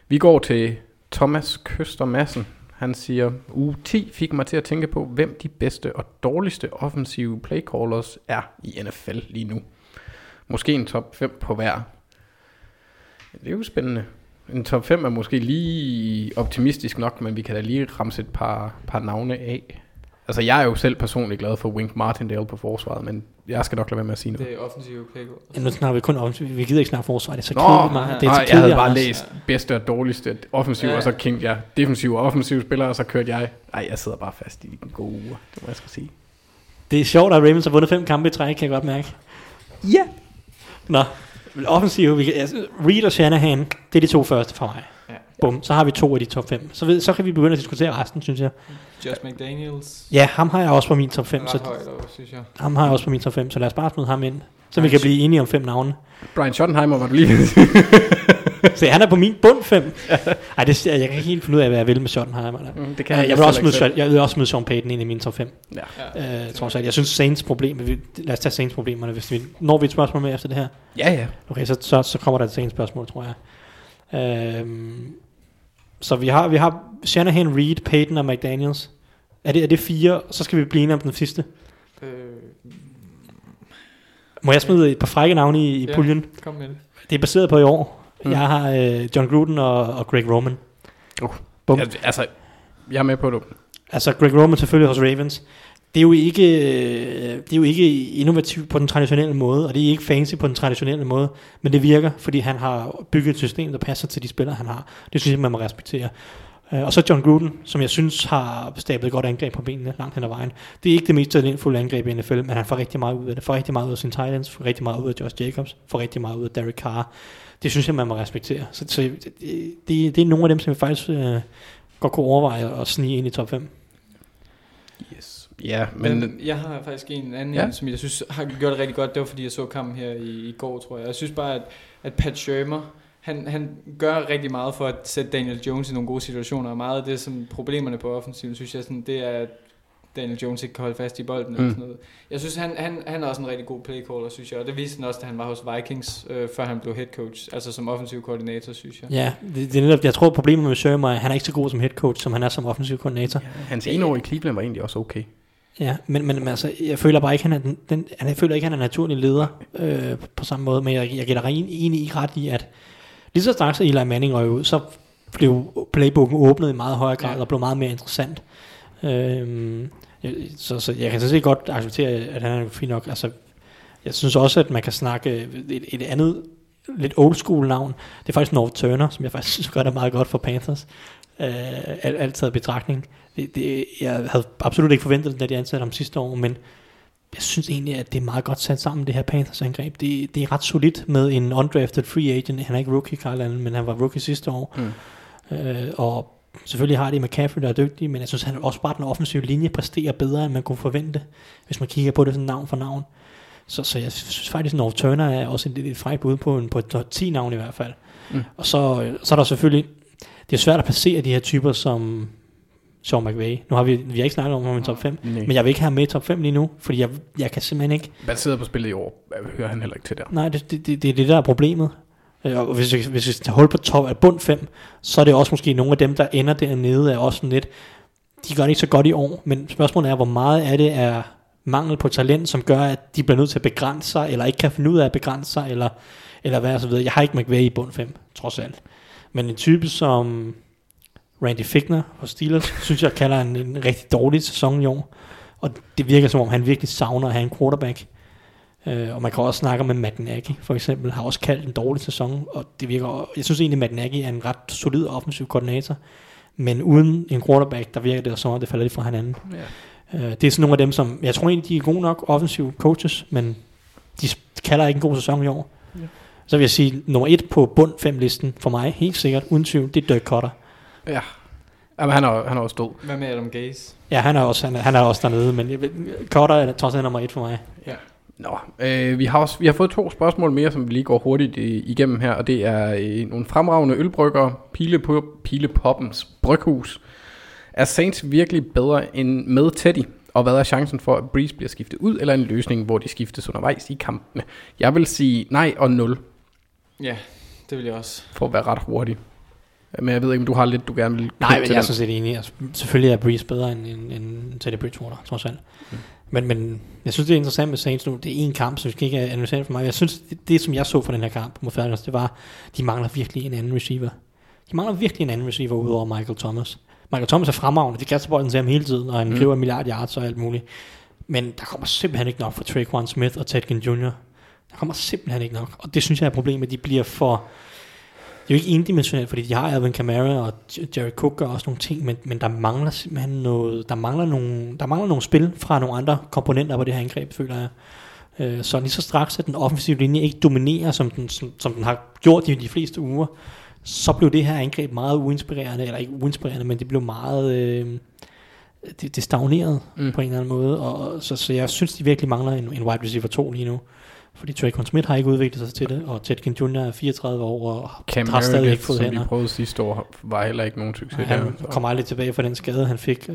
vi går til Thomas Køster Madsen. Han siger, u 10 fik mig til at tænke på, hvem de bedste og dårligste offensive playcallers er i NFL lige nu. Måske en top 5 på hver. Det er jo spændende. En top 5 er måske lige optimistisk nok, men vi kan da lige ramse et par, par navne af. Altså, jeg er jo selv personligt glad for Wink Martindale på forsvaret, men jeg skal nok lade være med at sige noget. Det er offensive play goal. Ja, nu snakker vi kun om, vi gider ikke snakke forsvar, det er så Nå, kedeligt meget. Det er nej, jeg havde bare Anders. læst bedste og dårligste offensiv, Ja. og så kendte jeg defensiv og offensiv spillere, og så kørte jeg. Nej, jeg sidder bare fast i de gode uger, det må jeg skal sige. Det er sjovt, at Ravens har vundet fem kampe i træk, kan jeg godt mærke. Ja. Nå, offensiv, vi kan, altså, Reed og Shanahan, det er de to første for mig. Ja. Bum, så har vi to af de top 5. Så, ved, så kan vi begynde at diskutere resten, synes jeg. Josh McDaniels. Ja, ham har jeg også på min top 5, Ret så højt over, synes jeg. ham har jeg også på min top 5, så lad os bare smide ham ind. Så vi kan blive enige om fem navne. Brian Schottenheimer var du lige Så han er på min bund 5. Ej, det, jeg kan ikke helt finde ud af, hvad jeg vil med Schottenheimer. Mm, det Jeg, jeg, jeg vil også ikke Sean- jeg vil også smide Sean Payton ind i min top 5. Ja. Ja. Øh, trods alt. Jeg synes Saints problem, vi- lad os tage Saints problemerne, hvis vi når vi et spørgsmål med efter det her. Ja, ja. Okay, så, så, så kommer der et Saints spørgsmål, tror jeg. Øhm, så vi har, vi har Shanahan, Reed, Payton og McDaniels. Er det, er det fire? Så skal vi blive enige om den sidste. Øh, Må jeg smide et par frække navne i, i Ja. puljen? kom med det. Det er baseret på i år. Mm. Jeg har øh, John Gruden og, og Greg Roman. Uh. Bum. Jeg, altså, jeg er med på det. Altså Greg Roman selvfølgelig hos Ravens. Det er jo ikke, det er jo ikke innovativt på den traditionelle måde, og det er ikke fancy på den traditionelle måde, men det virker, fordi han har bygget et system, der passer til de spillere, han har. Det synes jeg, man må respektere. Øh, Og så John Gruden, som jeg synes har stablet et godt angreb på benene langt hen ad vejen. Det er ikke det mest talentfulde angreb i NFL, men han får rigtig meget ud af det. Får rigtig meget ud af sin Titans, får rigtig meget ud af Josh Jacobs, får rigtig meget ud af Derek Carr. Det synes jeg, man må respektere. Så, så det, det, det er nogle af dem, som jeg faktisk øh, godt kunne overveje at snige ind i top 5. Yes. Ja, men... Men jeg har faktisk en anden, Ja. som jeg synes har gjort det rigtig godt. Det var fordi, jeg så kampen her i, i går, tror jeg. Jeg synes bare, at, at Pat Shermer, han, han gør rigtig meget for at sætte Daniel Jones i nogle gode situationer. Og meget af det, som problemerne på offensiven, synes jeg, sådan, det er, at Daniel Jones ikke kan holde fast i bolden. Mm. Eller sådan noget. Jeg synes, han, han, han er også en rigtig god playcaller, synes jeg. Og det viste han også, da han var hos Vikings, øh, før han blev head coach. Altså som offensiv koordinator, synes jeg. Ja, det, det er netop, jeg tror problemet med Shermer er, at han er ikke så god som head coach, som han er som offensiv koordinator. Hans ene år i Cleveland var egentlig også okay. Ja, men, men, men altså, jeg føler bare ikke, han er den, den han, jeg føler ikke, han er en naturlig leder øh, på samme måde, men jeg, jeg dig enig i ret i, at lige så straks Eli Manning røg ud, så blev playbooken åbnet i meget højere grad, Ja. og blev meget mere interessant. Øhm, så, så jeg kan sådan set godt acceptere, at han er fint nok. Altså, jeg synes også, at man kan snakke et, et andet lidt old school navn. Det er faktisk North Turner, som jeg faktisk synes gør det meget godt for Panthers. Øh, alt, alt taget i betragtning. Det, det, jeg havde absolut ikke forventet det, da de ansatte ham sidste år, men jeg synes egentlig, at det er meget godt sat sammen, det her Panthers-angreb. Det, det er ret solidt med en undrafted free agent. Han er ikke rookie, Carl Allen, men han var rookie sidste år. Mm. Øh, og selvfølgelig har de McCaffrey, der er dygtig, men jeg synes, han også bare den offensive linje præsterer bedre, end man kunne forvente, hvis man kigger på det sådan navn for navn. Så, så jeg synes faktisk, at North Turner er også et, et frækt bud på, en, på et top 10 navn i hvert fald. Mm. Og så, så er der selvfølgelig, det er svært at passere de her typer som Sean McVay. Nu har vi, vi har ikke snakket om ham i top 5, Nej. men jeg vil ikke have ham med i top 5 lige nu, fordi jeg, jeg kan simpelthen ikke, Baseret på spillet i år, hører han heller ikke til der. nej, det, det, det, det er det, der er problemet. Øh, Og hvis, vi- hvis vi tager hul på top af bund 5, så er det også måske nogle af dem, der ender dernede, er også sådan lidt, de gør det ikke så godt i år, men spørgsmålet er, hvor meget af det er mangel på talent, som gør, at de bliver nødt til at begrænse sig, eller ikke kan finde ud af at begrænse sig, eller, eller hvad så videre. Jeg har ikke McVay i bund 5, trods alt. Men en type som Randy Fickner hos Steelers, synes jeg kalder en, en rigtig dårlig sæson i år. Og det virker som om, han virkelig savner at have en quarterback. Øh, og man kan også snakke med Matt Nagy, for eksempel, har også kaldt en dårlig sæson, og det virker, jeg synes egentlig, Matt Nagy er en ret solid offensiv koordinator, men uden en quarterback, der virker det som om, det falder lidt fra hinanden. Ja. Øh, det er sådan nogle af dem, som, jeg tror egentlig, de er gode nok offensive coaches, men de kalder ikke en god sæson i år. Ja. Så vil jeg sige, nummer et på bund 5 listen for mig, helt sikkert, uden tvivl, det er Dirk Cutter. Ja. Jamen, han er, han er også død. Hvad med Adam Gaze? Ja, han er også, han er, han er også dernede, men jeg ved, Cutter er trods alt nummer et for mig. Nå, øh, vi, har også, vi har fået to spørgsmål mere, som vi lige går hurtigt øh, igennem her, og det er øh, nogle fremragende ølbrygger, Pile, Pile Poppens Bryghus. Er Saints virkelig bedre end med Teddy? Og hvad er chancen for, at Breeze bliver skiftet ud, eller en løsning, hvor de skiftes undervejs i kampene? Jeg vil sige nej og 0, Ja, det vil jeg også. for at være ret hurtig. Men jeg ved ikke, om du har lidt, du gerne vil Nej, men til jeg er sådan set enig. Altså, selvfølgelig er Breeze bedre end, end, end Teddy Bridgewater, trods alt. Mm. Men, men jeg synes, det er interessant med Saints nu. Det er en kamp, så vi skal ikke analysere det for mig. Jeg synes, det, det som jeg så fra den her kamp mod Falcons, det var, de mangler virkelig en anden receiver. De mangler virkelig en anden receiver, udover Michael Thomas. Michael Thomas er fremragende, det kaster bolden til ham hele tiden, og han Mm. en milliard yards og alt muligt. Men der kommer simpelthen ikke nok fra Traquan Smith og Ted Ginn Jr. Der kommer simpelthen ikke nok. Og det synes jeg er problemet, de bliver for... Det er jo ikke endimensionelt, fordi de har Alvin Kamara og Jerry Cook og også nogle ting, men, men der mangler simpelthen noget, der mangler nogle, der mangler nogle spil fra nogle andre komponenter på det her angreb, føler jeg. Øh, Så lige så straks, at den offensive linje ikke dominerer, som den, som, som den har gjort i de fleste uger, så blev det her angreb meget uinspirerende, eller ikke uinspirerende, men det blev meget, øh, det, det stagnerede mm. på en eller anden måde, og så, så jeg synes, de virkelig mangler en, en wide receiver 2 lige nu. Fordi Traquan Smith har ikke udviklet sig til det, og Ted Ginn Jr. er 34 år, og Cam har stadig ikke fået som vi hænder. prøvede sidste år, var heller ikke nogen succes der. Han så. kommer aldrig tilbage fra den skade, han fik.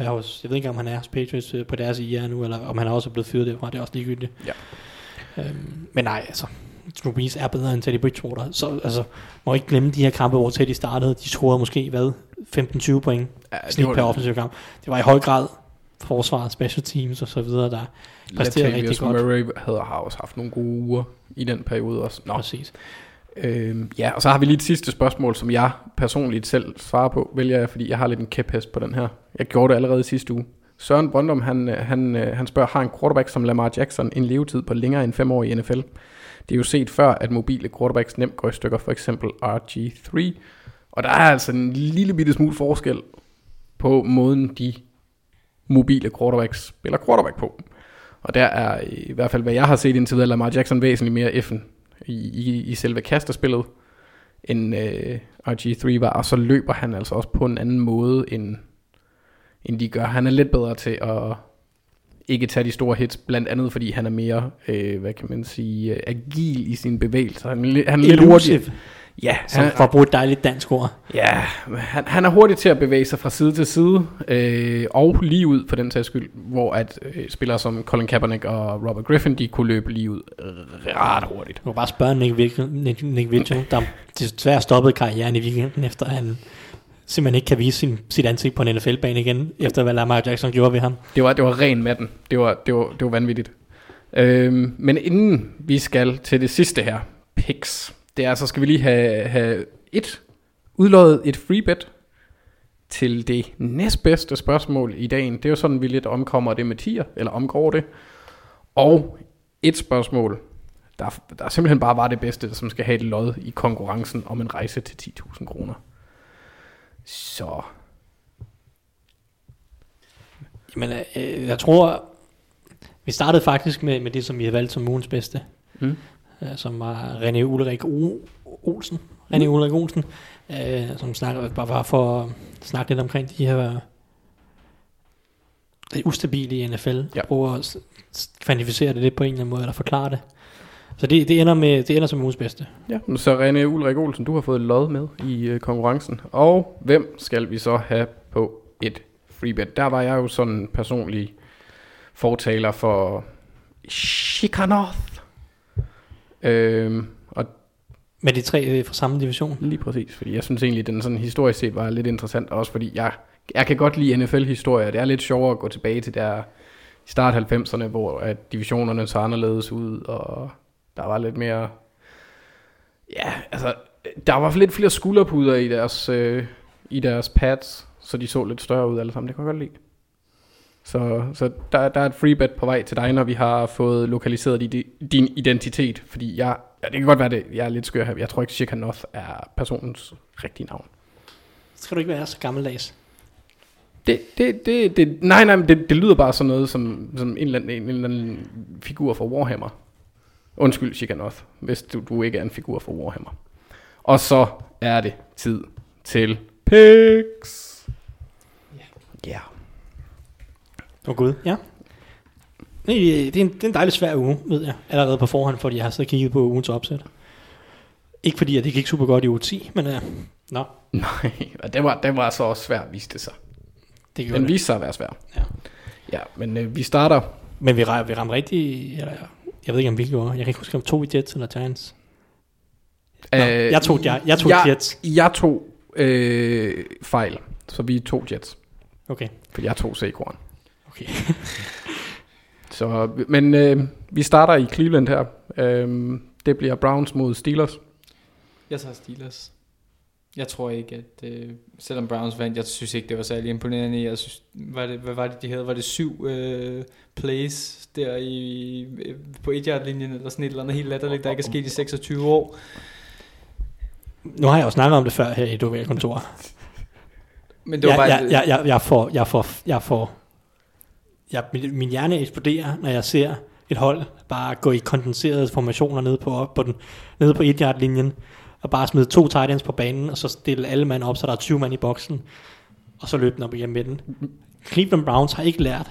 Er hos, jeg ved ikke, om han er hos Patriots øh, på deres IR nu, eller om han er også blevet fyret derfra. Det er også ligegyldigt. Ja. Øhm, men nej, altså. Drew Brees er bedre end Teddy Bridgewater. Så altså, må ikke glemme de her kampe, hvor Teddy startede. De scorede måske, hvad? 15-20 point Ja, snit per offensiv kamp. Det var i høj grad forsvaret, special teams og så videre, der præsterede rigtig godt. Murray havde har også haft nogle gode uger i den periode også. Nå, Præcis. Øhm, ja, og så har vi lige et sidste spørgsmål, som jeg personligt selv svarer på, vælger jeg, fordi jeg har lidt en kæphest på den her. Jeg gjorde det allerede sidste uge. Søren Brøndum, han, øh, han, øh, han spørger, har en quarterback som Lamar Jackson en levetid på længere end fem år i NFL? Det er jo set før, at mobile quarterbacks nemt går i stykker, for eksempel RG3. Og der er altså en lille bitte smule forskel på måden, de mobile quarterbacks spiller quarterback på. Og der er i hvert fald, hvad jeg har set indtil videre, Lamar Jackson væsentligt mere effen i, i, i selve kasterspillet, end øh, RG3 var. Og så løber han altså også på en anden måde, end, end de gør. Han er lidt bedre til at ikke tage de store hits, blandt andet fordi han er mere, øh, hvad kan man sige, øh, agil i sine bevægelser. Han, han er lidt hurtig. Ja, som han, for at bruge et dejligt dansk ord. Ja, han, han er hurtig til at bevæge sig fra side til side, øh, og lige ud for den sags skyld, hvor at øh, spillere som Colin Kaepernick og Robert Griffin, de kunne løbe lige ud ret hurtigt. Du kan bare spørge Nick, Vigil, Nick, Nick Vigil, der desværre stoppede karrieren i weekenden, efter han simpelthen ikke kan vise sin, sit ansigt på en NFL-bane igen, efter hvad Lamar Jackson gjorde ved ham. Det var, det var ren matten. Det var, det var, det var vanvittigt. Øhm, men inden vi skal til det sidste her, picks, det er så skal vi lige have, have et udløjet et free bet til det næstbedste spørgsmål i dagen. Det er jo sådan, vi lidt omkommer det med tier, eller omgår det. Og et spørgsmål, der, der simpelthen bare var det bedste, som skal have et lod i konkurrencen om en rejse til 10.000 kroner. Så Men øh, jeg tror, vi startede faktisk med, med det, som vi har valgt som ugens bedste, Mm. Øh, som var René Ulrik o- Olsen. René Ulrik Olsen, øh, som snakker, bare var for at snakke lidt omkring de her det ustabile i NFL. Ja. Prøve at kvantificere det lidt på en eller anden måde, eller forklare det. Så det, det, ender, med, det ender som ugens bedste. Ja, så René Ulrik Olsen, du har fået et lod med i øh, konkurrencen. Og hvem skal vi så have på et freebet? Der var jeg jo sådan en personlig fortaler for Chicanoth. Øhm, og Med de tre øh, fra samme division. lige præcis, fordi jeg synes egentlig, den sådan historisk set var lidt interessant, også fordi jeg, jeg kan godt lide NFL-historier. Det er lidt sjovere at gå tilbage til der i start 90'erne, hvor at divisionerne så anderledes ud, og der var lidt mere... Ja, altså, der var lidt flere skulderpuder i deres, øh, i deres pads, så de så lidt større ud alle sammen. Det kan jeg godt lide. Så, så der, der er et free bet på vej til dig, når vi har fået lokaliseret din, din identitet. Fordi jeg, ja, det kan godt være, det, jeg er lidt skør her. Jeg tror ikke, Shikanoth er personens rigtige navn. Så skal du ikke være så gammeldags. Det, det, det, det, nej, nej, men det, det lyder bare sådan noget som, som en, eller anden, en eller anden figur fra Warhammer. Undskyld, Shikanoth, hvis du, du ikke er en figur fra Warhammer. Og så er det tid til picks. Ja. Yeah. Åh oh, gud, ja. Nej, Det er, en, det er en dejlig svær uge, ved jeg, allerede på forhånd, fordi jeg har siddet og kigget på ugens opsæt. Ikke fordi, at det gik super godt i uge 10, men uh, nå, Nej, og det var, det var så også svært, viste det sig. det gjorde Den det. viste sig at være svær. Ja. Ja, men øh, vi starter. Men vi, vi ramte rigtig, eller, jeg ved ikke om vi gjorde, jeg kan ikke huske om to i Jets eller Giants. Nå, jeg tog, jeg, jeg tog jeg, Jets. Jeg tog øh, fejl, så vi tog Jets. Okay, For jeg tog Saquon. Okay. Så, men øh, vi starter i Cleveland her. Øh, det bliver Browns mod Steelers. Jeg tager Steelers. Jeg tror ikke, at øh, selvom Browns vandt, jeg synes ikke, det var særlig imponerende. Jeg synes, var det, hvad var det, de havde? Var det syv øh, plays der i, øh, på et yard linjen eller sådan et eller andet helt latterligt, der ikke er sket i 26 år? Nu har jeg jo snakket om det før her i Duval Kontor. Men det var jeg, bare... jeg, jeg, jeg, jeg får, jeg får, jeg får, jeg, min, min hjerne eksploderer, når jeg ser et hold bare gå i kondenserede formationer nede på, op på, den, nede på et yard linjen og bare smide to tight ends på banen, og så stille alle mand op, så der er 20 mand i boksen, og så løbe den op igennem midten. Cleveland Browns har ikke lært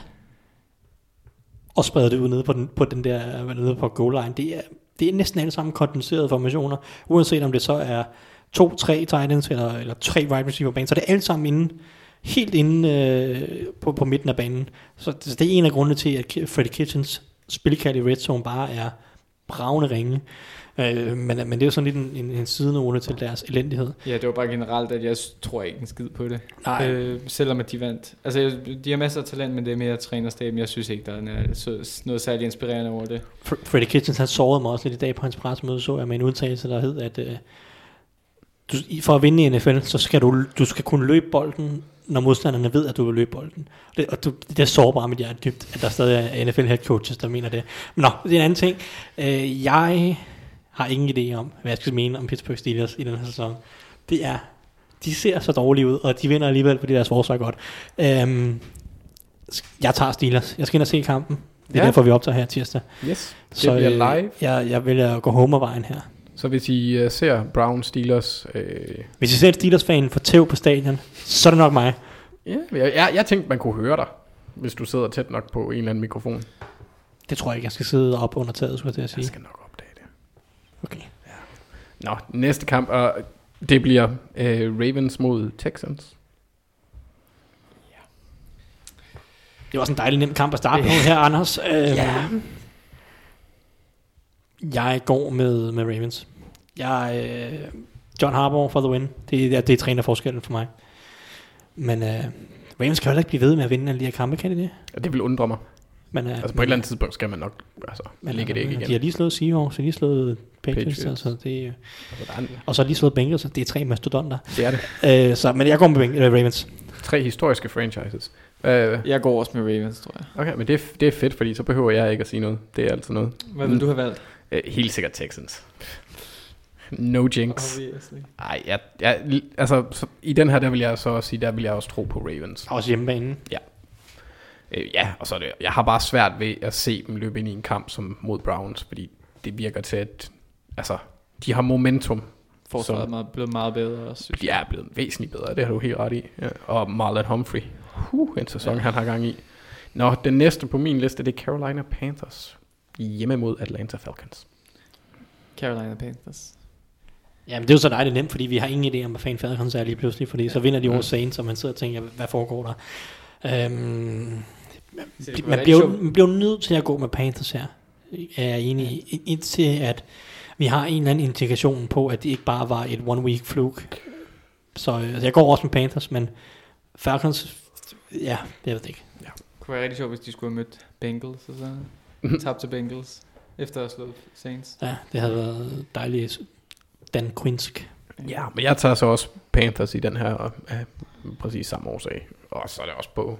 at sprede det ud nede på den, på den der, nede på goal line. Det er, det er næsten alle sammen kondenserede formationer, uanset om det så er to, tre tight ends, eller, eller tre wide receiver på banen, så det er alle sammen inde, helt inde øh, på, på midten af banen. Så, så det er en af grundene til, at Freddie Kitchens spilkald i red zone bare er bravende ringe. Øh, men, men det er jo sådan lidt en, en, en sidenote til deres elendighed. Ja, det var bare generelt, at jeg tror ikke en skid på det. Nej. Øh, selvom at de vandt. Altså, de har masser af talent, men det er mere trænerstaben. Jeg synes ikke, der er noget, noget særligt inspirerende over det. Freddie Kitchens, han sårede mig også lidt i dag på hans pressemøde, så jeg med en udtalelse, der hed, at øh, du, for at vinde i NFL, så skal du, du skal kunne løbe bolden, når modstanderne ved, at du vil løbe bolden. Det, og du, det er sårbart med hjerte dybt, at der stadig er NFL head coaches, der mener det. Men nå, det er en anden ting. Øh, jeg har ingen idé om, hvad jeg skal mene om Pittsburgh Steelers i den her sæson. Det er, de ser så dårlige ud, og de vinder alligevel, fordi deres forsvar er godt. Øhm, jeg tager Steelers. Jeg skal ind og se kampen. Det er Ja. derfor, vi optager her tirsdag. Yes, det Så bliver øh, live. jeg, jeg vælger at gå homervejen her. Så hvis I uh, ser Brown Steelers... Øh, Hvis I ser Steelers-fan få tæv på stadion, så er det nok mig. ja, jeg, jeg, jeg tænkte, man kunne høre dig, hvis du sidder tæt nok på en eller anden mikrofon. Det tror jeg ikke, jeg skal sidde op under taget, skulle jeg til at Jeg sige. skal nok opdage det. Okay. Nå, næste kamp, og det bliver øh, Ravens mod Texans. Det var sådan en dejlig nem kamp at starte på her, Anders. Øhm, Ja. Jeg går med, med Ravens. Jeg, øh, John Harbaugh for the win. Det, er- det er trænerforskellen for mig. Men øh, Ravens kan jo heller ikke blive ved med at vinde alle de her kampe, kan de det? Og det vil undre mig. Men, øh, Altså på et eller andet tidspunkt skal man nok altså, men, ligge det ikke øh, igen. De har lige slået Seahawks, de har lige slået Patriots, Patriots. Altså, det, er- Altså, og så lige slået Bengals, så det er tre mastodonter. det er det. Øh, så, men jeg går med Beng- øh, Ravens. Tre historiske franchises. Øh, Jeg går også med Ravens, tror jeg. okay, men det er, det er fedt, fordi så behøver jeg ikke at sige noget. Det er altid noget. Hvad vil du have valgt? Øh, helt sikkert Texans. No jinx. Obviously. Ej, jeg, jeg, altså, så, i den her, der vil jeg så også sige, der vil jeg også tro på Ravens. Også hjemmebanen. Øh, ja, og så er det, jeg har bare svært ved at se dem løbe ind i en kamp som mod Browns, fordi det virker til, at altså, de har momentum. Forsvaret er meget, blevet meget bedre synes De er blevet væsentligt bedre, det har du helt ret i. Ja. Og Marlon Humphrey, huh, en sæson, ja. han har gang i. Nå, den næste på min liste, det er Carolina Panthers. Hjemme mod Atlanta Falcons. Carolina Panthers. Jamen det er jo så dejligt nemt, fordi vi har ingen idé om, hvad fanden Falcons er lige pludselig, fordi så vinder de over Saints, og man sidder og tænker, hvad foregår der? Øhm, man, bliver man bliver nødt til at gå med Panthers her, er jeg enig i, indtil at vi har en eller anden indikation på, at det ikke bare var et one week fluke. Så øh, altså, jeg går også med Panthers, men Falcons, ja, det ved jeg ikke. Det kunne være rigtig sjovt, hvis de skulle have mødt Bengals, og så tabt til Bengals, efter at have slået Saints. Ja, det havde været dejligt Dan Quinsk. Ja, men jeg tager så også Panthers i den her af præcis samme årsag. Og så er det også på...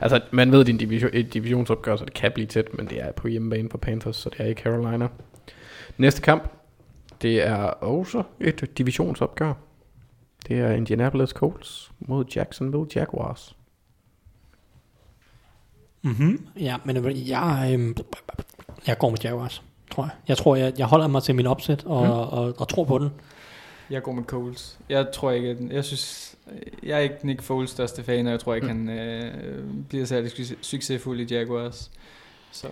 Altså, man ved, at det er en division, et divisionsopgør, så det kan blive tæt, men det er på hjemmebane for Panthers, så det er i Carolina. Næste kamp, det er også et divisionsopgør. Det er Indianapolis Colts mod Jacksonville Jaguars. Mm-hmm. Ja, men øh, jeg, øh, jeg går med Jaguars, tror jeg. Jeg tror, jeg, jeg holder mig til min opsæt og, mm. og, og, og tror på den. Jeg går med Coles. Jeg tror ikke, at jeg synes, jeg er ikke Nick Foles største fan, og jeg tror ikke, Mm. han øh, bliver særlig succes- succesfuld i Jaguars. Så.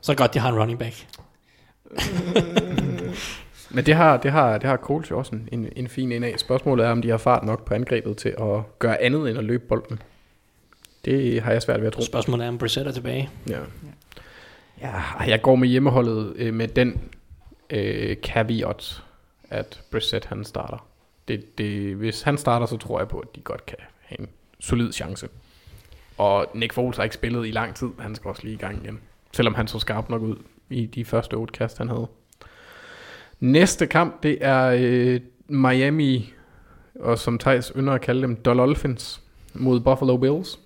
Så godt, jeg har en running back. Men det har, det har, det har Colts jo også en, en, en fin en af. Spørgsmålet er, om de har fart nok på angrebet til at gøre andet end at løbe bolden. Det har jeg svært ved at tro. Spørgsmålet er, om Brissett er tilbage. Ja. ja, jeg går med hjemmeholdet øh, med den øh, caveat, at Brissett han starter. Det, det, hvis han starter, så tror jeg på, at de godt kan have en solid chance. Og Nick Foles har ikke spillet i lang tid. Han skal også lige i gang igen. Selvom han så skarp nok ud i de første otte kast, han havde. Næste kamp, det er øh, Miami og som Thijs ynder at kalde dem, Dolphins mod Buffalo Bills.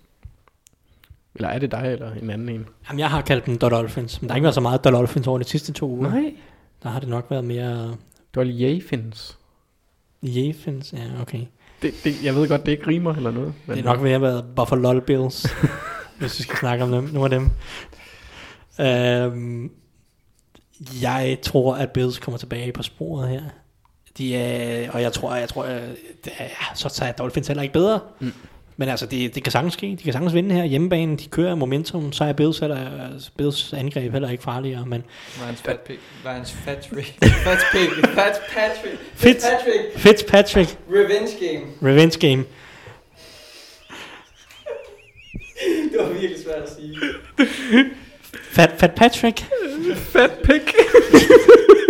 Eller er det dig, eller en anden en? Jamen, jeg har kaldt dem Dolphins, men der har ikke været så meget Dolphins over de sidste to uger. Nej. Der har det nok været mere Dolphins. Jefins. Ja, okay. Det, det, jeg ved godt, det ikke rimer eller noget. Det er nok ved at være Buffalo Bills, hvis vi skal snakke om dem, nogle af dem. Øhm, jeg tror, at Bills kommer tilbage på sporet her. De er, og jeg tror, jeg tror, at er, så tager Dolphins heller ikke bedre. Mm. Men altså, det, det kan sagtens ske. De kan sagtens vinde her hjemmebane. De kører momentum. Så er Bills, altså, Bills angreb heller ikke farligere. Men Ryan's fat pig. Ryan's fat trick. Fat pig. Fat Patrick. Fitz, Patrick. Fitzpatrick, Revenge game. revenge game. Det var virkelig svært at sige. Fat, Fat Patrick. Fat pick.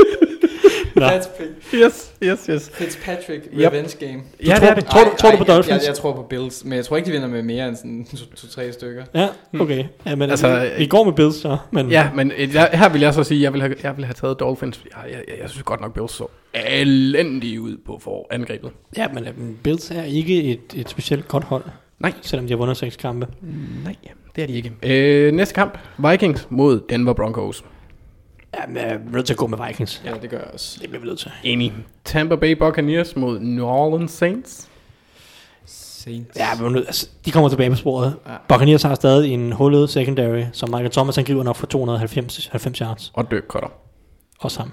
Fat pig. yes, yes, yes. Fitzpatrick. Yep. Revenge game. Ja, tror, det er det. Tror, du, tror du på jeg, Dolphins? jeg, jeg, tror på Bills, men jeg tror ikke, de vinder med mere end sådan to- to-tre stykker. Ja, okay. Ja, men Altså, vi, vi går med Bills så. Men Ja, men øh, jeg, her vil jeg så sige, at jeg vil have, jeg vil have taget Dolphins. Jeg, jeg, jeg, jeg synes godt nok, Bills så elendige ud på for angrebet. Ja, men øhm, Bills er ikke et, et specielt godt hold, Nej, selvom de har vundet seks kampe. nej, det er de ikke. Øh, næste kamp, Vikings mod Denver Broncos. Ja, men jeg er nødt til at gå med Vikings. Ja, det gør jeg også. Det bliver vi nødt til. Enig. Tampa Bay Buccaneers mod New Orleans Saints. Saints. Ja, men altså, de kommer tilbage på sporet. Ja. Buccaneers har stadig en hullet secondary, som Michael Thomas han griber nok for 290 90 yards. Og Dirk Cutter. Også ham,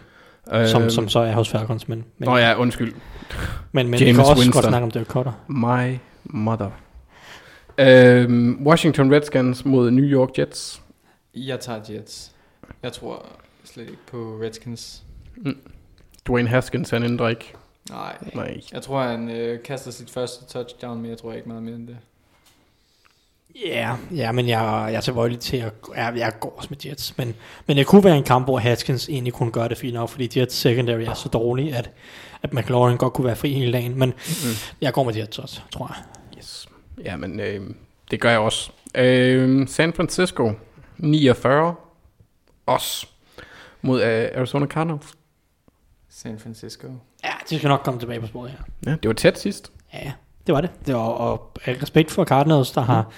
Øh, som, som så er hos Falcons. Men, men, Nå ja, undskyld. men, men vi James kan også Winston. godt snakke om Dirk Cutter. My mother. Øh, Washington Redskins mod New York Jets. Jeg tager Jets. Jeg tror slet ikke på Redskins. Dwayne Haskins, han ændrer ikke. Nej. Nej. Jeg tror, han øh, kaster sit første touchdown, men jeg tror ikke meget mere end det. Ja, ja, men jeg, jeg er tilbøjelig til at ja, jeg går også med Jets. Men, men det kunne være en kamp, hvor Haskins egentlig kunne gøre det fint nok, fordi Jets secondary er så dårlig, at, at McLaurin godt kunne være fri hele dagen. Men mm. jeg går med Jets også, tror jeg. Yes. Ja, men øh, det gør jeg også. Øh, San Francisco 49. Os mod øh, Arizona Cardinals. San Francisco. Ja, de skal nok komme tilbage på sporet her. Ja, det var tæt sidst. Ja, det var det. det var, og respekt for Cardinals, der har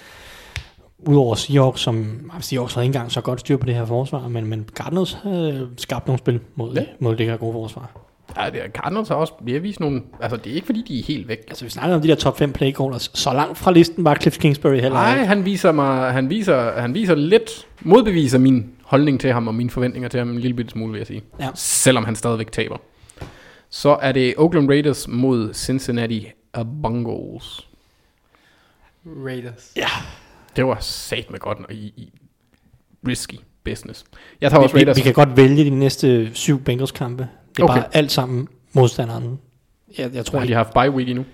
udover Seahawks, som Seahawks havde ikke engang så godt styr på det her forsvar, men, men Cardinals havde skabt nogle spil mod, Ja. ja. mod det her gode forsvar. Ja, det er, Cardinals har også har vist nogle... Altså, det er ikke fordi, de er helt væk. Altså, vi snakker om de der top 5 playcallers. Så langt fra listen var Cliff Kingsbury heller Nej, han viser mig... Han viser, han viser lidt... Modbeviser min holdning til ham og mine forventninger til ham en lille bitte smule, vil jeg sige. Ja. Selvom han stadigvæk taber. Så er det Oakland Raiders mod Cincinnati Bengals. Raiders. Ja, Det var sat med godt i, i risky business. Jeg tager også vi, vi, Raiders. vi kan godt vælge de næste syv Bengals kampe. Det er Okay. bare alt sammen modstanderen. Jeg, jeg tror Har de ikke, haft bye week endnu?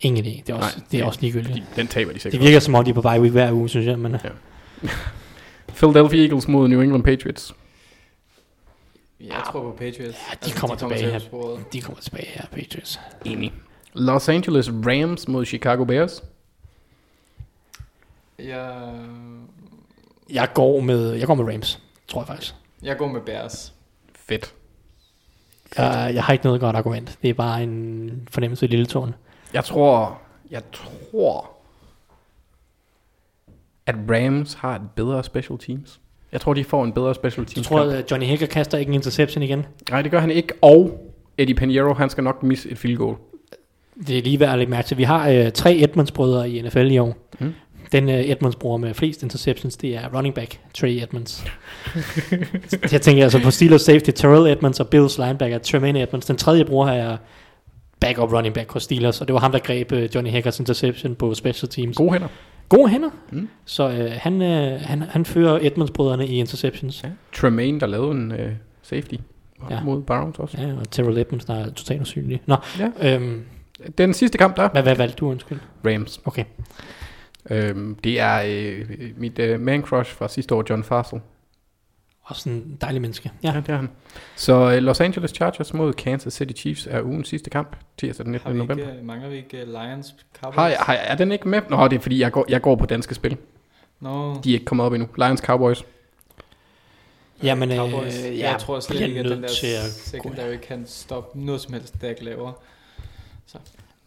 ingen idé. Det er også, Nej, det er ja, også ligegyldigt. Den taber de Det sikkert. virker som om, de er på vej hver uge, synes jeg. Men, Ja. Philadelphia Eagles mod New England Patriots. Jeg tror på Patriots. Ja, de kommer tilbage til her. sporet. de kommer tilbage her, Patriots. Enig. Los Angeles Rams mod Chicago Bears. Jeg, Jeg går med, jeg går med Rams, tror jeg faktisk. jeg går med Bears. Fedt. Jeg, jeg har ikke noget godt argument. Det er bare en fornemmelse i lille tårn. Jeg tror, jeg tror, at Rams har et bedre special teams. Jeg tror, de får en bedre special Du teams. tror, kamp. at Johnny Hager kaster ikke en interception igen? Nej, det gør han ikke. Og Eddie Pinheiro, han skal nok misse et field goal. Det er lige værd at lægge mærke til. Vi har øh, tre Edmonds-brødre i NFL i år. Mm. Den øh, Edmonds-bror med flest interceptions, det er running back Trey Edmonds. jeg tænker altså på Steelers safety, Terrell Edmonds og Bills linebacker Tremaine Edmonds. Den tredje bror her er backup running back hos Steelers, og det var ham, der greb øh, Johnny Haggers interception på special teams. Gode hænder. Gode hænder. Mm. Så øh, han, øh, han, han fører Edmonds-brødrene i interceptions. Ja. Tremaine, der lavede en uh, safety ja. Mod Browns også. Ja, og Terrell Edmonds, der er totalt usynlig. Nå, Ja. øhm, Den sidste kamp der, hvad, hvad valgte du, undskyld? Rams. Okay. Øhm, det er øh, mit øh, man crush fra sidste år, John Fassel. Også en dejlig menneske. Ja. Ja, det er han. Så øh, Los Angeles Chargers mod Kansas City Chiefs er ugens sidste kamp, tirsdag den Har 19. vi november. ikke, øh, mangler vi ikke uh, Lions Cowboys? Har jeg, har jeg, er den ikke med? Nå, det er fordi, jeg går, jeg går på danske spil. Nå, De er ikke kommet op endnu. Lions Cowboys. Jamen, øh, Cowboys. jeg jeg tror slet ikke, at den der secondary kan stoppe noget som helst, Dak laver.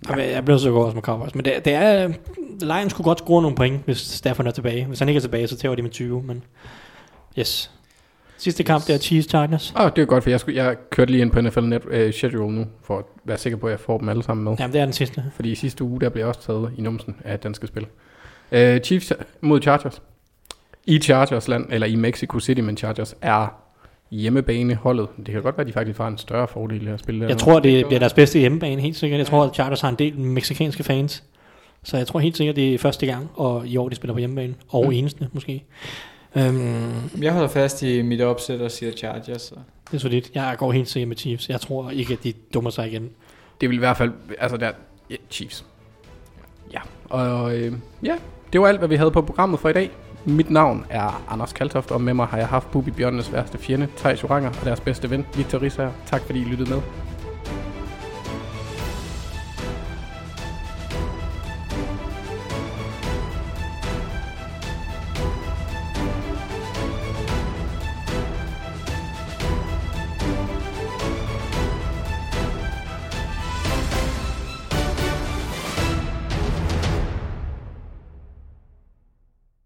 Ja. Jeg blev så også med Cowboys. Men det, det er... Lions kunne godt score nogle point, hvis Stafford er tilbage. Hvis han ikke er tilbage, så tæver de med 20. Men yes. Sidste kamp, det er Chiefs Chargers. Åh, oh, det er godt, for jeg, skulle, jeg kørte lige ind på NFL Net uh, Schedule nu, for at være sikker på, at jeg får dem alle sammen med. Jamen, det er den sidste. Fordi i sidste uge, der blev jeg også taget i numsen af et danske spil. Uh, Chiefs mod Chargers. I Chargers land, eller i Mexico City, men Chargers er hjemmebane holdet. Det kan godt være, at de faktisk har en større fordel at spille der. Jeg tror, det bliver deres bedste hjemmebane, helt sikkert. Jeg tror, at Chargers har en del meksikanske fans. Så jeg tror helt sikkert, det er første gang, og i år, de spiller på hjemmebane. Og mm. eneste, måske. Um, Jeg holder fast i mit opsæt og siger Chargers. Så. det er så lidt. Jeg går helt sikkert med Chiefs. Jeg tror ikke, at de dummer sig igen. Det vil i hvert fald, altså der, ja, Chiefs. Ja, og øh, ja, det var alt, hvad vi havde på programmet for i dag. Mit navn er Anders Kaltoft, og med mig har jeg haft Bubi Bjørnenes værste fjende, Thijs Joranger, og deres bedste ven, Victor Risser. Tak fordi I lyttede med.